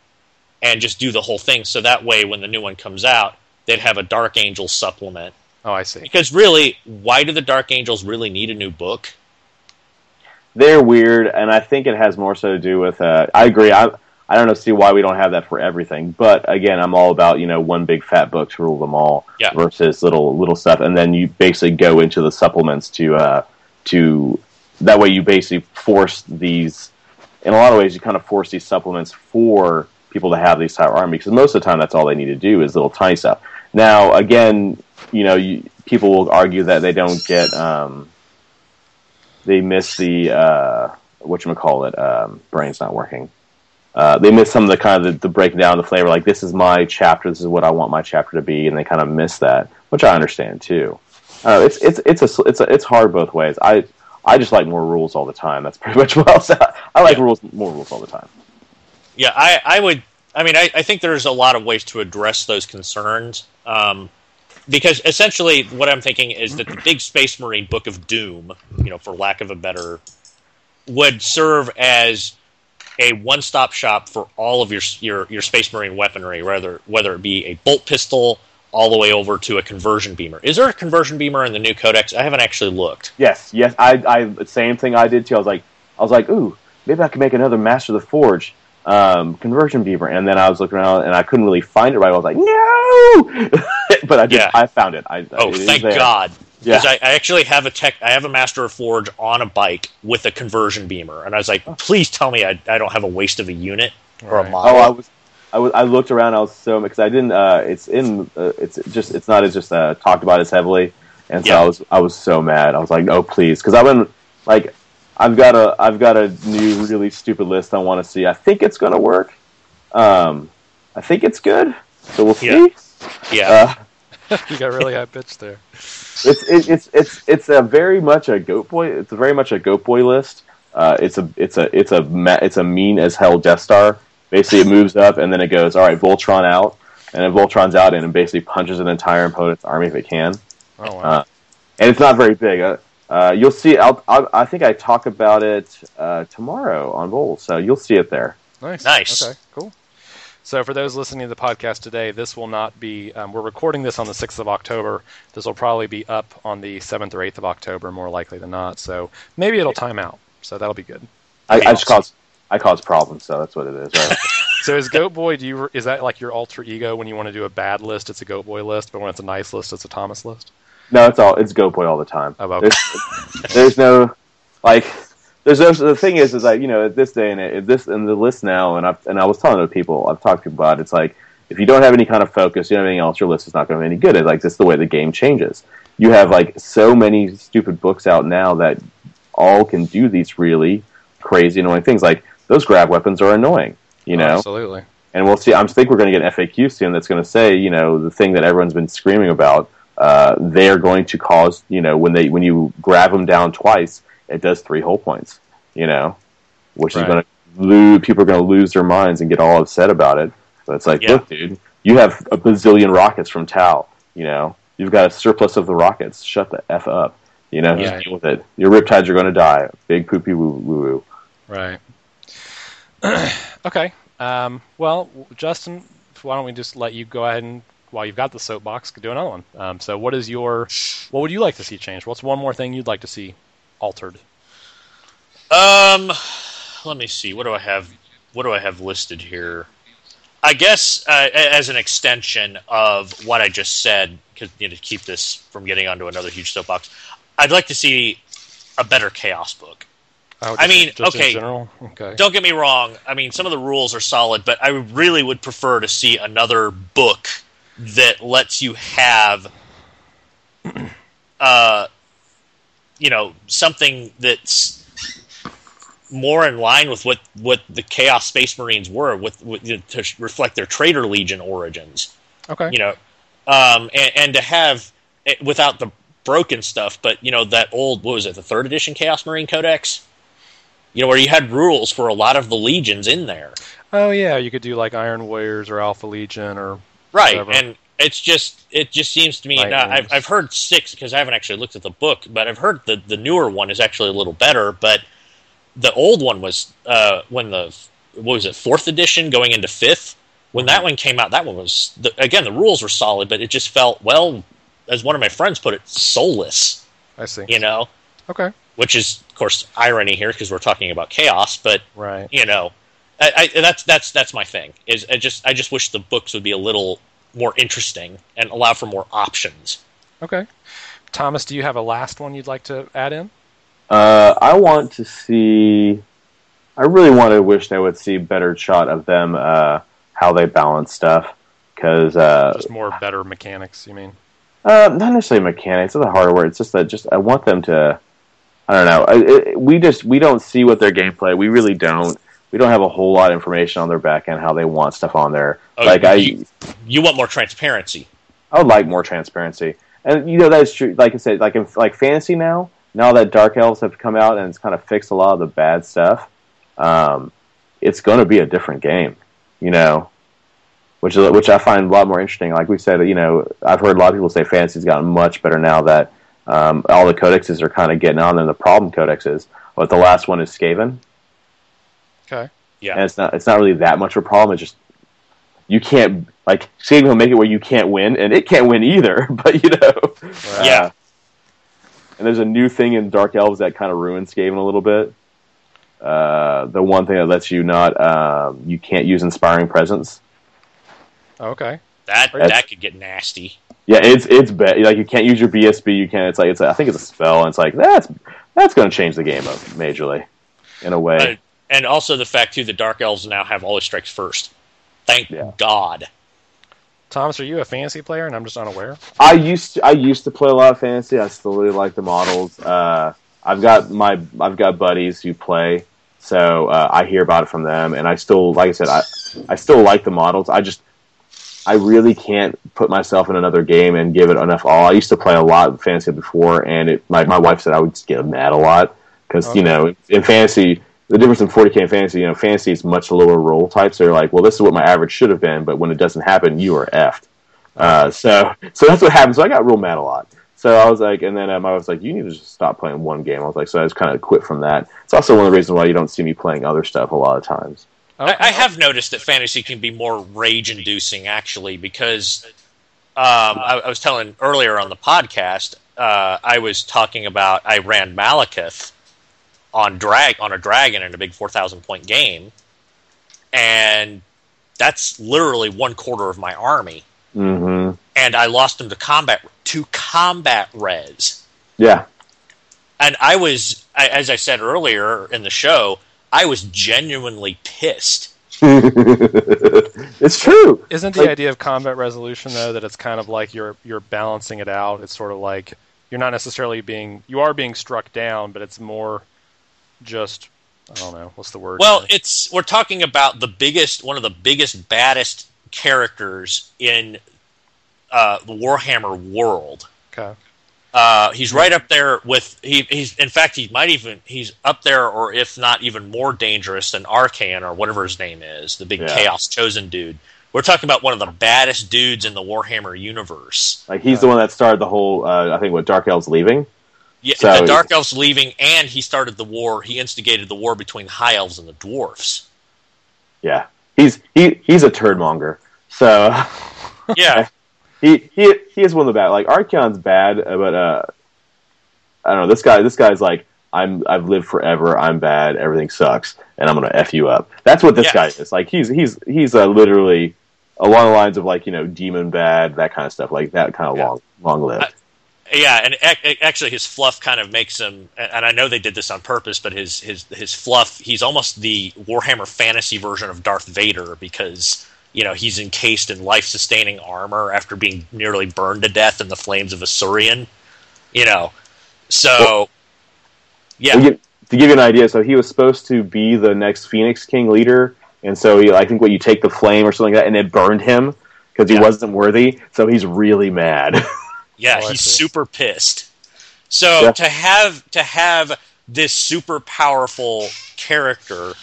and just do the whole thing. So that way, when the new one comes out, they'd have a Dark Angel supplement. Oh, I see. Because really, why do the Dark Angels really need a new book? They're weird, and I think it has more so to do with. Uh, I agree. I I don't know see why we don't have that for everything, but again, I'm all about you know one big fat book to rule them all Yeah. versus little little stuff, and then you basically go into the supplements to uh, to that way you basically force these. In a lot of ways, you kind of force these supplements for people to have these type of army because most of the time that's all they need to do is little tiny stuff. Now, again, you know, you, people will argue that they don't get. Um, they miss the uh, what you call it. Um, brain's not working. Uh, they miss some of the kind of the, the breaking down the flavor. Like this is my chapter. This is what I want my chapter to be, and they kind of miss that, which I understand too. Uh, it's it's it's a it's a, it's hard both ways. I I just like more rules all the time. That's pretty <laughs> much what else. I like Yeah. rules more rules all the time. Yeah, I, I would. I mean, I, I think there's a lot of ways to address those concerns. Um, because essentially, what I'm thinking is that the big Space Marine Book of Doom, you know, for lack of a better, would serve as a one-stop shop for all of your your your Space Marine weaponry, whether whether it be a bolt pistol all the way over to a conversion beamer. Is there a conversion beamer in the new codex? I haven't actually looked. Yes, yes. I I same thing I did too. I was like I was like, ooh, maybe I could make another Master of the Forge. Um, conversion beamer, and then I was looking around and I couldn't really find it right. I was like, no, <laughs> but I did. Yeah. I found it. I, Oh, it is thank there. God. Yeah. Because I, I actually have a tech, I have a Master of Forge on a bike with a conversion beamer, and I was like, please tell me I, I don't have a waste of a unit or a Right. model. Oh, I was. I, was, I looked around. I was so because I didn't. Uh, it's in. Uh, it's just. It's not as just uh, talked about as heavily, and so Yeah. I was. I was so mad. I was like, oh please, because I've been like, I've got a. I've got a new really stupid list I want to see. I think it's going to work. Um, I think it's good. So we'll see. Yeah. yeah. Uh, <laughs> you got really high pitched there. <laughs> it's it, it's it's it's a very much a goat boy. It's a very much a goat boy list. Uh, it's a it's a it's a ma- it's a mean as hell Death Star. Basically, it moves up and then it goes. All right, Voltron out, and then Voltron's out and it basically punches an entire opponent's army if it can. Oh wow. Uh, and it's not very big. Uh, you'll see. I'll, I'll, I think I talk about it uh, tomorrow on Bowl, so you'll see it there. Nice. Nice. Okay, cool. So, for those listening to the podcast today, this will not be, um, we're recording this on the 6th of October. This will probably be up on the 7th or 8th of October, more likely than not. So, maybe it'll time out. So, that'll be good. I, Pretty I just cause I cause problems, so that's what it is. Right? <laughs> So, is Goat Boy, do you, is that like your alter ego when you want to do a bad list? It's a Goat Boy list, but when it's a nice list, it's a Thomas list? No, it's all it's Goat Boy all the time. Oh, okay. There's, there's no like there's no the thing is is like you know at this day and this in the list now and I and I was telling to people I've talked to people about it, it's like if you don't have any kind of focus you don't have anything else your list is not going to be any good it's like this is the way the game changes you have like so many stupid books out now that all can do these really crazy annoying things like those grab weapons are annoying you know Absolutely. and we'll see. I think we're going to get an FAQ soon that's going to say, you know, the thing that everyone's been screaming about. Uh, they're going to cause, you know, when they when you grab them down twice, it does three whole points. You know, which Right. is going to lose. People are going to lose their minds and get all upset about it. But it's like, Yeah. look, dude, you have a bazillion rockets from Tau. You know, you've got a surplus of the rockets. Shut the f up. You know, Yeah. just deal with it. Your riptides are going to die. Big poopy woo woo woo. Right. <clears throat> okay. Um, well, Justin, why don't we just let you go ahead and, while you've got the soapbox, do another one. Um, so, what is your, what would you like to see changed? What's one more thing you'd like to see altered? Um, let me see. What do I have? What do I have listed here? I guess uh, as an extension of what I just said, because you know, to keep this from getting onto another huge soapbox, I'd like to see a better chaos book. Oh, I mean, just okay. In general? Okay. Don't get me wrong. I mean, some of the rules are solid, but I really would prefer to see another book that lets you have, uh, you know, something that's more in line with what, what the Chaos Space Marines were, with, with to reflect their Traitor Legion origins Okay. you know, um, and, and to have it without the broken stuff, but you know that old what was it, the third edition Chaos Marine Codex, you know, where you had rules for a lot of the legions in there, Oh, yeah. You could do like Iron Warriors or Alpha Legion or. Right? Whatever. And it's just it just seems to me. Light Now, I've. I've heard six because I haven't actually looked at the book, but I've heard the the newer one is actually a little better, but the old one was uh, when the what was it fourth edition going into fifth when that one came out that one was the, again the rules were solid but it just felt well as one of my friends put it soulless I see. you know Okay. which is of course irony here because we're talking about chaos but Right. you know I, I, that's that's that's my thing is I just I just wish the books would be a little more interesting and allow for more options Okay. Thomas, do you have a last one you'd like to add in? Uh, I want to see. I really want to wish they would see a better shot of them uh, how they balance stuff because uh, Just more better mechanics, you mean? uh, not necessarily mechanics. It's a hard word. It's just that just I want them to. I don't know. I, it, we just we don't see what their gameplay. We really don't. We don't have a whole lot of information on their back end how they want stuff on there. Oh, like I, you- you want more transparency I would like more transparency. And you know that is true. Like I said, like in like fantasy now, now that Dark Elves have come out and it's kind of fixed a lot of the bad stuff, um, it's going to be a different game. You know, which is which I find a lot more interesting. Like we said, you know, I've heard a lot of people say fantasy's gotten much better now that um, all the codexes are kind of getting on them. The problem codexes, but the last one is Skaven, Okay. yeah and it's not it's not really that much of a problem. It's just you can't like Skaven will make it where you can't win, and it can't win either. <laughs> But you know, Yeah. Uh, and there's a new thing in Dark Elves that kind of ruins Skaven a little bit. uh, the one thing that lets you not um, you can't use inspiring presence. Okay. That That's- that could get nasty. Yeah, it's it's bad. Like you can't use your BSB. You can't. It's like it's. A, I think it's a spell, and it's like that's that's going to change the game up majorly, in a way. Uh, and also the fact too, the dark elves now have all always strikes first. Thank Yeah. God. Thomas, are you a fantasy player and I'm just unaware? I used to, I used to play a lot of fantasy. I still really like the models. Uh, I've got my I've got buddies who play, so uh, I hear about it from them, and I still like I said I I still like the models. I just I really can't put myself in another game and give it enough all. I used to play a lot of fantasy before, and it my my wife said I would just get mad a lot because Okay. you know in fantasy. The difference in 40k and fantasy, you know, fantasy is much lower roll types. They're like, well, this is what my average should have been, but when it doesn't happen, you are effed. Uh, so, <laughs> so that's what happened. So I got real mad a lot. So I was like, and then um, I was like, you need to just stop playing one game. I was like, so I just kind of quit from that. It's also one of the reasons why you don't see me playing other stuff a lot of times. Okay. I, I have noticed that fantasy can be more rage-inducing, actually, because um, I, I was telling earlier on the podcast, uh, I was talking about I ran Malekith on drag on a dragon in a big four thousand point game, and that's literally one quarter of my army, hmm and I lost them to combat to combat res. Yeah. and I was, as I said earlier in the show, I was genuinely pissed. <laughs> it's true. Isn't the Like- idea of combat resolution though that it's kind of like you're you're balancing it out? It's sort of like you're not necessarily being you are being struck down, but it's more just I don't know what's the word. Well, here? it's we're talking about the biggest, one of the biggest, baddest characters in uh, the Warhammer world. okay. Uh, he's right up there with he, he's in fact he might even he's up there or if not even more dangerous than Archaon or whatever his name is the big Yeah. chaos chosen dude. We're talking about one of the baddest dudes in the Warhammer universe. Like he's the one that started the whole. Uh, I think what Dark Elves leaving. Yeah, So- the Dark Elves leaving, and he started the war. He instigated the war between the High Elves and the Dwarfs. Yeah, he's he he's a turd monger. So <laughs> Yeah, he he he is one of the bad. Like Archaon's bad, uh, but uh, I don't know. This guy this guy's like I'm I've lived forever. I'm bad. Everything sucks, and I'm gonna f you up. That's what this Yeah. guy is. Like he's he's he's uh, literally along the lines of like you know demon bad that kind of stuff. Like that kind of Yeah. long long lived. Yeah, and actually, his fluff kind of makes him. And I know they did this on purpose, but his his his fluff. He's almost the Warhammer Fantasy version of Darth Vader because you know he's encased in life sustaining armor after being nearly burned to death in the flames of Asuryan. You know, so yeah, To give, to give you an idea, so he was supposed to be the next Phoenix King leader, and so he, I think what you take the flame or something like that, and it burned him because he Yeah. wasn't worthy. So he's really mad. <laughs> Yeah, Oh, he's super pissed. So Yeah. to have to have this super powerful character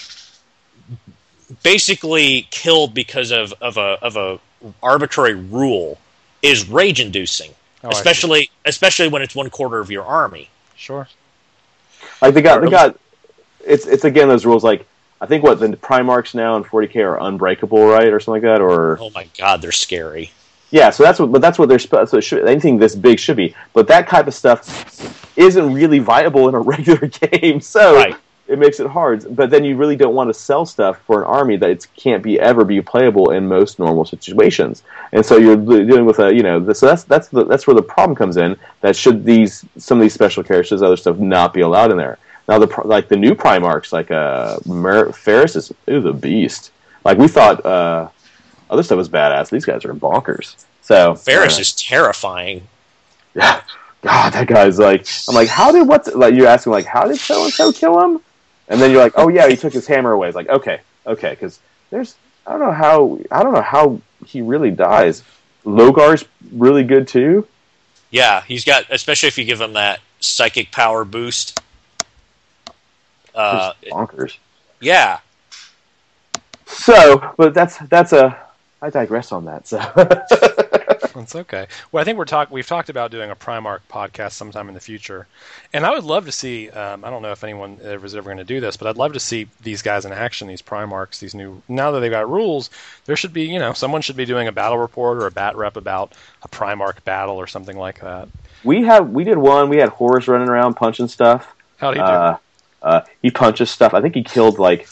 basically killed because of, of a of a arbitrary rule is rage inducing. Oh, especially especially when it's one quarter of your army. sure. like they got they got it's it's again those rules like I think what the Primarchs now in 40k are unbreakable, right, or something like that, or Oh my god, they're scary. Yeah. So that's what, but that's what they're so should, anything this big should be. But that type of stuff isn't really viable in a <laughs> regular game, so Right. it makes it hard. But then you really don't want to sell stuff for an army that it can't be ever be playable in most normal situations. And so you're dealing with a you know so that's that's the, that's where the problem comes in. That should these some of these special characters, other stuff, not be allowed in there. Now the like the new Primarchs, like uh, Mer- Ferrus is is a beast. Like we thought, uh, other stuff was badass. These guys are bonkers. So Ferrus uh, is terrifying. yeah. <laughs> God, that guy's like, I'm like, how did what? Like you're asking, like, how did so and so kill him? And then you're like, oh yeah, he took his hammer away. It's like, okay, okay, because there's, I don't know how, I don't know how he really dies. Lorgar's really good too. Yeah, he's got especially if you give him that psychic power boost. Uh, bonkers. yeah, So, but that's that's a. I digress on that. So <laughs> That's okay. Well, I think we're talk. We've talked about doing a Primarch podcast sometime in the future, and I would love to see. Um, I don't know if anyone ever is ever going to do this, but I'd love to see these guys in action. These Primarchs, these new. Now that they've got rules, there should be. You know, someone should be doing a battle report or a bat rep about a Primarch battle or something like that. we have we did one. We had Horus running around punching stuff. How do you do? Uh, Uh, he punches stuff. I think he killed like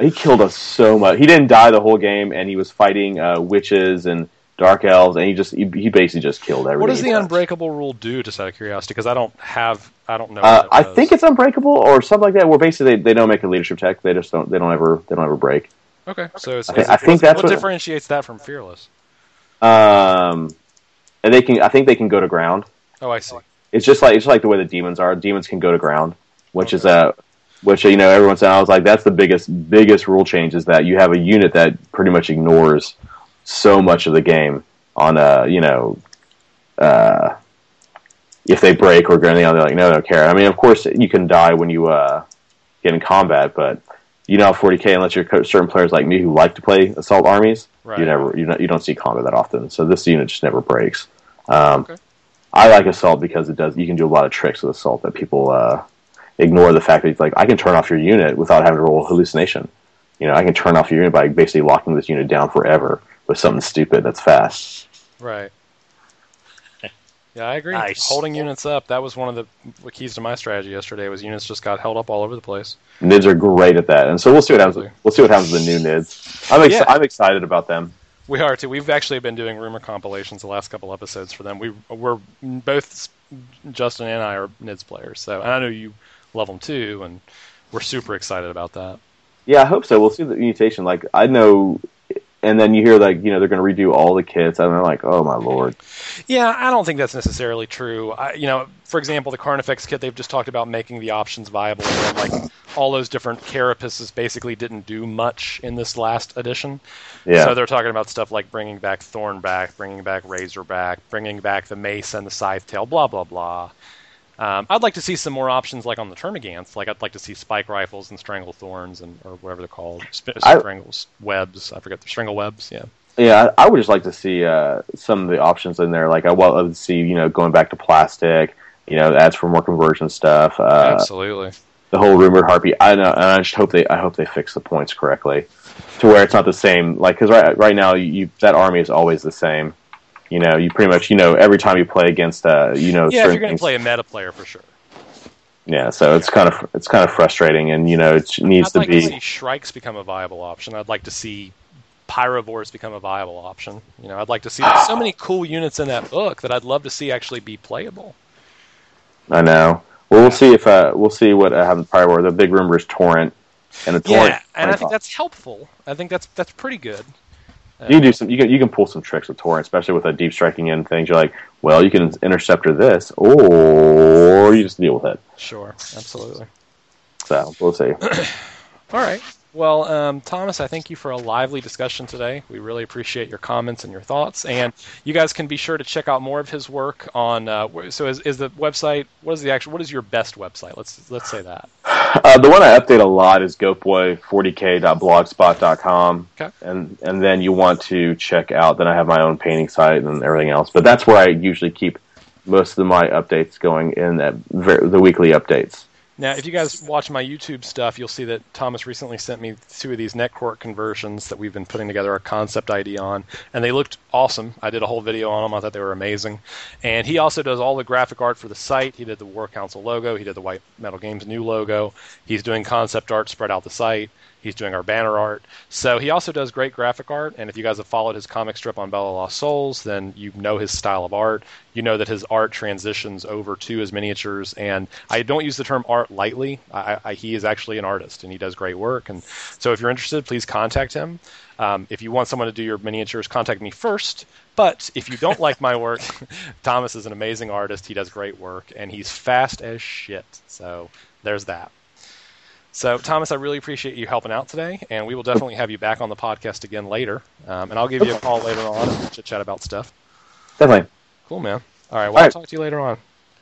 he killed us so much. He didn't die the whole game, and he was fighting uh, witches and dark elves, and he just he, he basically just killed everything. What does the touched. unbreakable rule do? Just out of curiosity, because I don't have, I don't know. Uh, I think it's unbreakable or something like that. Where basically they, they don't make a leadership check. They just don't. They don't ever. They don't ever break. okay. So it's, I think- I think that's what what- differentiates that from fearless. Um, and they can. I think they can go to ground. Oh, I see. It's just like it's just like the way the demons are. Demons can go to ground, which is a which you know everyone said. I was like, that's the biggest biggest rule change is that you have a unit that pretty much ignores so much of the game on a you know uh, if they break or anything. They're like, no, they don't care. I mean, of course, you can die when you uh, get in combat, but you know, 40k unless you're certain players like me who like to play assault armies, Right. you never you, know, you don't see combat that often. So this unit just never breaks. Um, Okay. I like assault because it does. You can do a lot of tricks with assault that people uh, ignore. The fact that it's like I can turn off your unit without having to roll hallucination. You know, I can turn off your unit by basically locking this unit down forever with something stupid that's fast. Right. Yeah, I agree. Nice. Holding units up, that was one of the keys to my strategy yesterday was units just got held up all over the place. Nids are great at that, and so we'll see what happens. We'll see what happens with the new Nids. I'm ex- Yeah. I'm excited about them. We are too. We've actually been doing rumor compilations the last couple episodes for them. We we're both Justin and I are Nids players, so and I know you love them too, and we're super excited about that. Yeah, I hope so. We'll see the mutation. Like I know, and then you hear like you know they're going to redo all the kits. and I'm like, oh my lord. Yeah, I don't think that's necessarily true. I, you know, for example, the Carnifex kit, they've just talked about making the options viable. And like all those different carapaces basically didn't do much in this last edition. Yeah, So they're talking about stuff like bringing back Thornback, bringing back Razorback, bringing back the Mace and the Scythe Tail, blah blah blah. Um, I'd like to see some more options like on the Termagants. Like I'd like to see spike rifles and strangle thorns and or whatever they're called, Sp- I- strangles webs. I forget the strangle webs. Yeah. yeah. I I would just like to see uh, some of the options in there. Like I would to see you know going back to plastic. You know, adds for more conversion stuff. Uh, Absolutely. the whole rumored harpy. I know, and I just hope they. I hope they fix the points correctly, to where it's not the same. Like because right right now you that army is always the same. You know, you pretty much you know every time you play against uh you know Yeah, if you're going to play a meta player for sure. yeah. So it's kind of it's kind of frustrating, and you know it needs to be. I'd to like be. to see Shrikes become a viable option. I'd like to see Pyrovores become a viable option. You know, I'd like to see so many cool units in that book that I'd love to see actually be playable. I know. Well, we'll see if uh, we'll see what uh, happens. Where the big rumor is torrent, and the torrent. Yeah, and I think that's helpful. I think that's that's pretty good. You can do some. You can you can pull some tricks with torrent, especially with a deep striking in things. You're like, well, you can interceptor this, or you just deal with it. Sure, absolutely. So we'll see. <clears throat> All right. Well, um, Thomas, I thank you for a lively discussion today. We really appreciate your comments and your thoughts. And you guys can be sure to check out more of his work on. Uh, so, is, is the website? What is the actual? What is your best website? Let's let's say that. Uh, the one I update a lot is goatboy40k.blogspot.com. Okay. And and then you want to check out. Then I have my own painting site and everything else. But that's where I usually keep most of my updates going in that ver- the weekly updates. Now, if you guys watch my YouTube stuff, you'll see that Thomas recently sent me two of these netcourt conversions that we've been putting together a concept ID on, and they looked awesome. I did a whole video on them. I thought they were amazing. And he also does all the graphic art for the site. He did the War Council logo. He did the White Metal Games new logo. He's doing concept art spread out the site. He's doing our banner art. So he also does great graphic art. And if you guys have followed his comic strip on Bell of Lost Souls, then you know his style of art. You know that his art transitions over to his miniatures. And I don't use the term art lightly. I, I, he is actually an artist and he does great work. And so if you're interested, please contact him. Um, if you want someone to do your miniatures, contact me first. But if you don't like my work, <laughs> Thomas is an amazing artist. He does great work and he's fast as shit. So there's that. So, Thomas, I really appreciate you helping out today, and we will definitely have you back on the podcast again later. Um, and I'll give you a call later on and chit chat about stuff. Definitely. Cool, man. All right, well, All I'll talk to you later on.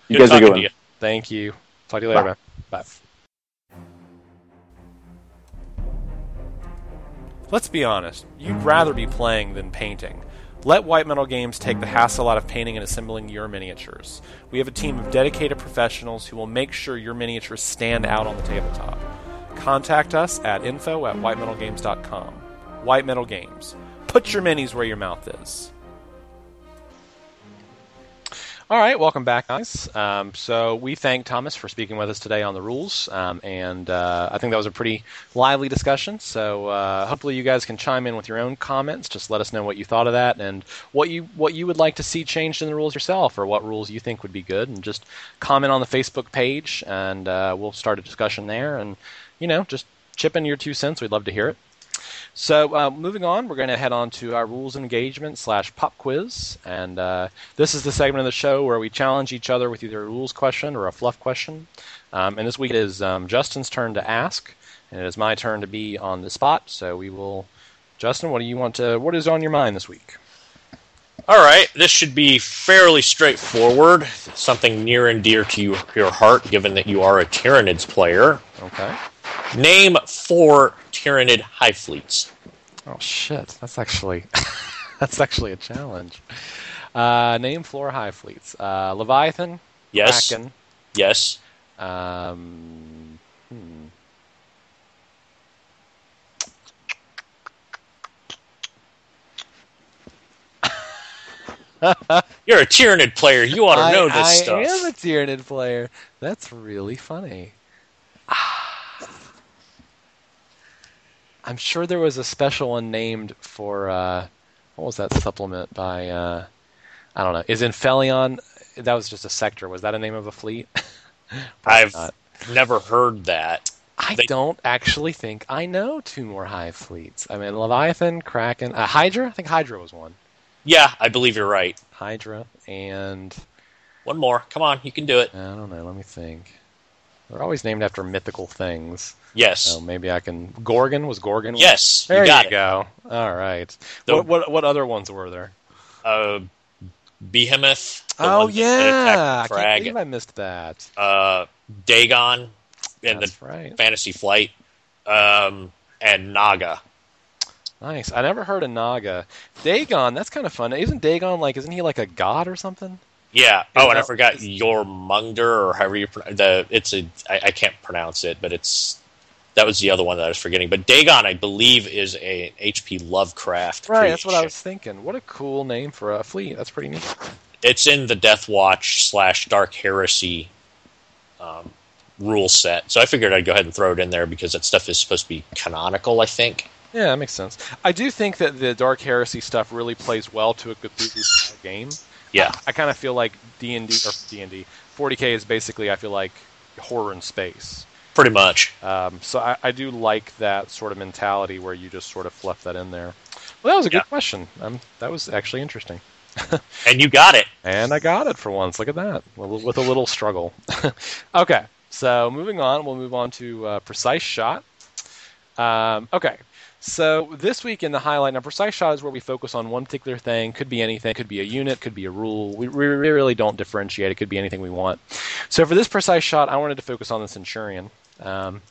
You Good guys are talking good. to you. Thank you. Talk to you later, Bye. man. Bye. Let's be honest, you'd rather be playing than painting. Let White Metal Games take the hassle out of painting and assembling your miniatures. We have a team of dedicated professionals who will make sure your miniatures stand out on the tabletop. Contact us at info at whitemetalgames.com. White Metal Games. Put your minis where your mouth is. All right, welcome back, guys. Um, so we thank Thomas for speaking with us today on the rules, um, and uh, I think that was a pretty lively discussion. So uh, hopefully you guys can chime in with your own comments. Just let us know what you thought of that and what you what you would like to see changed in the rules yourself, or what rules you think would be good, and just comment on the Facebook page, and uh, we'll start a discussion there. And you know, just chip in your two cents. We'd love to hear it. So uh, moving on, we're going to head on to our rules engagement slash pop quiz, and uh, this is the segment of the show where we challenge each other with either a rules question or a fluff question. Um, and this week it is um, Justin's turn to ask, and it is my turn to be on the spot. So we will, Justin, what do you want to? What is on your mind this week? All right, this should be fairly straightforward. Something near and dear to you, your heart, given that you are a Tyranids player. Okay. Name four Tyranid high fleets. Oh shit, that's actually <laughs> that's actually a challenge. Uh, name four high fleets: uh, Leviathan, Yes. Kraken, Yes. um, hmm. <laughs> You're a Tyranid player. You ought to I, know this I stuff. I am a Tyranid player. That's really funny. <sighs> <sighs> I'm sure there was a special one named for uh, what was that supplement by uh, I don't know. Is Infelion? That was just a sector. Was that a name of a fleet? <laughs> I've not. never heard that. I they- don't actually think I know two more hive fleets. I mean, Leviathan, Kraken, uh, Hydra. I think Hydra was one. Yeah, I believe you're right. Hydra and One more. Come on, you can do it. I don't know. Let me think. They're always named after mythical things. Yes. So maybe I can. Gorgon was Gorgon. Yes, There you got it. go. All right. The- what, what what other ones were there? Uh, Behemoth. oh yeah, I can't believe I missed that. Uh, Dagon in That's the right. Fantasy Flight. Um, and Naga. Nice. I never heard of Naga. Dagon. That's kind of fun. Isn't Dagon like? Isn't he like a god or something? Yeah. Oh, and I forgot Jormungandr or however you the. It's a. I, I can't pronounce it, but it's. That was the other one that I was forgetting. But Dagon, I believe, is a H.P. Lovecraft. Right. That's what I was thinking. What a cool name for a fleet. That's pretty neat. It's in the Death Watch slash Dark Heresy um, rule set. So I figured I'd go ahead and throw it in there because that stuff is supposed to be canonical. I think. Yeah, that makes sense. I do think that the Dark Heresy stuff really plays well to a Cthulhu style game. Yeah. I kind of feel like D and D or D and D 40k is basically I feel like horror in space. Pretty much. Um, so I, I do like that sort of mentality where you just sort of fluff that in there. Well, that was a good question. Um, that was actually interesting, <laughs> And you got it. and I got it for once. Look at that, with with a little struggle. <laughs> okay, so moving on, we'll move on to uh, precise shot. Um, okay, so this week in the highlight, now precise shot is where we focus on one particular thing. Could be anything. Could be a unit. Could be a rule. We, we really don't differentiate. It could be anything we want. So for this precise shot, I wanted to focus on the Centurion. Um,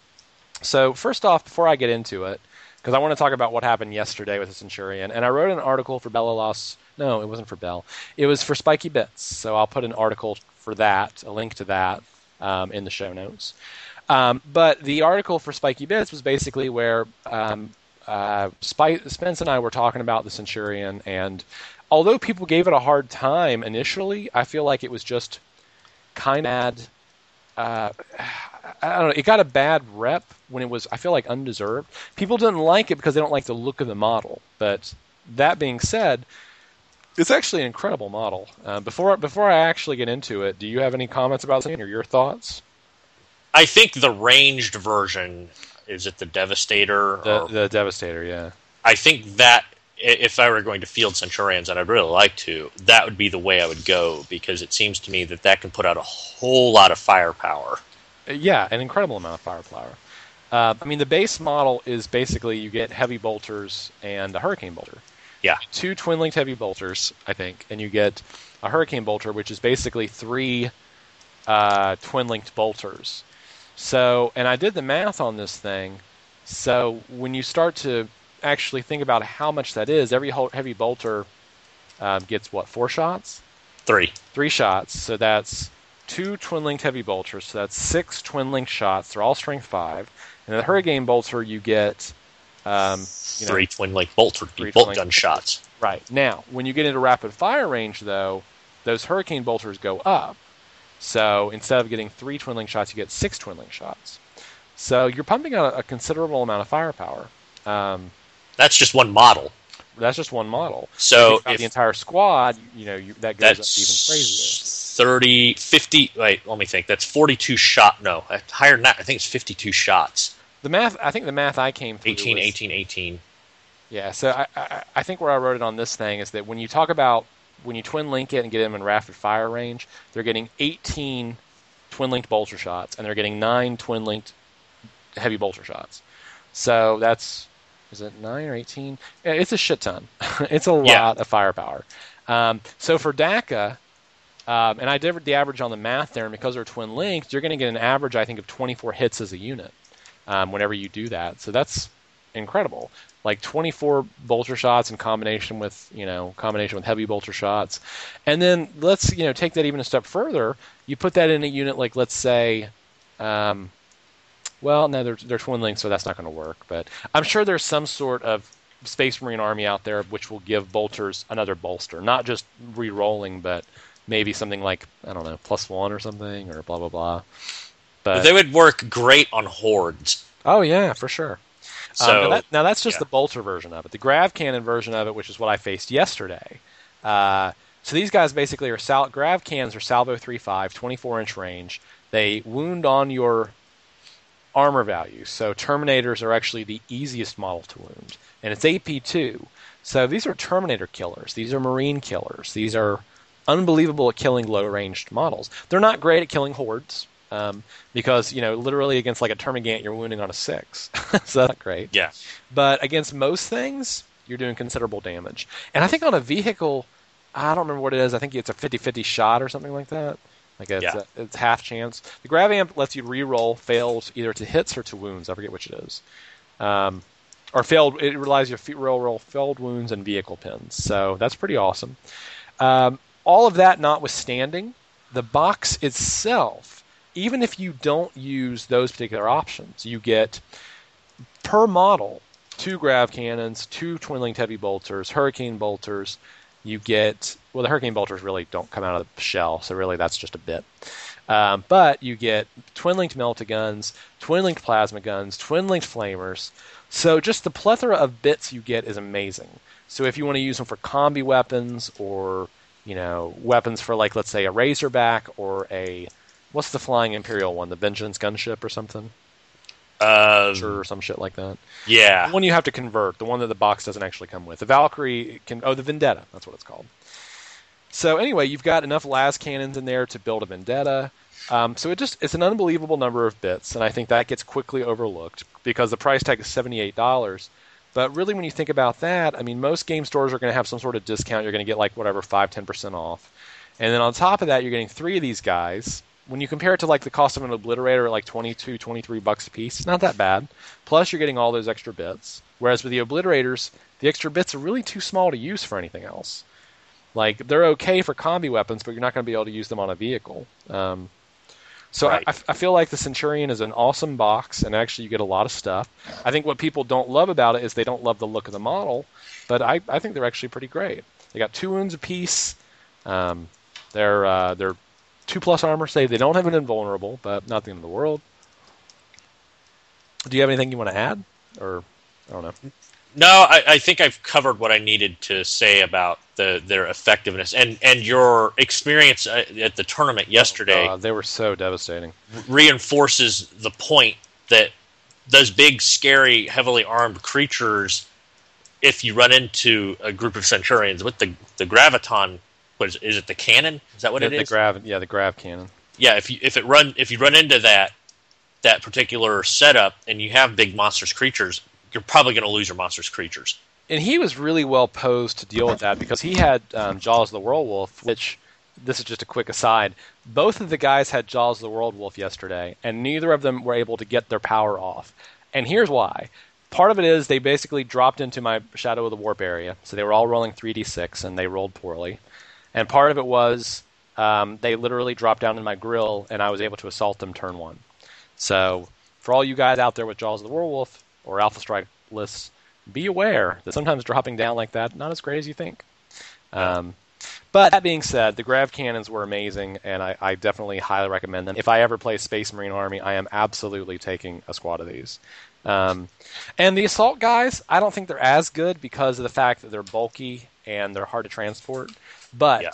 so first off, before I get into it, because I want to talk about what happened yesterday with the Centurion, and I wrote an article for Bellalos. No, it wasn't for Bell. It was for Spiky Bits. So I'll put an article for that, a link to that, um, in the show notes. Um, but the article for Spiky Bits was basically where um, uh, Spence and I were talking about the Centurion, and although people gave it a hard time initially, I feel like it was just kind of bad. Uh, I don't know. It got a bad rep when it was. I feel like undeserved. People didn't like it because they don't like the look of the model. But that being said, it's actually an incredible model. Uh, before before I actually get into it, do you have any comments about it or your thoughts? I think the ranged version is it the Devastator? The or- the Devastator, yeah. I think that if I were going to field Centurions, and I'd really like to, that would be the way I would go because it seems to me that that can put out a whole lot of firepower. Uh, Yeah, an incredible amount of firepower. Uh, I mean, the base model is basically you get heavy bolters and a hurricane bolter. Yeah. Two twin linked heavy bolters, I think, and you get a hurricane bolter, which is basically three uh, twin linked bolters. So, and I did the math on this thing. So when you start to actually think about how much that is, every heavy bolter um, gets what four shots Three. three shots. So that's two twin linked heavy bolters. So that's six twin linked shots. They're all strength five. And the hurricane bolter, you get um, you know, Three twin link bolt, Three bolt gun shots. Right now, when you get into rapid fire range, though, those hurricane bolters go up. So instead of getting three twin link shots, you get six twin link shots. So you're pumping out a, considerable amount of firepower. Um, that's just one model. That's just one model. So if, the entire squad, you know, you, that goes up even crazier. 30, 50. Wait, let me think. That's 42 shot. No, higher than that. I think it's 52 shots. The math. I think the math I came through. 18, was, 18, 18. Yeah. So I, I, I think where I wrote it on this thing is that when you talk about when you twin link it and get them in rapid fire range, they're getting 18 twin linked bolter shots, and they're getting nine twin linked heavy bolter shots. So that's is it nine or 18? It's a shit ton. <laughs> it's a lot yeah. of firepower. Um, so for DACA, um, and I did the average on the math there, and because they're twin linked, you're going to get an average, I think, of 24 hits as a unit um, whenever you do that. So that's incredible. Like 24 bolter shots in combination with, you know, combination with heavy bolter shots. And then let's, you know, take that even a step further. You put that in a unit like, let's say, um, well, no, they're, they're so that's not going to work. But I'm sure there's some sort of Space Marine army out there which will give bolters another bolster, not just re-rolling, but maybe something like I don't know, plus one or something, or blah blah blah. But they would work great on hordes. Oh yeah, for sure. So um, now, that, now, that's just yeah. the bolter version of it. The grav cannon version of it, which is what I faced yesterday. Uh, so these guys basically are sal- grav cannons are salvo 3.5, 24 inch range. They wound on your armor value. So Terminators are actually the easiest model to wound, and it's AP2. So these are Terminator killers. These are Marine killers. These are unbelievable at killing low ranged models. They're not great at killing hordes. Um, because you know, literally against like a Termagant, you're wounding on a six, <laughs> so that's not great. Yeah. But against most things, you're doing considerable damage. And I think on a vehicle, I don't remember what it is. I think it's a 50-50 shot or something like that. Like it's, yeah. a, it's half chance. The grav amp lets you re-roll fails either to hits or to wounds. I forget which it is. Um, or failed. It relies your roll roll failed wounds and vehicle pins. So that's pretty awesome. Um, all of that notwithstanding, the box itself, even if you don't use those particular options, you get per model two grav cannons, two twin linked heavy bolters, hurricane bolters, you get well the hurricane bolters really don't come out of the shell so really that's just a bit. Um, but you get twin linked melta guns twin linked plasma guns twin linked flamers. So just the plethora of bits you get is amazing. So if you want to use them for combi weapons or you know weapons for like let's say a razorback or a what's the flying imperial one the vengeance gunship or something uh, or some shit like that. Yeah, the one you have to convert, the one that the box doesn't actually come with. The Valkyrie can. Oh, the Vendetta. That's what it's called. So anyway, you've got enough las cannons in there to build a Vendetta. Um, so it just it's an unbelievable number of bits, and I think that gets quickly overlooked because the price tag is seventy eight dollars. But really, when you think about that, I mean, most game stores are going to have some sort of discount. You're going to get like whatever five, ten percent off, and then on top of that, you're getting three of these guys when you compare it to like the cost of an obliterator at like 22 23 bucks a piece it's not that bad plus you're getting all those extra bits whereas with the obliterators the extra bits are really too small to use for anything else like they're okay for combi weapons but you're not going to be able to use them on a vehicle um, so right. I, I, feel like the Centurion is an awesome box, and actually you get a lot of stuff. I think what people don't love about it is they don't love the look of the model, but I, I think they're actually pretty great. They got two wounds apiece. Um, they're uh, they're two plus armor save. They don't have an invulnerable, but not the end of the world. Do you have anything you want to add, or I don't know? No, I, I, think I've covered what I needed to say about the their effectiveness and and your experience uh, at the tournament oh, yesterday. Oh, they were so devastating. Reinforces the point that those big, scary, heavily armed creatures. If you run into a group of centurions with the the graviton what is, it, is it the cannon? Is that what the, it is? The grav, yeah, the grav cannon. Yeah, if you if it run if you run into that that particular setup and you have big monstrous creatures, you're probably going to lose your monstrous creatures. And he was really well posed to deal with that because he had um, Jaws of the World Wolf, which this is just a quick aside. Both of the guys had Jaws of the World Wolf yesterday, and neither of them were able to get their power off. And here's why. Part of it is they basically dropped into my Shadow of the Warp area, so they were all rolling 3d6 and they rolled poorly. And part of it was um, they literally dropped down in my grill, and I was able to assault them turn one. So for all you guys out there with Jaws of the World Wolf or Alpha Strike lists, be aware that sometimes dropping down like that not as great as you think. Um, But that being said, the grav cannons were amazing, and I, I, definitely highly recommend them. If I ever play Space Marine Army, I am absolutely taking a squad of these. Um, and the assault guys, I don't think they're as good because of the fact that they're bulky and they're hard to transport. But yeah.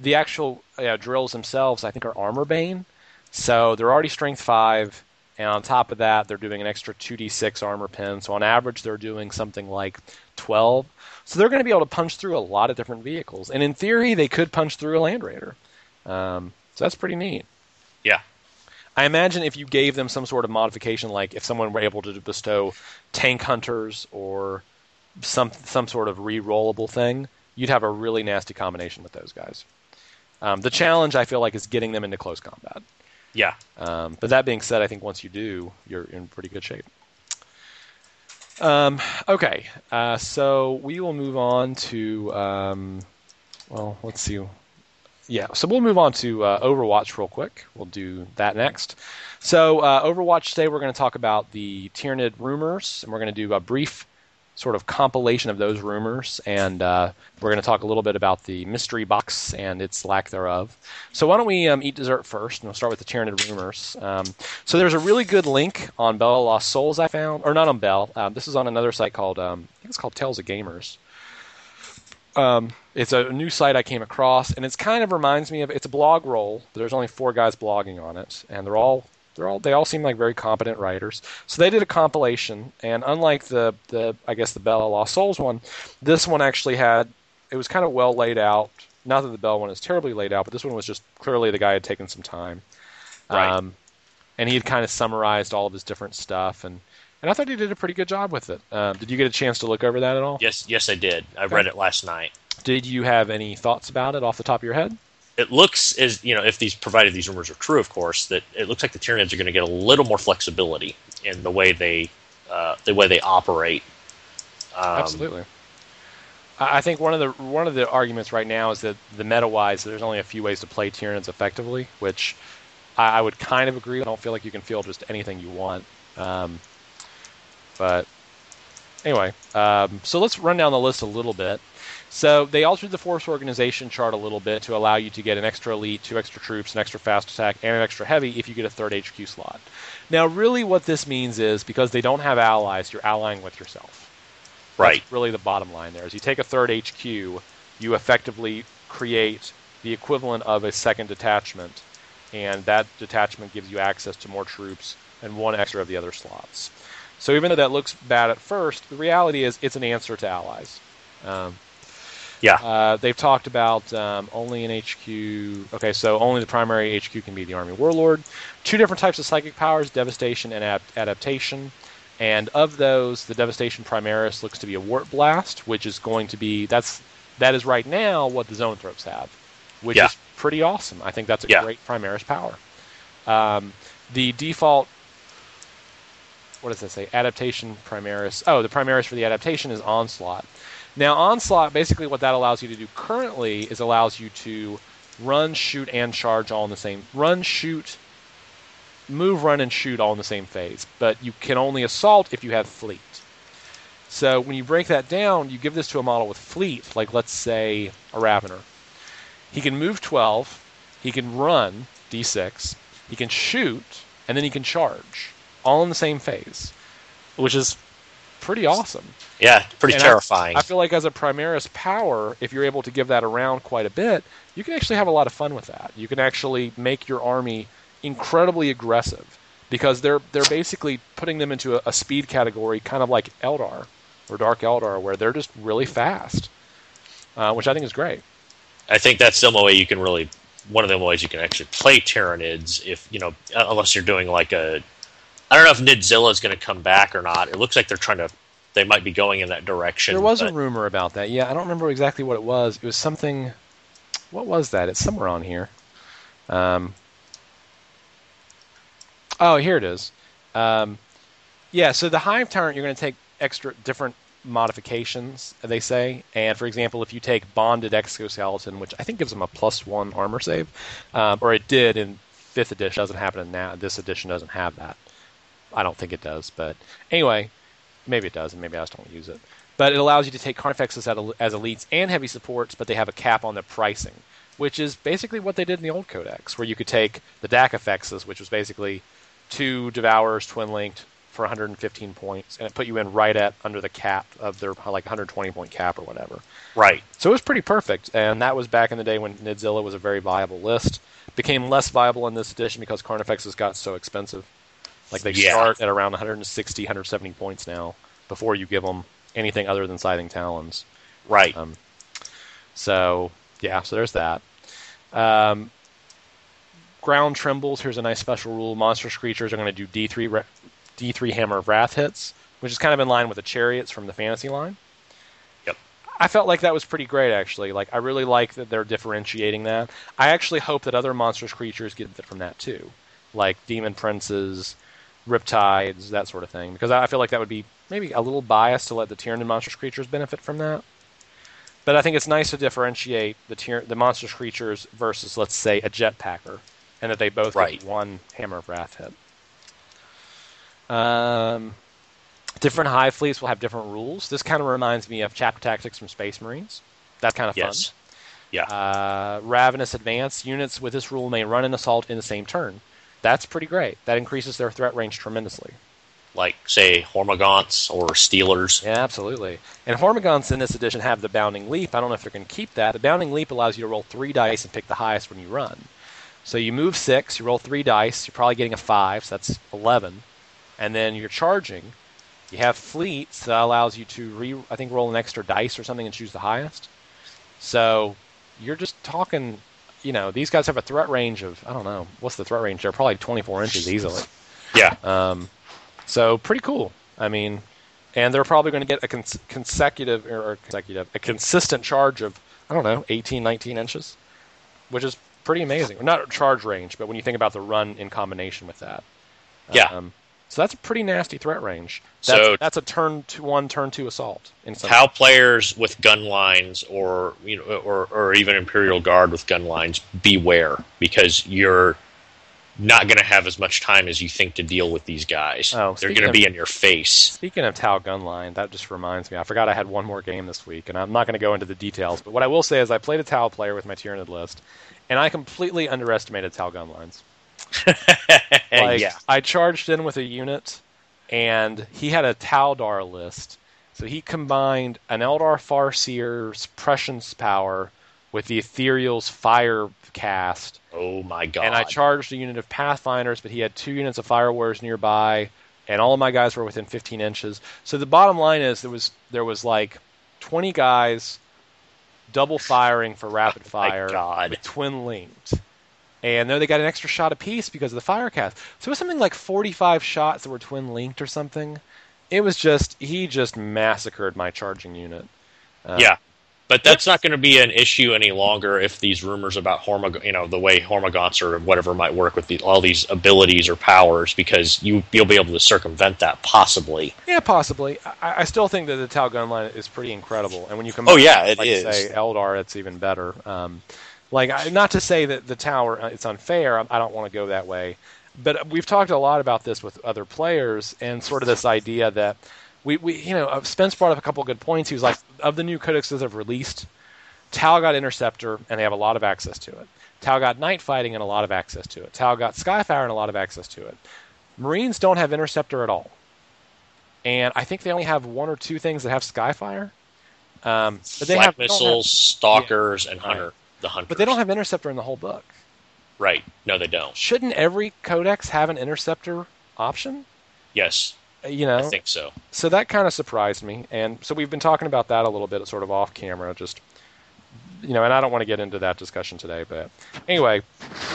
the actual uh, drills themselves, I think, are armor bane. So they're already strength five, and on top of that, they're doing an extra 2d6 armor pin. So on average, they're doing something like 12 so they're going to be able to punch through a lot of different vehicles, and in theory, they could punch through a Land Raider. Um, so that's pretty neat. Yeah. I imagine if you gave them some sort of modification, like if someone were able to bestow tank hunters or some some sort of re-rollable thing, you'd have a really nasty combination with those guys. Um, the challenge I feel like is getting them into close combat. Yeah. Um, but that being said, I think once you do, you're in pretty good shape. Um, okay, uh, so we will move on to. Um, well, let's see. Yeah, so we'll move on to uh, Overwatch real quick. We'll do that next. So, uh, Overwatch today, we're going to talk about the Tyranid rumors, and we're going to do a brief sort of compilation of those rumors, and uh, we're going to talk a little bit about the mystery box and its lack thereof. So why don't we um, eat dessert first, and we'll start with the Tyranid rumors. Um, so there's a really good link on Bell Lost Souls I found, or not on Bell. Um, this is on another site called um, I think it's called Tales of Gamers. Um, it's a new site I came across, and it kind of reminds me of it's a blog roll. There's only four guys blogging on it, and they're all they're all they all seem like very competent writers. So they did a compilation, and unlike the the I guess the Bell Lost Souls one, this one actually had it was kind of well laid out. Not that the Bell one is terribly laid out, but this one was just clearly the guy had taken some time. Right. Um, and he had kind of summarized all of his different stuff, and and I thought he did a pretty good job with it. Um, did you get a chance to look over that at all? Yes, yes, I did. I okay. read it last night. Did you have any thoughts about it off the top of your head? It looks as you know if these provided these rumors are true, of course, that it looks like the Tyranids are going to get a little more flexibility in the way they uh, the way they operate. Um, Absolutely. I think one of the one of the arguments right now is that the meta wise, there's only a few ways to play Tyranids effectively, which I, I, would kind of agree. I don't feel like you can field just anything you want. Um, but anyway, um, so let's run down the list a little bit. So they altered the force organization chart a little bit to allow you to get an extra elite, two extra troops, an extra fast attack, and an extra heavy if you get a third HQ slot. Now, really, what this means is because they don't have allies, you're allying with yourself. Right. That's really the bottom line there. Is you take a third HQ, you effectively create the equivalent of a second detachment, and that detachment gives you access to more troops and one extra of the other slots. So even though that looks bad at first, the reality is it's an answer to allies. Um, yeah. Uh, they've talked about um, only an HQ. Okay, so only the primary HQ can be the Army Warlord. Two different types of psychic powers: Devastation and ad- Adaptation. And of those, the Devastation Primaris looks to be a Warp Blast, which is going to be that's that is right now what the Zoanthropes have, which yeah. is pretty awesome. I think that's a yeah. great Primaris power. Um, the default what does that say? Adaptation Primaris. Oh, the Primaris for the adaptation is Onslaught. Now, Onslaught, basically what that allows you to do currently is allows you to run, shoot, and charge all in the same run, shoot, move, run, and shoot all in the same phase. But you can only assault if you have fleet. So when you break that down, you give this to a model with fleet, like let's say a Ravener. He can move 12, he can run d6, he can shoot, and then he can charge, all in the same phase, which is pretty awesome. Yeah, pretty and terrifying. I, I, feel like as a Primaris power, if you're able to give that around quite a bit, you can actually have a lot of fun with that. You can actually make your army incredibly aggressive because they're they're basically putting them into a, a speed category, kind of like Eldar or Dark Eldar, where they're just really fast, uh, which I think is great. I think that's the only way you can really one of the ways you can actually play Tyranids if you know unless you're doing like a I don't know if Nidzilla is going to come back or not. It looks like they're trying to. They might be going in that direction. There was but... a rumor about that. Yeah, I don't remember exactly what it was. It was something. What was that? It's somewhere on here. Um, oh, here it is. Um, yeah, so the Hive Tyrant, you're going to take extra different modifications, they say. And for example, if you take Bonded Exoskeleton, which I think gives them a plus one armor save, um, or it did in fifth edition, doesn't happen in now. This edition doesn't have that. I don't think it does, but anyway, maybe it does, and maybe I just don't use it. but it allows you to take Carnifexes as, as elites and heavy supports, but they have a cap on the pricing, which is basically what they did in the old Codex, where you could take the Dakifexes, which was basically two Devourers twin linked for 115 points, and it put you in right at under the cap of their like 120 point cap or whatever. Right. So it was pretty perfect, and that was back in the day when Nidzilla was a very viable list. Became less viable in this edition because Carnifexes got so expensive. Like they Yeah. start at around 160, 170 points now before you give them anything other than Scything Talons. Right. Um, so yeah, so there's that. Um, ground trembles. Here's a nice special rule: monstrous creatures are going to do D3 ra- D3 Hammer of Wrath hits, which is kind of in line with the chariots from the fantasy line. Yep. I felt like that was pretty great, actually. Like I really like that they're differentiating that. I actually hope that other monstrous creatures get it from that too, like demon princes, riptides, that sort of thing. Because I feel like that would be maybe a little biased to let the Tyranid monstrous creatures benefit from that. But I think it's nice to differentiate the tyr- the monstrous creatures versus, let's say, a jetpacker, and that they both Right. get one Hammer of Wrath hit. Um, different hive fleets will have different rules. This kind of reminds me of chapter tactics from Space Marines. That's kind of yes. Yeah. fun. Uh, Ravenous Advance units with this rule may run an assault in the same turn. That's pretty great. That increases their threat range tremendously. like say Hormagaunts or Stealers. Yeah, absolutely. And Hormagaunts in this edition have the Bounding Leap. I don't know if they're going to keep that. The Bounding Leap allows you to roll three dice and pick the highest when you run. So you move six, you roll three dice, you're probably getting a five, so that's 11. And then you're charging. You have fleets that allows you to, re, I think, roll an extra dice or something and choose the highest. So you're just talking, you know, these guys have a threat range of, I don't know, what's the threat range? They're probably 24 inches easily. Yeah. Um, so pretty cool. I mean, and they're probably going to get a cons- consecutive or consecutive, a consistent charge of I don't know, 18, 19 inches, which is pretty amazing. Not charge range, but when you think about the run in combination with that. Yeah. Um, so that's a pretty nasty threat range. That's, So- that's a turn two, one, turn two assault. In some How players with gun lines or you know or, or even Imperial Guard with gun lines beware because you're not going to have as much time as you think to deal with these guys. Oh, They're going to be in your face. Speaking of Tau Gunline, that just reminds me. I forgot I had one more game this week, and I'm not going to go into the details. But what I will say is, I played a Tau player with my Tyranid list, and I completely underestimated Tau Gunlines. <laughs> Like, yeah. I charged in with a unit, and he had a Taldar list. So he combined an Eldar Farseer's prescience power with the Ethereal's fire cast, Oh my god. and I charged a unit of Pathfinders, but he had two units of Fire Warriors nearby, and all of my guys were within 15 inches. So the bottom line is there was there was like 20 guys double firing for rapid <laughs> Oh fire God. with twin linked. And then they got an extra shot apiece because of the fire cast. So it was something like 45 shots that were twin linked or something. It was just he just massacred my charging unit. Uh, yeah. But that's not going to be an issue any longer if these rumors about Hormag, you know, the way Hormagaunts or whatever might work with the, all these abilities or powers, because you you'll be able to circumvent that possibly. Yeah, possibly. I, I still think that the Tau gun line is pretty incredible, and when you combine, Oh, yeah, it like is. say Eldar, it's even better. Um, like, not to say that the Tower uh, it's unfair. I, don't want to go that way, but we've talked a lot about this with other players, and sort of this idea that we, we you know, uh, Spence brought up a couple of good points. He was like, of the new codexes I've released, Tau got Interceptor, and they have a lot of access to it. Tau got Night Fighting and a lot of access to it. Tau got Skyfire and a lot of access to it. Marines don't have Interceptor at all and I think they only have one or two things that have Skyfire. Um, but they Flight have don't have- missiles, stalkers, and Right. The hunters. but they don't have Interceptor in the whole book. Right. No, they don't. Shouldn't every codex have an Interceptor option? Yes, Uh, You know, I think so. so that kind of surprised me, and so we've been talking about that a little bit, sort of off camera, just you know, and I don't want to get into that discussion today, but anyway,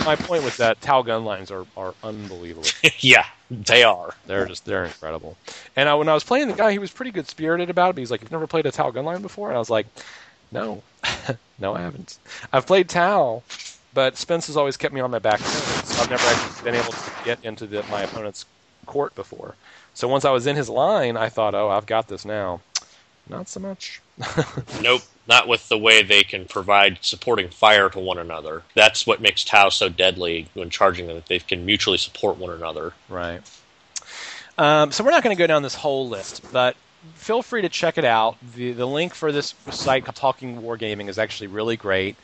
my point was that Tau gun lines are, are unbelievable. <laughs> yeah, they are. They're just they're incredible. And I, when I was playing the guy, he was pretty good spirited about it. But he's like, "You've never played a Tau gunline before?" And I was like, "No, <laughs> no, I haven't. I've played Tau, but Spence has always kept me on my back so I've never actually been able to get into the, my opponent's court before. So once I was in his line, I thought, "Oh, I've got this now." Not so much. <laughs> Nope, not with the way they can provide supporting fire to one another. That's what makes Tau so deadly when charging them. that They can mutually support one another. Right. Um, so we're not going to go down this whole list, but feel free to check it out. the The link for this site, Talking Wargaming, is actually really great.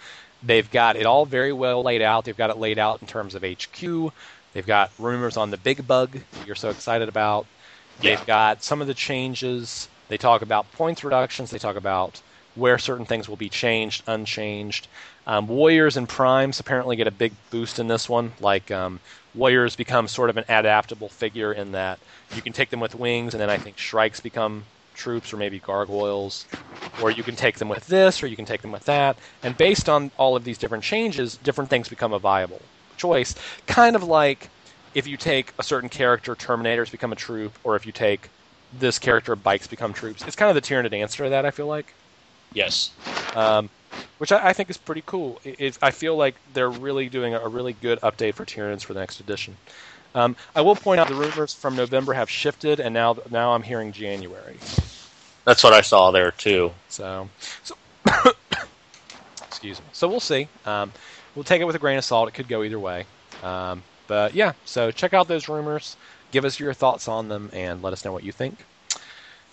They've got it all very well laid out. They've got it laid out in terms of HQ. They've got rumors on the big bug you're so excited about. They've got some of the changes. They talk about points reductions. They talk about where certain things will be changed, unchanged. Um, warriors and primes apparently get a big boost in this one. Like um, warriors become sort of an adaptable figure in that you can take them with wings, and then I think shrikes become troops or maybe gargoyles, or you can take them with this or you can take them with that. And based on all of these different changes, different things become a viable choice. Kind of like if you take a certain character, Terminators become a troop, or if you take this character, bikes become troops. It's kind of the Tyranid answer to that, I feel like. Yes. Um, which I, I, think is pretty cool. It, it, I feel like they're really doing a, a really good update for Tyranids for the next edition. Um, I will point out the rumors from November have shifted, and now now I'm hearing January. That's what I saw there too. So, so <coughs> excuse me. So we'll see. Um, we'll take it with a grain of salt. It could go either way. Um, but yeah, so check out those rumors. Give us your thoughts on them, and let us know what you think.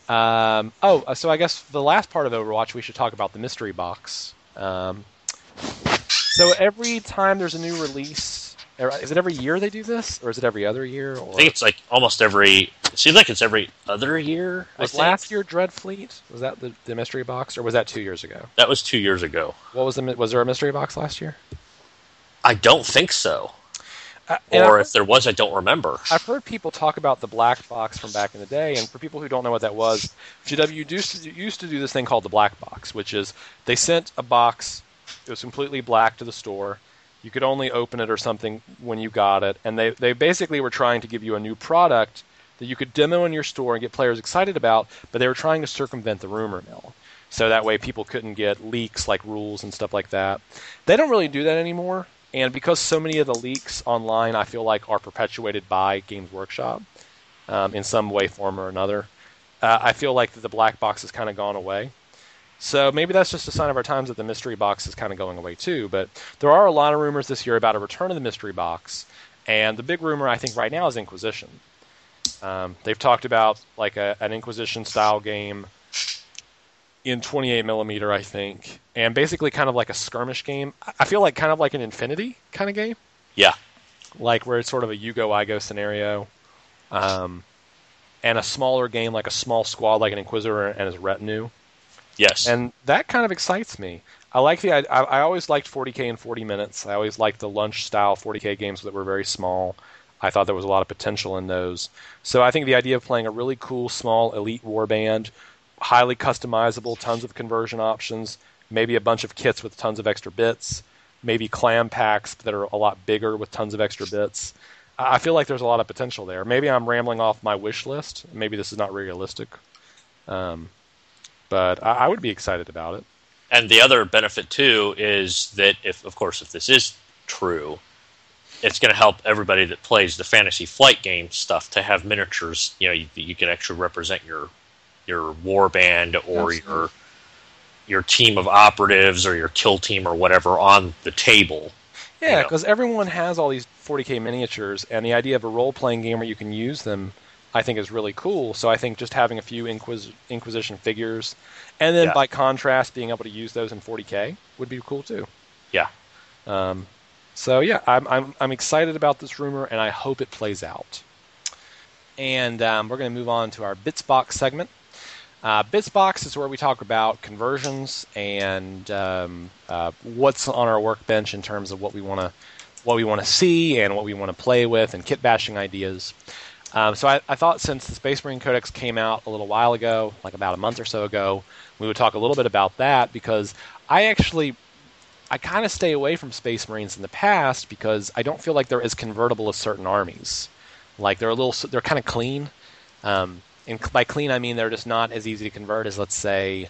Um, oh, uh, so I guess the last part of Overwatch, we should talk about the mystery box. Um, so every time there's a new release, Er, is it every year they do this, or is it every other year? Or? I think it's like almost every. It seems like it's every other year. Was last year Dreadfleet? Was that the, the mystery box, or was that two years ago? That was two years ago. What was the? Was there a mystery box last year? I don't think so. Uh, or if there was, I don't remember. I've heard people talk about the black box from back in the day, and for people who don't know what that was, GW used to, used to do this thing called the black box, which is they sent a box, it was completely black to the store, you could only open it or something when you got it. And they, they basically were trying to give you a new product that you could demo in your store and get players excited about, but they were trying to circumvent the rumor mill. So that way people couldn't get leaks like rules and stuff like that. They don't really do that anymore. And because so many of the leaks online, I feel like, are perpetuated by Games Workshop um, in some way, form, or another, uh, I feel like the black box has kind of gone away. So maybe that's just a sign of our times that the mystery box is kind of going away too. But there are a lot of rumors this year about a return of the mystery box, and the big rumor I think right now is Inquisition. Um, they've talked about like a, an Inquisition style game in 28 millimeter, I think, and basically kind of like a skirmish game. I feel like kind of like an Infinity kind of game. Yeah, like where it's sort of a you go I go scenario, um, and a smaller game like a small squad like an Inquisitor and his retinue. Yes. And that kind of excites me. I like the. I, I always liked 40k in 40 minutes. I always liked the lunch style 40k games that were very small. I thought there was a lot of potential in those. So I think the idea of playing a really cool small elite warband, highly customizable, tons of conversion options, maybe a bunch of kits with tons of extra bits, maybe clam packs that are a lot bigger with tons of extra bits. I feel like there's a lot of potential there. Maybe I'm rambling off my wish list. Maybe this is not realistic. Um, but I, I would be excited about it. And the other benefit too is that if, of course, if this is true, it's going to help everybody that plays the fantasy flight game stuff to have miniatures. You know, you, you can actually represent your your war band or Absolutely. your your team of operatives or your kill team or whatever on the table. Yeah, because you know. everyone has all these 40k miniatures, and the idea of a role playing game where you can use them I think is really cool. So I think just having a few Inquis- Inquisition figures, and then yeah. by contrast, being able to use those in 40k would be cool too. Yeah. Um, so yeah, I'm, I'm I'm excited about this rumor, and I hope it plays out. And um, we're going to move on to our Bitsbox segment. Uh, Bitsbox is where we talk about conversions and um, uh, what's on our workbench in terms of what we want to what we want to see and what we want to play with and kit bashing ideas. Um, so I, I, thought since the Space Marine Codex came out a little while ago, like about a month or so ago, we would talk a little bit about that because I actually I kind of stay away from Space Marines in the past because I don't feel like they're as convertible as certain armies. Like they're a little they're kind of clean. Um, and by clean I mean they're just not as easy to convert as let's say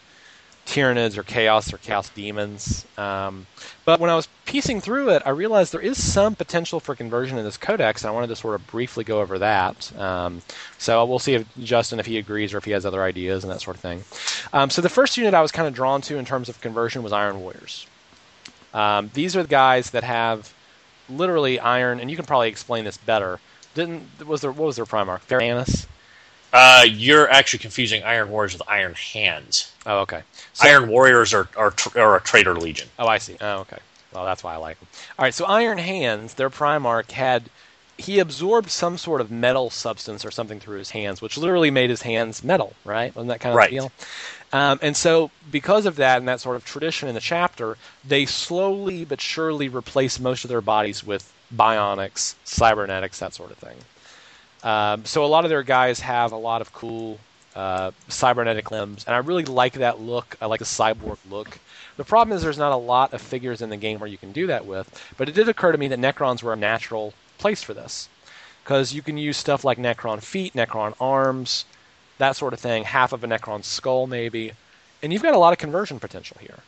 Tyranids or Chaos or Chaos Demons. Um, but when I was piecing through it, I realized there is some potential for conversion in this codex, and I wanted to sort of briefly go over that. Um, so we'll see if Justin, if he agrees or if he has other ideas and that sort of thing. Um, so the first unit I was kind of drawn to in terms of conversion was Iron Warriors. Um, these are the guys that have literally iron, and you can probably explain this better. Didn't was there what was their Primarch? Ferranus. Uh, you're actually confusing Iron Warriors with Iron Hands. Oh, okay. So, Iron Warriors are are, tr- are a Traitor Legion. Oh, I see. Oh, okay. Well, that's why I like them. All right. So Iron Hands, their Primarch had he absorbed some sort of metal substance or something through his hands, which literally made his hands metal. Right? Wasn't that kind of Right. the deal? Um, and so, because of that and that sort of tradition in the chapter, they slowly but surely replace most of their bodies with bionics, cybernetics, that sort of thing. Um, so a lot of their guys have a lot of cool uh, cybernetic limbs, and I really like that look. I like the cyborg look. The problem is there's not a lot of figures in the game where you can do that with, but it did occur to me that Necrons were a natural place for this because you can use stuff like Necron feet, Necron arms, that sort of thing, half of a Necron skull maybe, and you've got a lot of conversion potential here.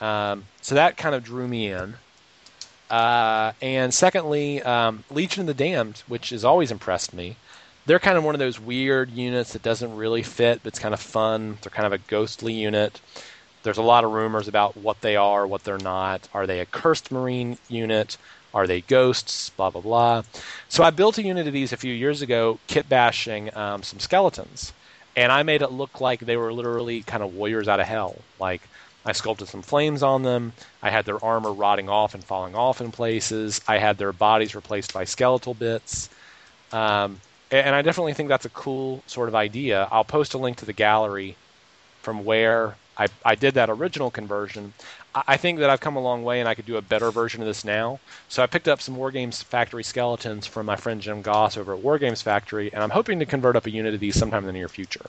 Um, so that kind of drew me in. Uh, and secondly, um, Legion of the Damned, which has always impressed me. They're kind of one of those weird units that doesn't really fit, but it's kind of fun. They're kind of a ghostly unit. There's a lot of rumors about what they are, what they're not. Are they a cursed marine unit? Are they ghosts? Blah blah blah. So I built a unit of these a few years ago, kit bashing um, some skeletons, and I made it look like they were literally kind of warriors out of hell. Like I sculpted some flames on them. I had their armor rotting off and falling off in places. I had their bodies replaced by skeletal bits. Um, and I definitely think that's a cool sort of idea. I'll post a link to the gallery from where I, I did that original conversion. I, I think that I've come a long way and I could do a better version of this now. So I picked up some Wargames Factory skeletons from my friend Jim Goss over at Wargames Factory, and I'm hoping to convert up a unit of these sometime in the near future.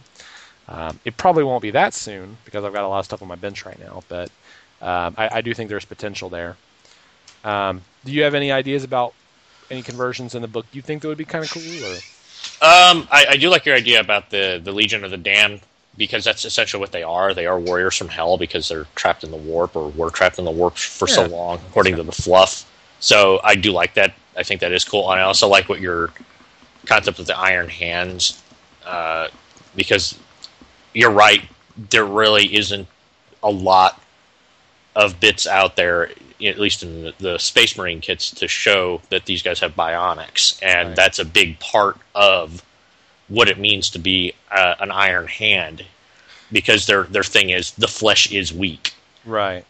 Um, it probably won't be that soon because I've got a lot of stuff on my bench right now, but um, I, I do think there's potential there. Um, do you have any ideas about any conversions in the book you think that would be kind of cool? Or? Um, I, I do like your idea about the the Legion of the Damned because that's essentially what they are. They are warriors from hell because they're trapped in the warp or were trapped in the warp for so long, according to the fluff. So I do like that. I think that is cool. And I also like what your concept of the Iron Hands, uh, because you're right. There really isn't a lot of bits out there, at least in the, the Space Marine kits, to show that these guys have bionics, and Right. that's a big part of what it means to be uh, an Iron Hand, because their their thing is the flesh is weak. Right.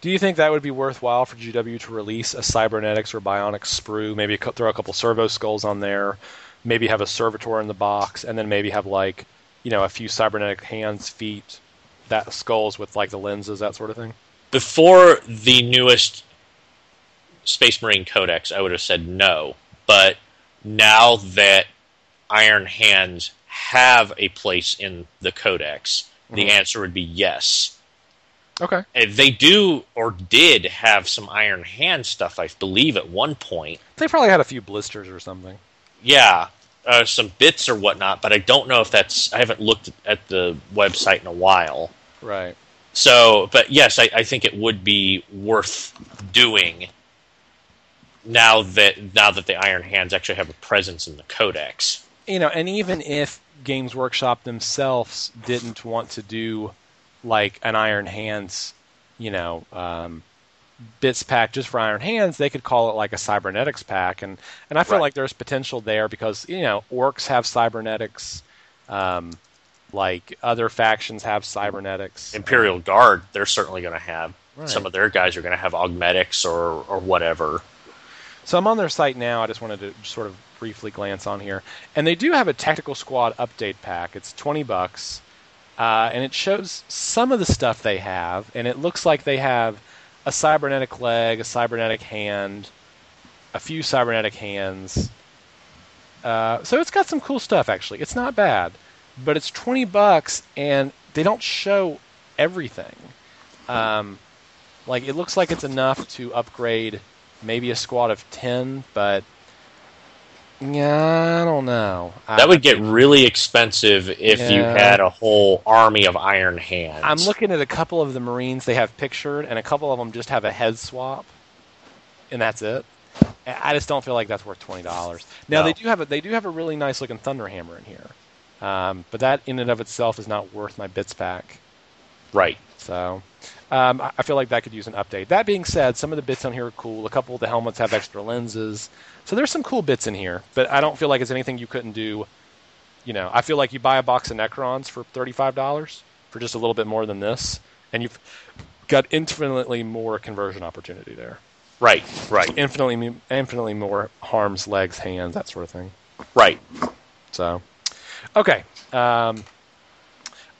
Do you think that would be worthwhile for GW to release a cybernetics or bionics sprue? Maybe throw a couple servo skulls on there, maybe have a servitor in the box, and then maybe have like, you know, a few cybernetic hands, feet, that skulls with like the lenses, that sort of thing. Before the newest Space Marine Codex, I would have said no, but now that Iron Hands have a place in the Codex, the Mhm. answer would be yes. Okay. Uh, They do or did have some Iron Hand stuff, I believe, at one point. They probably had a few blisters or something. Yeah, uh, some bits or whatnot, but I don't know if that's. I haven't looked at the website in a while. Right. So, but yes, I, I think it would be worth doing now that now that the Iron Hands actually have a presence in the Codex. you know, and even if Games Workshop themselves didn't want to do like an Iron Hands, you know, um, bits pack just for Iron Hands, they could call it like a cybernetics pack, and and I feel Right. like there's potential there because you know orcs have cybernetics, um, like other factions have cybernetics. Imperial Guard, they're certainly going to have Right. some of their guys are going to have augmetics or or whatever. So I'm on their site now. I just wanted to sort of briefly glance on here, and they do have a tactical squad update pack. It's twenty bucks, uh, and it shows some of the stuff they have, and it looks like they have a cybernetic leg, a cybernetic hand, a few cybernetic hands. Uh, so it's got some cool stuff actually. It's not bad, but it's twenty bucks, and they don't show everything. Um, like it looks like it's enough to upgrade maybe a squad of 10 but yeah i don't know That would get really expensive if you had a whole army of Iron Hands. i'm looking at a couple of the marines they have pictured and a couple of them just have a head swap and that's it I I just don't feel like that's worth twenty dollars. Now No. they do have a they do have a really nice looking Thunderhammer in here, um, but that in and of itself is not worth my bits pack. right. So um, I feel like that could use an update. That being said, some of the bits on here are cool. A couple of the helmets have extra lenses, so there's some cool bits in here. But I don't feel like it's anything you couldn't do, you know, I feel like you buy a box of Necrons for thirty-five dollars for just a little bit more than this, and you've got infinitely more conversion opportunity there. Right, right, Infinitely, infinitely more arms, legs, hands, that sort of thing. right. So, okay. Um,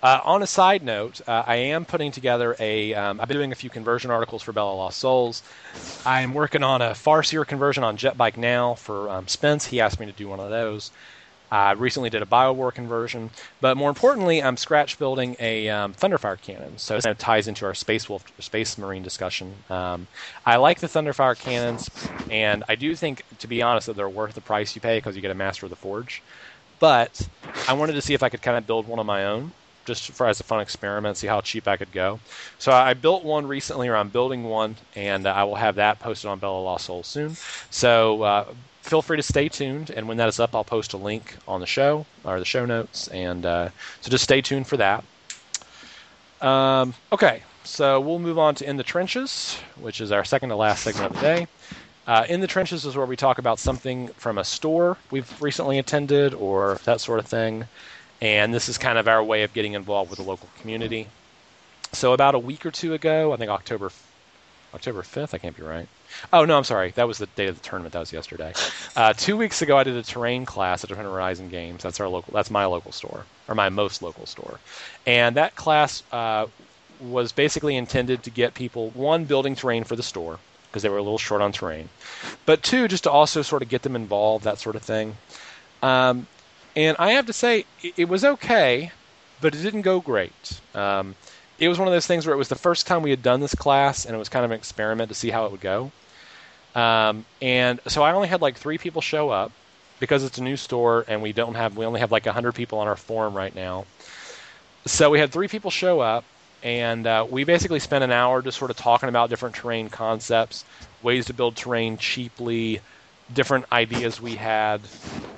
uh, on a side note, uh, I am putting together a. Um, I've been doing a few conversion articles for Bell of Lost Souls. I'm working on a Farseer conversion on Jetbike now for um, Spence. He asked me to do one of those. I recently did a Biovore conversion, but more importantly, I'm scratch building a um, Thunderfire cannon. So it kind of ties into our Space Wolf, Space Marine discussion. Um, I like the Thunderfire cannons, and I do think, to be honest, that they're worth the price you pay because you get a Master of the Forge. But I wanted to see if I could kind of build one of my own, just for as a fun experiment, see how cheap I could go. So I built one recently, or I'm building one, and uh, I will have that posted on Bell of Lost Soul soon. So uh, feel free to stay tuned, and when that is up, I'll post a link on the show or the show notes, and uh, so just stay tuned for that. Um, okay, so we'll move on to In the Trenches, which is our second to last segment of the day. Uh, in the Trenches is where we talk about something from a store we've recently attended or that sort of thing, and this is kind of our way of getting involved with the local community. So about a week or two ago, I think October October 5th, I can't be right. Oh, no, I'm sorry. That was the day of the tournament. That was yesterday. <laughs> Uh, two weeks ago, I did a terrain class at Different Horizon Games. That's our local. That's my local store, or my most local store. And that class uh, was basically intended to get people one building terrain for the store because they were a little short on terrain, but two just to also sort of get them involved, that sort of thing. Um, and I have to say, it, was okay, but it didn't go great. Um, it was one of those things where it was the first time we had done this class, and it was kind of an experiment to see how it would go. Um, and so I only had like three people show up because it's a new store, and we don't have we only have like hundred people on our forum right now. So we had three people show up, and uh, we basically spent an hour just sort of talking about different terrain concepts, ways to build terrain cheaply, different ideas we had.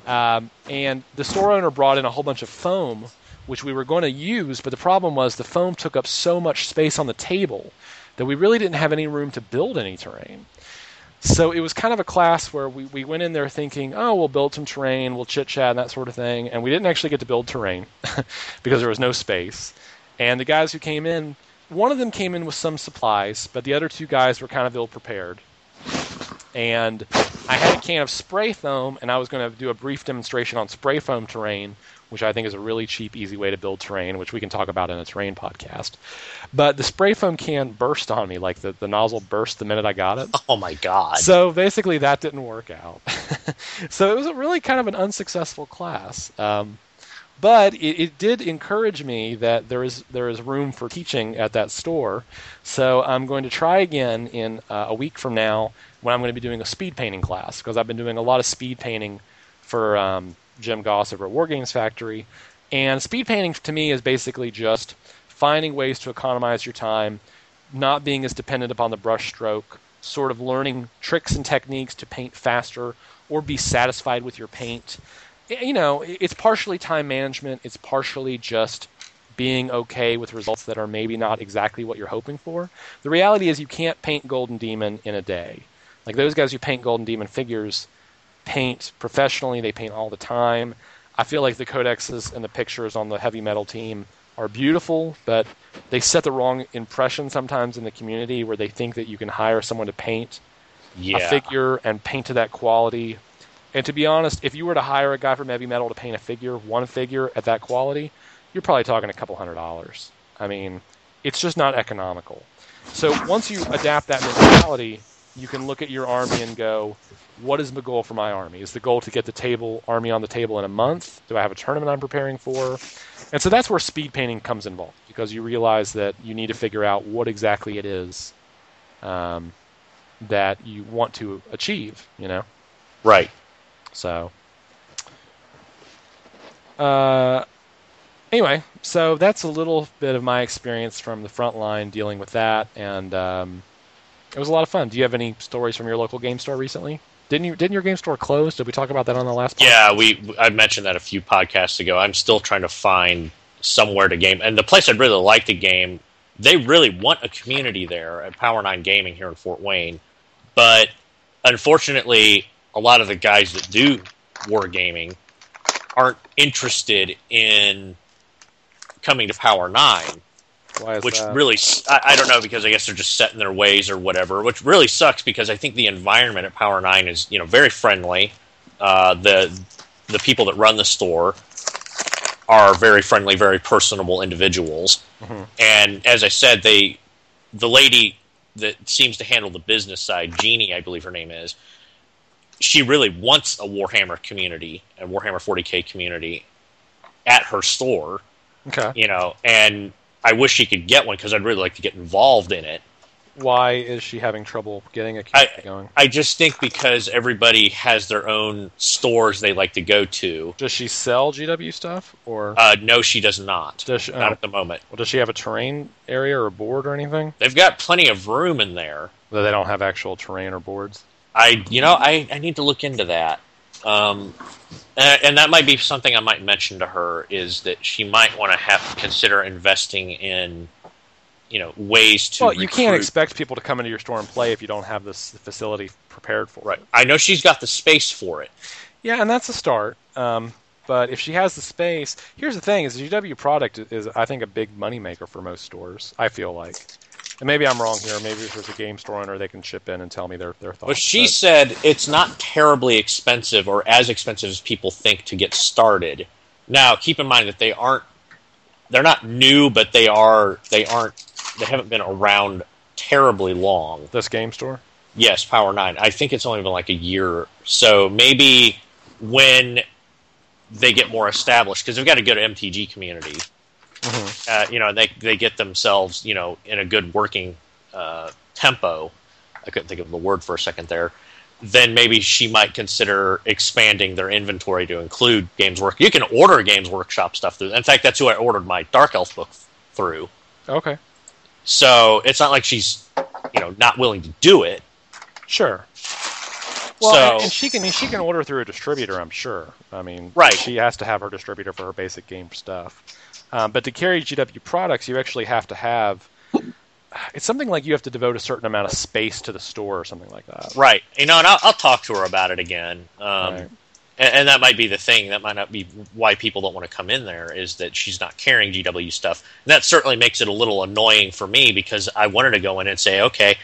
Um, and the store owner brought in a whole bunch of foam, which we were going to use, but the problem was the foam took up so much space on the table that we really didn't have any room to build any terrain. So it was kind of a class where we, we went in there thinking, oh, we'll build some terrain, we'll chit chat and that sort of thing. And we didn't actually get to build terrain <laughs> because there was no space. And the guys who came in, one of them came in with some supplies, but the other two guys were kind of ill prepared. And I had a can of spray foam, and I was going to do a brief demonstration on spray foam terrain, which I think is a really cheap, easy way to build terrain, which we can talk about in a terrain podcast. But the spray foam can burst on me, like the, the nozzle burst the minute I got it. Oh my god. So basically, that didn't work out. <laughs> so it was a really kind of an unsuccessful class. Um, but it, it, did encourage me that there is there is room for teaching at that store. So I'm going to try again in uh, a week from now when I'm going to be doing a speed painting class because I've been doing a lot of speed painting for um, Jim Goss over at War Games Factory. And speed painting to me is basically just finding ways to economize your time, not being as dependent upon the brush stroke, sort of learning tricks and techniques to paint faster or be satisfied with your paint you know, it's partially time management. It's partially just being okay with results that are maybe not exactly what you're hoping for. The reality is you can't paint Golden Demon in a day. Like those guys who paint Golden Demon figures paint professionally, they paint all the time. I feel like the codexes and the pictures on the heavy metal team are beautiful, but they set the wrong impression sometimes in the community where they think that you can hire someone to paint yeah. a figure and paint to that quality and to be honest, if you were to hire a guy from Heavy Metal to paint a figure, one figure at that quality, you're probably talking a couple hundred dollars. I mean, it's just not economical. So once you adapt that mentality, you can look at your army and go, what is the goal for my army? Is the goal to get the table army on the table in a month? Do I have a tournament I'm preparing for? And so that's where speed painting comes involved because you realize that you need to figure out what exactly it is um, that you want to achieve. You know, right? So, uh, anyway, so that's a little bit of my experience from the front line dealing with that, and um, it was a lot of fun. Do you have any stories from your local game store recently? Didn't you? Didn't your game store close? Did we talk about that on the last? Podcast? Yeah, we. I mentioned that a few podcasts ago. I'm still trying to find somewhere to game, and the place I'd really like to game. They really want a community there at Power Nine Gaming here in Fort Wayne, but unfortunately, a lot of the guys that do wargaming aren't interested in coming to Power Nine, which that? really I don't know because I guess they're just set in their ways or whatever, which really sucks because I think the environment at Power Nine is you know very friendly. Uh, the the people that run the store are very friendly, very personable individuals, Mhm. and as I said, they the lady that seems to handle the business side, Jeannie, I believe her name is. She really wants a Warhammer community, a Warhammer 40k community, at her store okay. you know, and I wish she could get one because I'd really like to get involved in it. Why is she having trouble getting a I- going? I just think because everybody has their own stores they like to go to. Does she sell GW stuff, or Uh, no, she does not. does she, Not uh, at the moment. well, does she have a terrain area or a board or anything? They've got plenty of room in there. Though they don't have actual terrain or boards. I, you know, I, I need to look into that. Um, and, and that might be something I might mention to her is that she might want to have consider investing in, you know, ways to. Well, you can't expect people to come into your store and play if you don't have this facility prepared for it. Right. I know she's got the space for it. Yeah, and that's a start. Um, but if she has the space, here's the thing: is the GW product is, I think, a big moneymaker for most stores. I feel like, and maybe I'm wrong here. Maybe if there's a game store owner, they can chip in and tell me their their thoughts. But she but- said it's not terribly expensive or as expensive as people think to get started. Now, keep in mind that they aren't they're not new, but they are they aren't they haven't been around terribly long. this game store. Yes, Power 9. I think it's only been like a year. So maybe when they get more established because they've got a good MTG community. Mhm. Uh, you know, they they get themselves, you know, in a good working uh, tempo. I couldn't think of the word for a second there. Then maybe she might consider expanding their inventory to include Games Work. You can order Games Workshop stuff through. In fact, that's who I ordered my Dark Elf book through. Okay, So it's not like she's, you know, not willing to do it. sure. Well, So- and, and she can she can order through a distributor. I'm sure. I mean, Right. She has to have her distributor for her basic game stuff. Um, but to carry GW products, you actually have to have. It's something like you have to devote a certain amount of space to the store or something like that. Right. You know, and I'll, I'll talk to her about it again. Um, Right. and, and that might be the thing. That might not be why people don't want to come in there is that she's not carrying GW stuff. And that certainly makes it a little annoying for me because I wanted to go in and say, okay,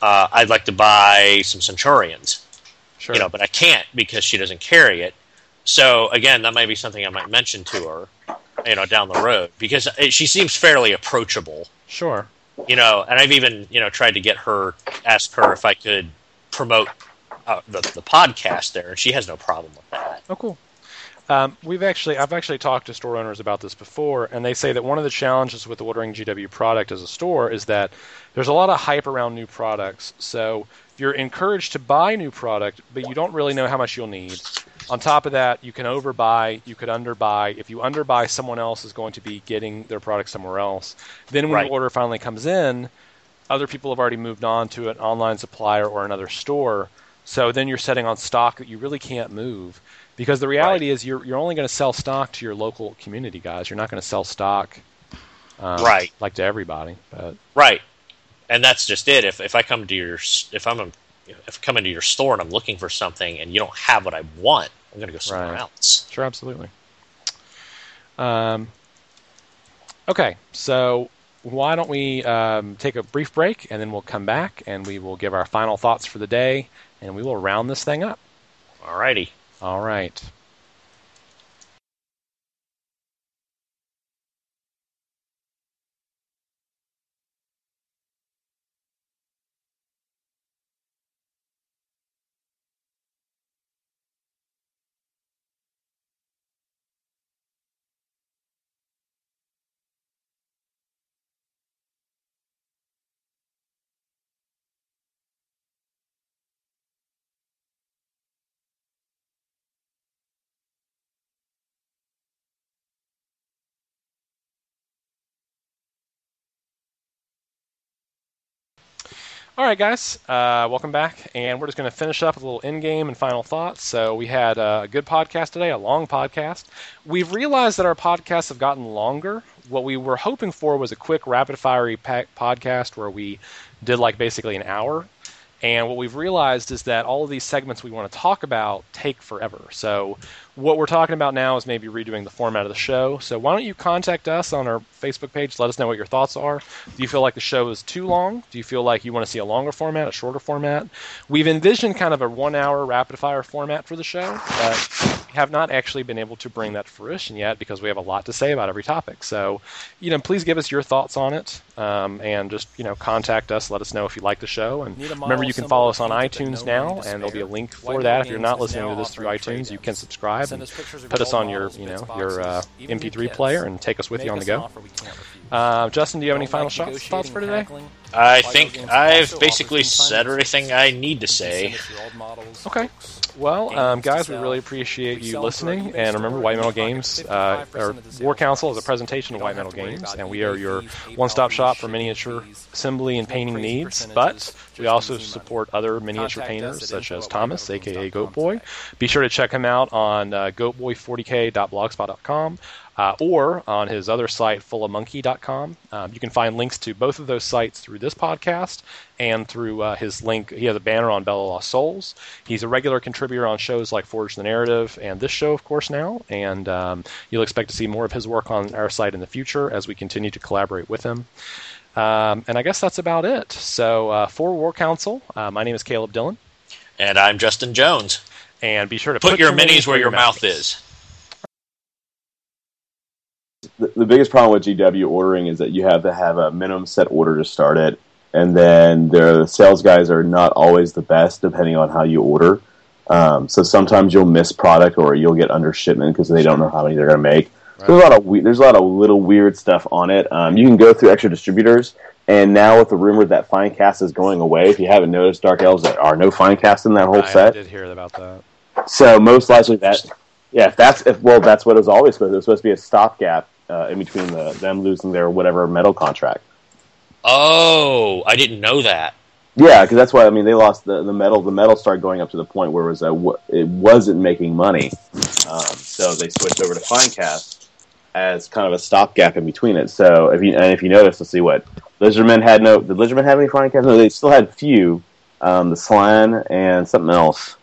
uh, I'd like to buy some Centurions, Sure. you know, but I can't because she doesn't carry it. So again, that might be something I might mention to her, you know, down the road because it, she seems fairly approachable Sure. you know, and I've even you know tried to get her, ask her if I could promote uh, the the podcast there, and she has no problem with that. Oh, cool. Um, we've actually, I've actually talked to store owners about this before, and they say that one of the challenges with ordering GW product as a store is that there's a lot of hype around new products. So you're encouraged to buy new product, but you don't really know how much you'll need. On top of that, you can overbuy, you could underbuy. If you underbuy, someone else is going to be getting their product somewhere else. Then when Right. your order finally comes in, other people have already moved on to an online supplier or another store. So then you're setting on stock that you really can't move. Because the reality is you're you're only going to sell stock to your local community guys. You're not going to sell stock um, Right. like to everybody. But Right, and that's just it. If if I come to your if I'm a, if I come into your store and I'm looking for something and you don't have what I want, I'm going to go somewhere Right. else. Sure, absolutely. Um, okay, so why don't we um, take a brief break and then we'll come back and we will give our final thoughts for the day and we will round this thing up. All righty. All right. All right, guys, uh, welcome back, and we're just going to finish up with a little in-game and final thoughts. So we had uh, a good podcast today, a long podcast. We've realized that our podcasts have gotten longer. What we were hoping for was a quick, rapid-fire pa- podcast where we did like basically an hour, And what we've realized is that all of these segments we want to talk about take forever. So what we're talking about now is maybe redoing the format of the show. So why don't you contact us on our Facebook page? Let us know what your thoughts are. Do you feel like the show is too long? Do you feel like you want to see a longer format, a shorter format? We've envisioned kind of a one-hour rapid-fire format for the show, but have not actually been able to bring that to fruition yet because we have a lot to say about every topic. So, you know, please give us your thoughts on it, um, and just you know, contact us. Let us know if you like the show, and remember you can follow us on iTunes now, and there'll be a link for that. If you're not listening to this through iTunes, you can subscribe and put us on your you know your uh, MP3 player and take us with you on the go. Uh, Justin, do you have any final shots, thoughts for today? I think I've basically said everything I need to say. Okay. Well, um, guys, we really appreciate you listening. And remember, White Metal Games, uh, or War Council, is a presentation of White Metal Games, and we are your one-stop shop for miniature assembly and painting needs. But we also support other miniature painters, such as Thomas, aka Goat Boy. Be sure to check him out on uh, goatboy40k.blogspot.com uh, or on his other site, fullofmonkey.com. Um, you can find links to both of those sites through this podcast and through uh, his link. He has a banner on Bell of Lost Souls. He's a regular contributor on shows like Forge the Narrative and this show, of course, now. And um, you'll expect to see more of his work on our site in the future as we continue to collaborate with him. Um, and I guess that's about it. So, uh, for War Council, uh, my name is Caleb Dillon. And I'm Justin Jones. And be sure to put, put your, your minis where your mouth is the, the biggest problem with GW ordering is that you have to have a minimum set order to start it, and then the sales guys are not always the best depending on how you order. Um, so sometimes you'll miss product or you'll get under shipment because they don't know how many they're going to make. There's a lot of we- there's a lot of little weird stuff on it. Um, you can go through extra distributors, and now with the rumor that Finecast is going away, if you haven't noticed, Dark Elves there are no Finecast in that whole I set. did hear about that. So most likely that, yeah, if that's if well, that's what it was always supposed. To. It was supposed to be a stopgap uh, in between the, them losing their whatever metal contract. Oh, I didn't know that. Yeah, because that's why I mean they lost the, the metal. The metal started going up to the point where it was a, it wasn't making money, um, so they switched over to Finecast as kind of a stopgap in between it. So if you and if you notice, let's see what Lizardmen had no. Did Lizardmen have any Finecast? No, they still had few. Um, the Slann and something else.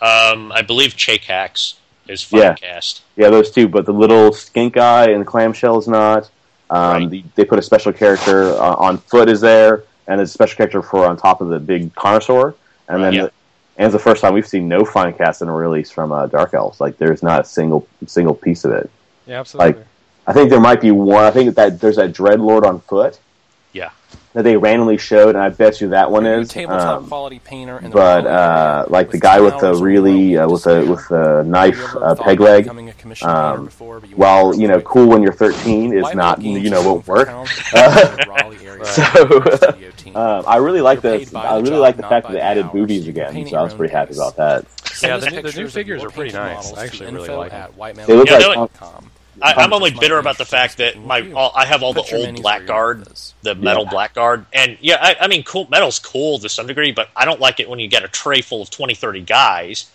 Um, I believe Chakax is Yeah. Finecast. Yeah, those two. But the little skink guy and the clamshell is not. Um, Right. the, they put a special character uh, on foot is there, and a special character for on top of the big Carnosaur. And then, Yeah. the, and it's the first time we've seen no fine cast in a release from uh, Dark Elves. Like, there's not a single single piece of it. Yeah, absolutely. I think there might be one. I think that there's that Dreadlord on foot Yeah. that they randomly showed, and I bet you that one is. tabletop Um, quality painter in the but Raleigh uh, like the guy with the really uh, with a with a knife Have you ever uh, peg leg, becoming a commissioned painter um, before, you while you know cool when you're 13 is Why not you know won't work. towns <laughs> in the Raleigh area So. Um, <laughs> I really like You're the I really like the fact that they added hours. boobies again, so I your was pretty happy about that. Send Yeah, the new- the new figures are pretty nice. models I to actually really info like 'em. at whitemetal They look Yeah, like no, com. I, I'm only bitter about the fact that my all, I have all the old minis where Blackguard, your mouth is. the metal Yeah. Blackguard, and yeah, I, I mean, cool metal's cool to some degree, but I don't like it when you get a tray full of 20, 30 guys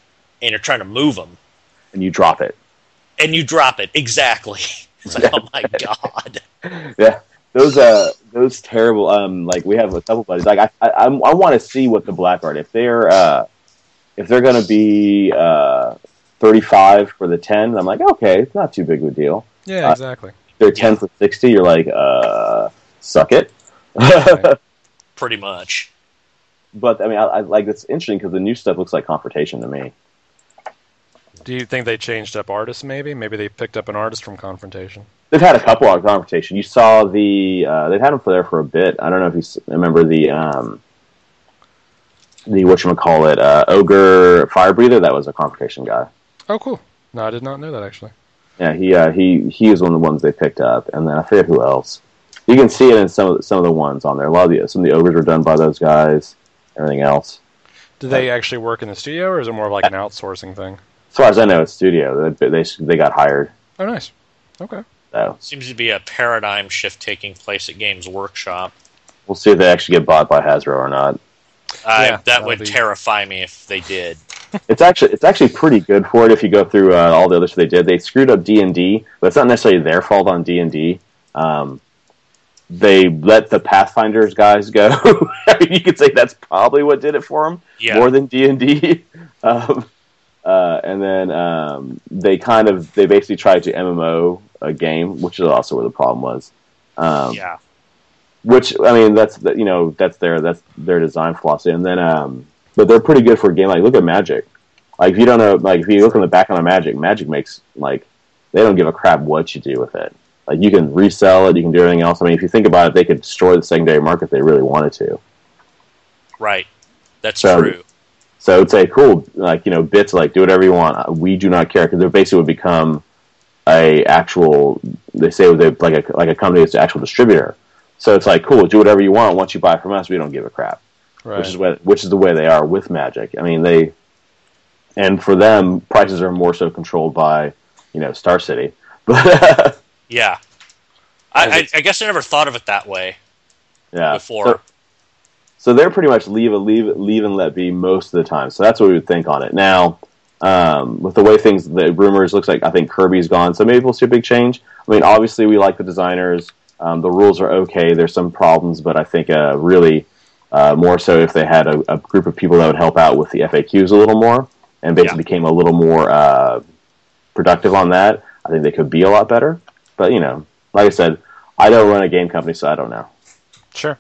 and you're trying to move them and you drop it. and you drop it exactly. <laughs> It's like, oh my god. <laughs> Yeah, those uh those terrible um like we have a couple buddies like I I, I'm- I want to see what the Blackguard if they're uh if they're gonna be uh 35 for the 10 I'm like okay it's not too big of a deal. Yeah, Uh, exactly. They're 10 for 60 you're like uh suck it. Right. <laughs> Pretty much. but I mean I, I like it's interesting because the new stuff looks like confrontation to me. Do you think they changed up artists? Maybe, maybe they picked up an artist from Confrontation. They've had a couple of confrontation. You saw the uh, they've had them for there for a bit. I don't know if you remember the um, the what you call it uh, ogre fire breather. That was a confrontation guy. Oh, cool. No, I did not know that actually. Yeah, he uh, he he is one of the ones they picked up, and then I forget who else. You can see it in some of the, some of the ones on there. A lot of the some of the ogres were done by those guys. Everything else, Do they actually work in the studio, or is it more of like an outsourcing thing? as far as I know, it's studio. They they, they got hired. Oh, nice. Okay. So Seems to be a paradigm shift taking place at Games Workshop. we'll see if they actually get bought by Hasbro or not. I, Yeah, that would be- terrify me if they did. It's actually it's actually pretty good for it if you go through uh, all the other stuff they did. They screwed up D and D, but it's not necessarily their fault on D and D. Um, they let the Pathfinders guys go. <laughs> you could say that's probably what did it for them Yeah. more than D and D. <laughs> Um, uh, and then um, they kind of they basically tried to MMO a game, which is also where the problem was. Um, yeah. Which I mean, that's you know that's their that's their design philosophy. And then, um, but they're pretty good for a game. Like look at Magic. Like if you don't know, like if you look on the back on a Magic, Magic makes like they don't give a crap what you do with it. Like you can resell it, you can do everything else. I mean, if you think about it, they could destroy the secondary market if they really wanted to. Right. That's So- true. So I would say, cool, like you know, bits like do whatever you want. We do not care because they basically would become a actual. They say they like a like a company that's an actual distributor. So it's like, cool, do whatever you want. Once you buy from us, we don't give a crap. Right. Which is what which is the way they are with Magic. I mean, they and for them, prices are more so controlled by you know Star City. But <laughs> Yeah. I, I, I guess I never thought of it that way yeah, before. So, so they're pretty much leave a leave leave and let be most of the time. So that's what we would think on it. Now, um, with the way things, the rumors looks like I think Kirby's gone, so maybe we'll see a big change. I mean, obviously we like the designers. Um, the rules are okay. There's some problems, but I think uh, really uh, more so if they had a, a group of people that would help out with the FAQs a little more and basically Yeah. became a little more uh, productive on that. I think they could be a lot better. But you know, like I said, I don't run a game company, so I don't know. Sure.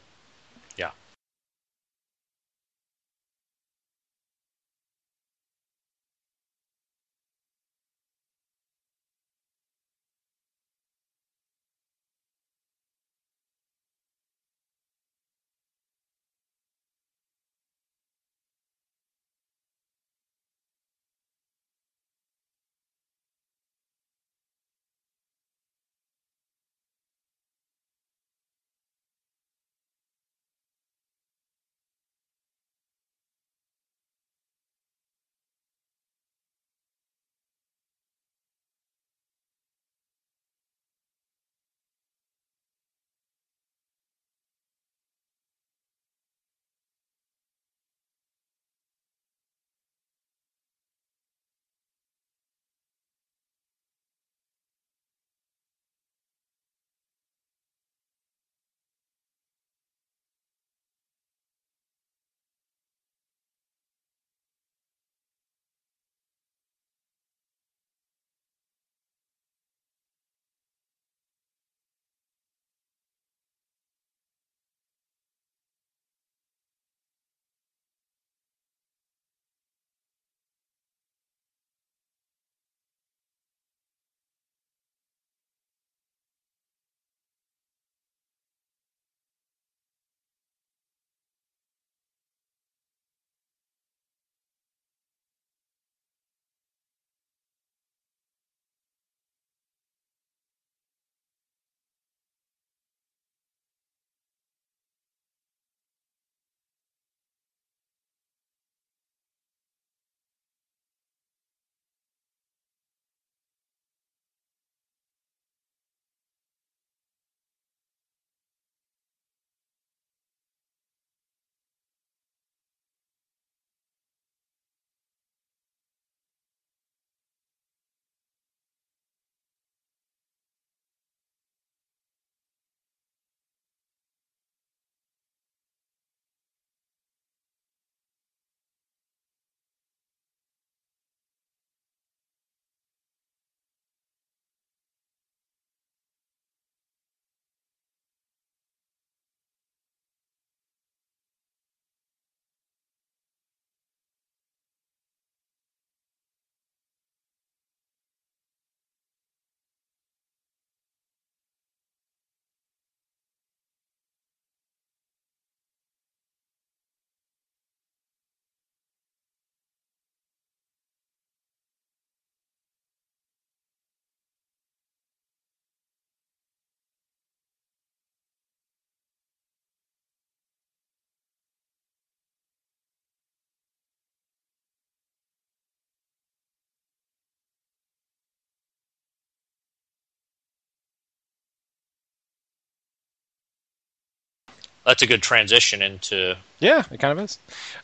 That's a good transition into. Yeah, it kind of is.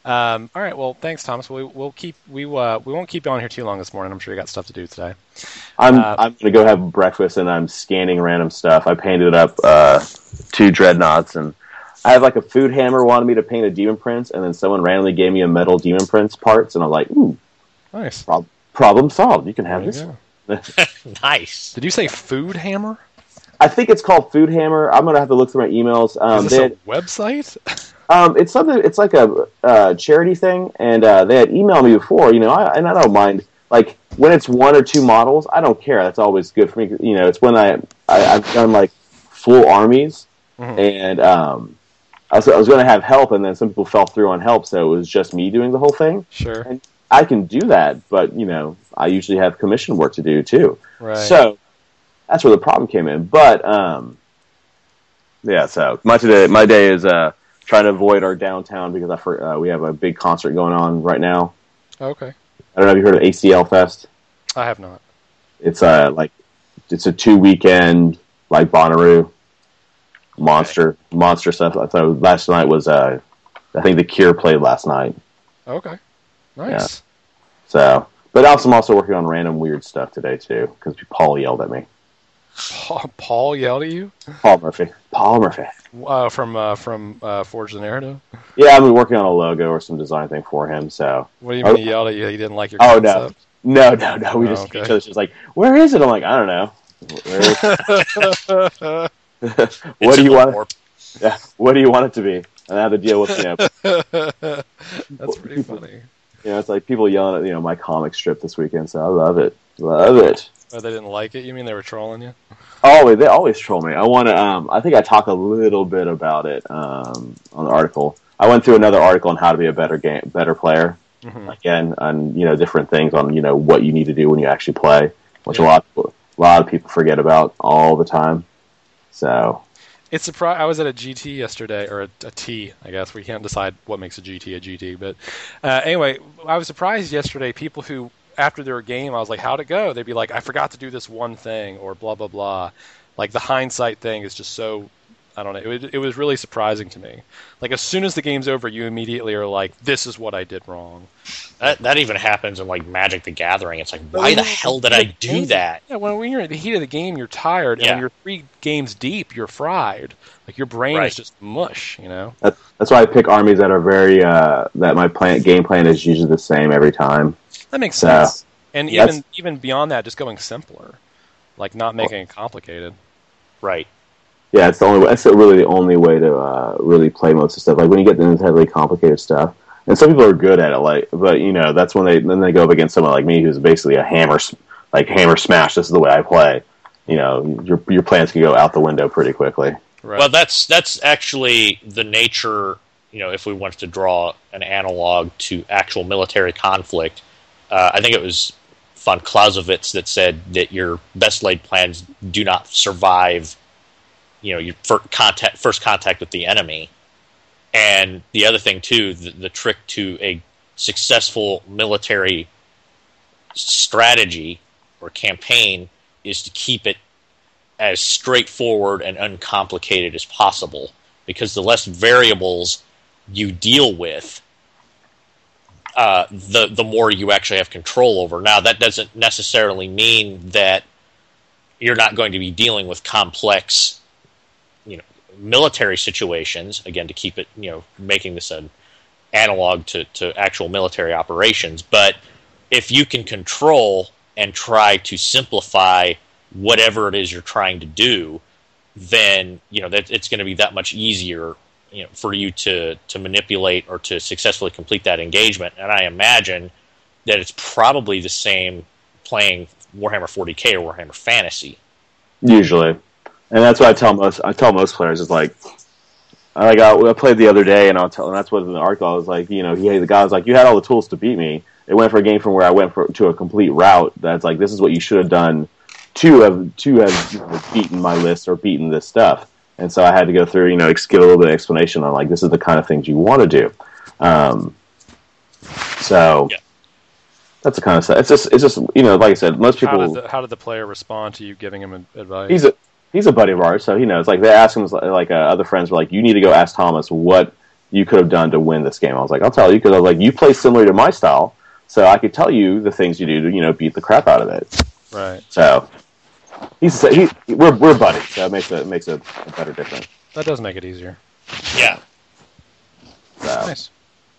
Um, all right. Well, thanks, Thomas. We, we'll keep we uh, we won't keep you on here too long this morning. I'm sure you got stuff to do today. I'm Uh, I'm gonna go have breakfast and I'm scanning random stuff. I painted up uh, two dreadnoughts and I have like a food hammer wanted me to paint a demon prince and then someone randomly gave me a metal demon prince parts and I'm like, ooh, Nice. problem solved. You can have There this. you. <laughs> Nice. Did you say food hammer? I think it's called Food Hammer. I'm gonna have to look through my emails. Um, is they this had, a website? <laughs> um, it's something. It's like a uh, charity thing, and uh, they had emailed me before. You know, I, and I don't mind. Like when it's one or two models, I don't care. That's always good for me. You know, it's when I, I I've done like full armies, Mhm. and um, I was I was going to have help, and then some people fell through on help, so it was just me doing the whole thing. sure. I can do that, but you know, I usually have commission work to do too. Right. So that's where the problem came in. But um, yeah, so my today my day is uh, trying to avoid our downtown because I for, uh, we have a big concert going on right now. okay. I don't know if you heard of ACL Fest. I have not. It's uh like it's a two weekend like Bonnaroo monster monster stuff. I thought last night was uh I think the Cure played last night. Okay. Nice. So, but also I'm also working on random weird stuff today too because Paul yelled at me. Paul, Paul yelled at you Paul Murphy. Paul Murphy. uh, from uh, from uh, Forge the Narrative. Yeah, I'm working on a logo or some design thing for him. So What do you Oh. mean he yelled at you? He didn't like your Oh, no. concept? no, no, no. We Oh, just okay. each other's just like, where is it? I'm like, I don't know. Where is <laughs> <laughs> what It's do you want? warp. <laughs> Yeah, what do you want it to be? And I have to deal with you know, That's pretty funny. you know, it's like people yelling at you know my comic strip this weekend. So I love it, love it. Oh, they didn't like it. You mean they were trolling you? Always, they always troll me. I want to. Um, I think I talk a little bit about it um, on the article. I went through another article on how to be a better game, better player. hmm Again, on you know different things on you know what you need to do when you actually play, which a lot of a lot of people forget about all the time. So It's surpri I was at a GT yesterday, or a, a T, I guess. We can't decide what makes a GT a GT. But uh, anyway, I was surprised yesterday. People who, after their game, I was like, "How'd it go?" They'd be like, "I forgot to do this one thing," or blah blah blah. Like the hindsight thing is just so. I don't know. It, was- it was really surprising to me. Like as soon as the game's over, you immediately are like, "This is what I did wrong." That that even happens in like Magic the Gathering. It's like, why the hell did I do that? Yeah, when, when you're in the heat of the game, you're tired, and Yeah. when you're three games deep, you're fried. Like your brain Right. is just mush. You know. That's, that's why I pick armies that are very uh, that my plan game plan is usually the same every time. That makes Yeah. sense. And That's- even even beyond that, just going simpler, like not making it complicated. Right. Yeah, it's the only. That's really the only way to uh, really play most of stuff. Like when you get into heavily complicated stuff, and some people are good at it. Like, but you know, that's when they then they go up against someone like me who's basically a hammer, like hammer smash. This is the way I play. You know, your your plans can go out the window pretty quickly. Right. Well, that's that's actually the nature. You know, if we wanted to draw an analog to actual military conflict, uh, I think it was von Clausewitz that said that your best laid plans do not survive. You know, your fir- contact, first contact with the enemy, and the other thing too, the, the trick to a successful military strategy or campaign is to keep it as straightforward and uncomplicated as possible because the less variables you deal with uh, the the more you actually have control over. Now that doesn't necessarily mean that you're not going to be dealing with complex you know military situations again to keep it you know making this an analog to, to actual military operations. But if you can control and try to simplify whatever it is you're trying to do, then you know that it's going to be that much easier, you know, for you to to manipulate or to successfully complete that engagement. And I imagine that it's probably the same playing Warhammer 40k or Warhammer Fantasy. Usually, and that's what I tell most. I tell most players is like, I like I, I played the other day, and I'll tell. And that's what in the article I was like, you know, he the guy was like, you had all the tools to beat me. It went for a game from where I went for, to a complete route. That's like this is what you should have done to have to have beaten my list or beaten this stuff. And so I had to go through, you know, give a little bit of explanation on like this is the kind of things you want to do. Um, so yeah. that's the kind of stuff. It's just, it's just, you know, like I said, most people. How did the, how did the player respond to you giving him advice? He's a he's a buddy of ours, so he knows. Like they asked him, like uh, other friends were like, you need to go ask Thomas what you could have done to win this game. I was like, I'll tell you because I was like, you play similar to my style, so I could tell you the things you do to you know beat the crap out of it. Right. So He's he, we're we're buddies, so it makes a it makes a, a better difference. That does make it easier. Yeah. So. Nice.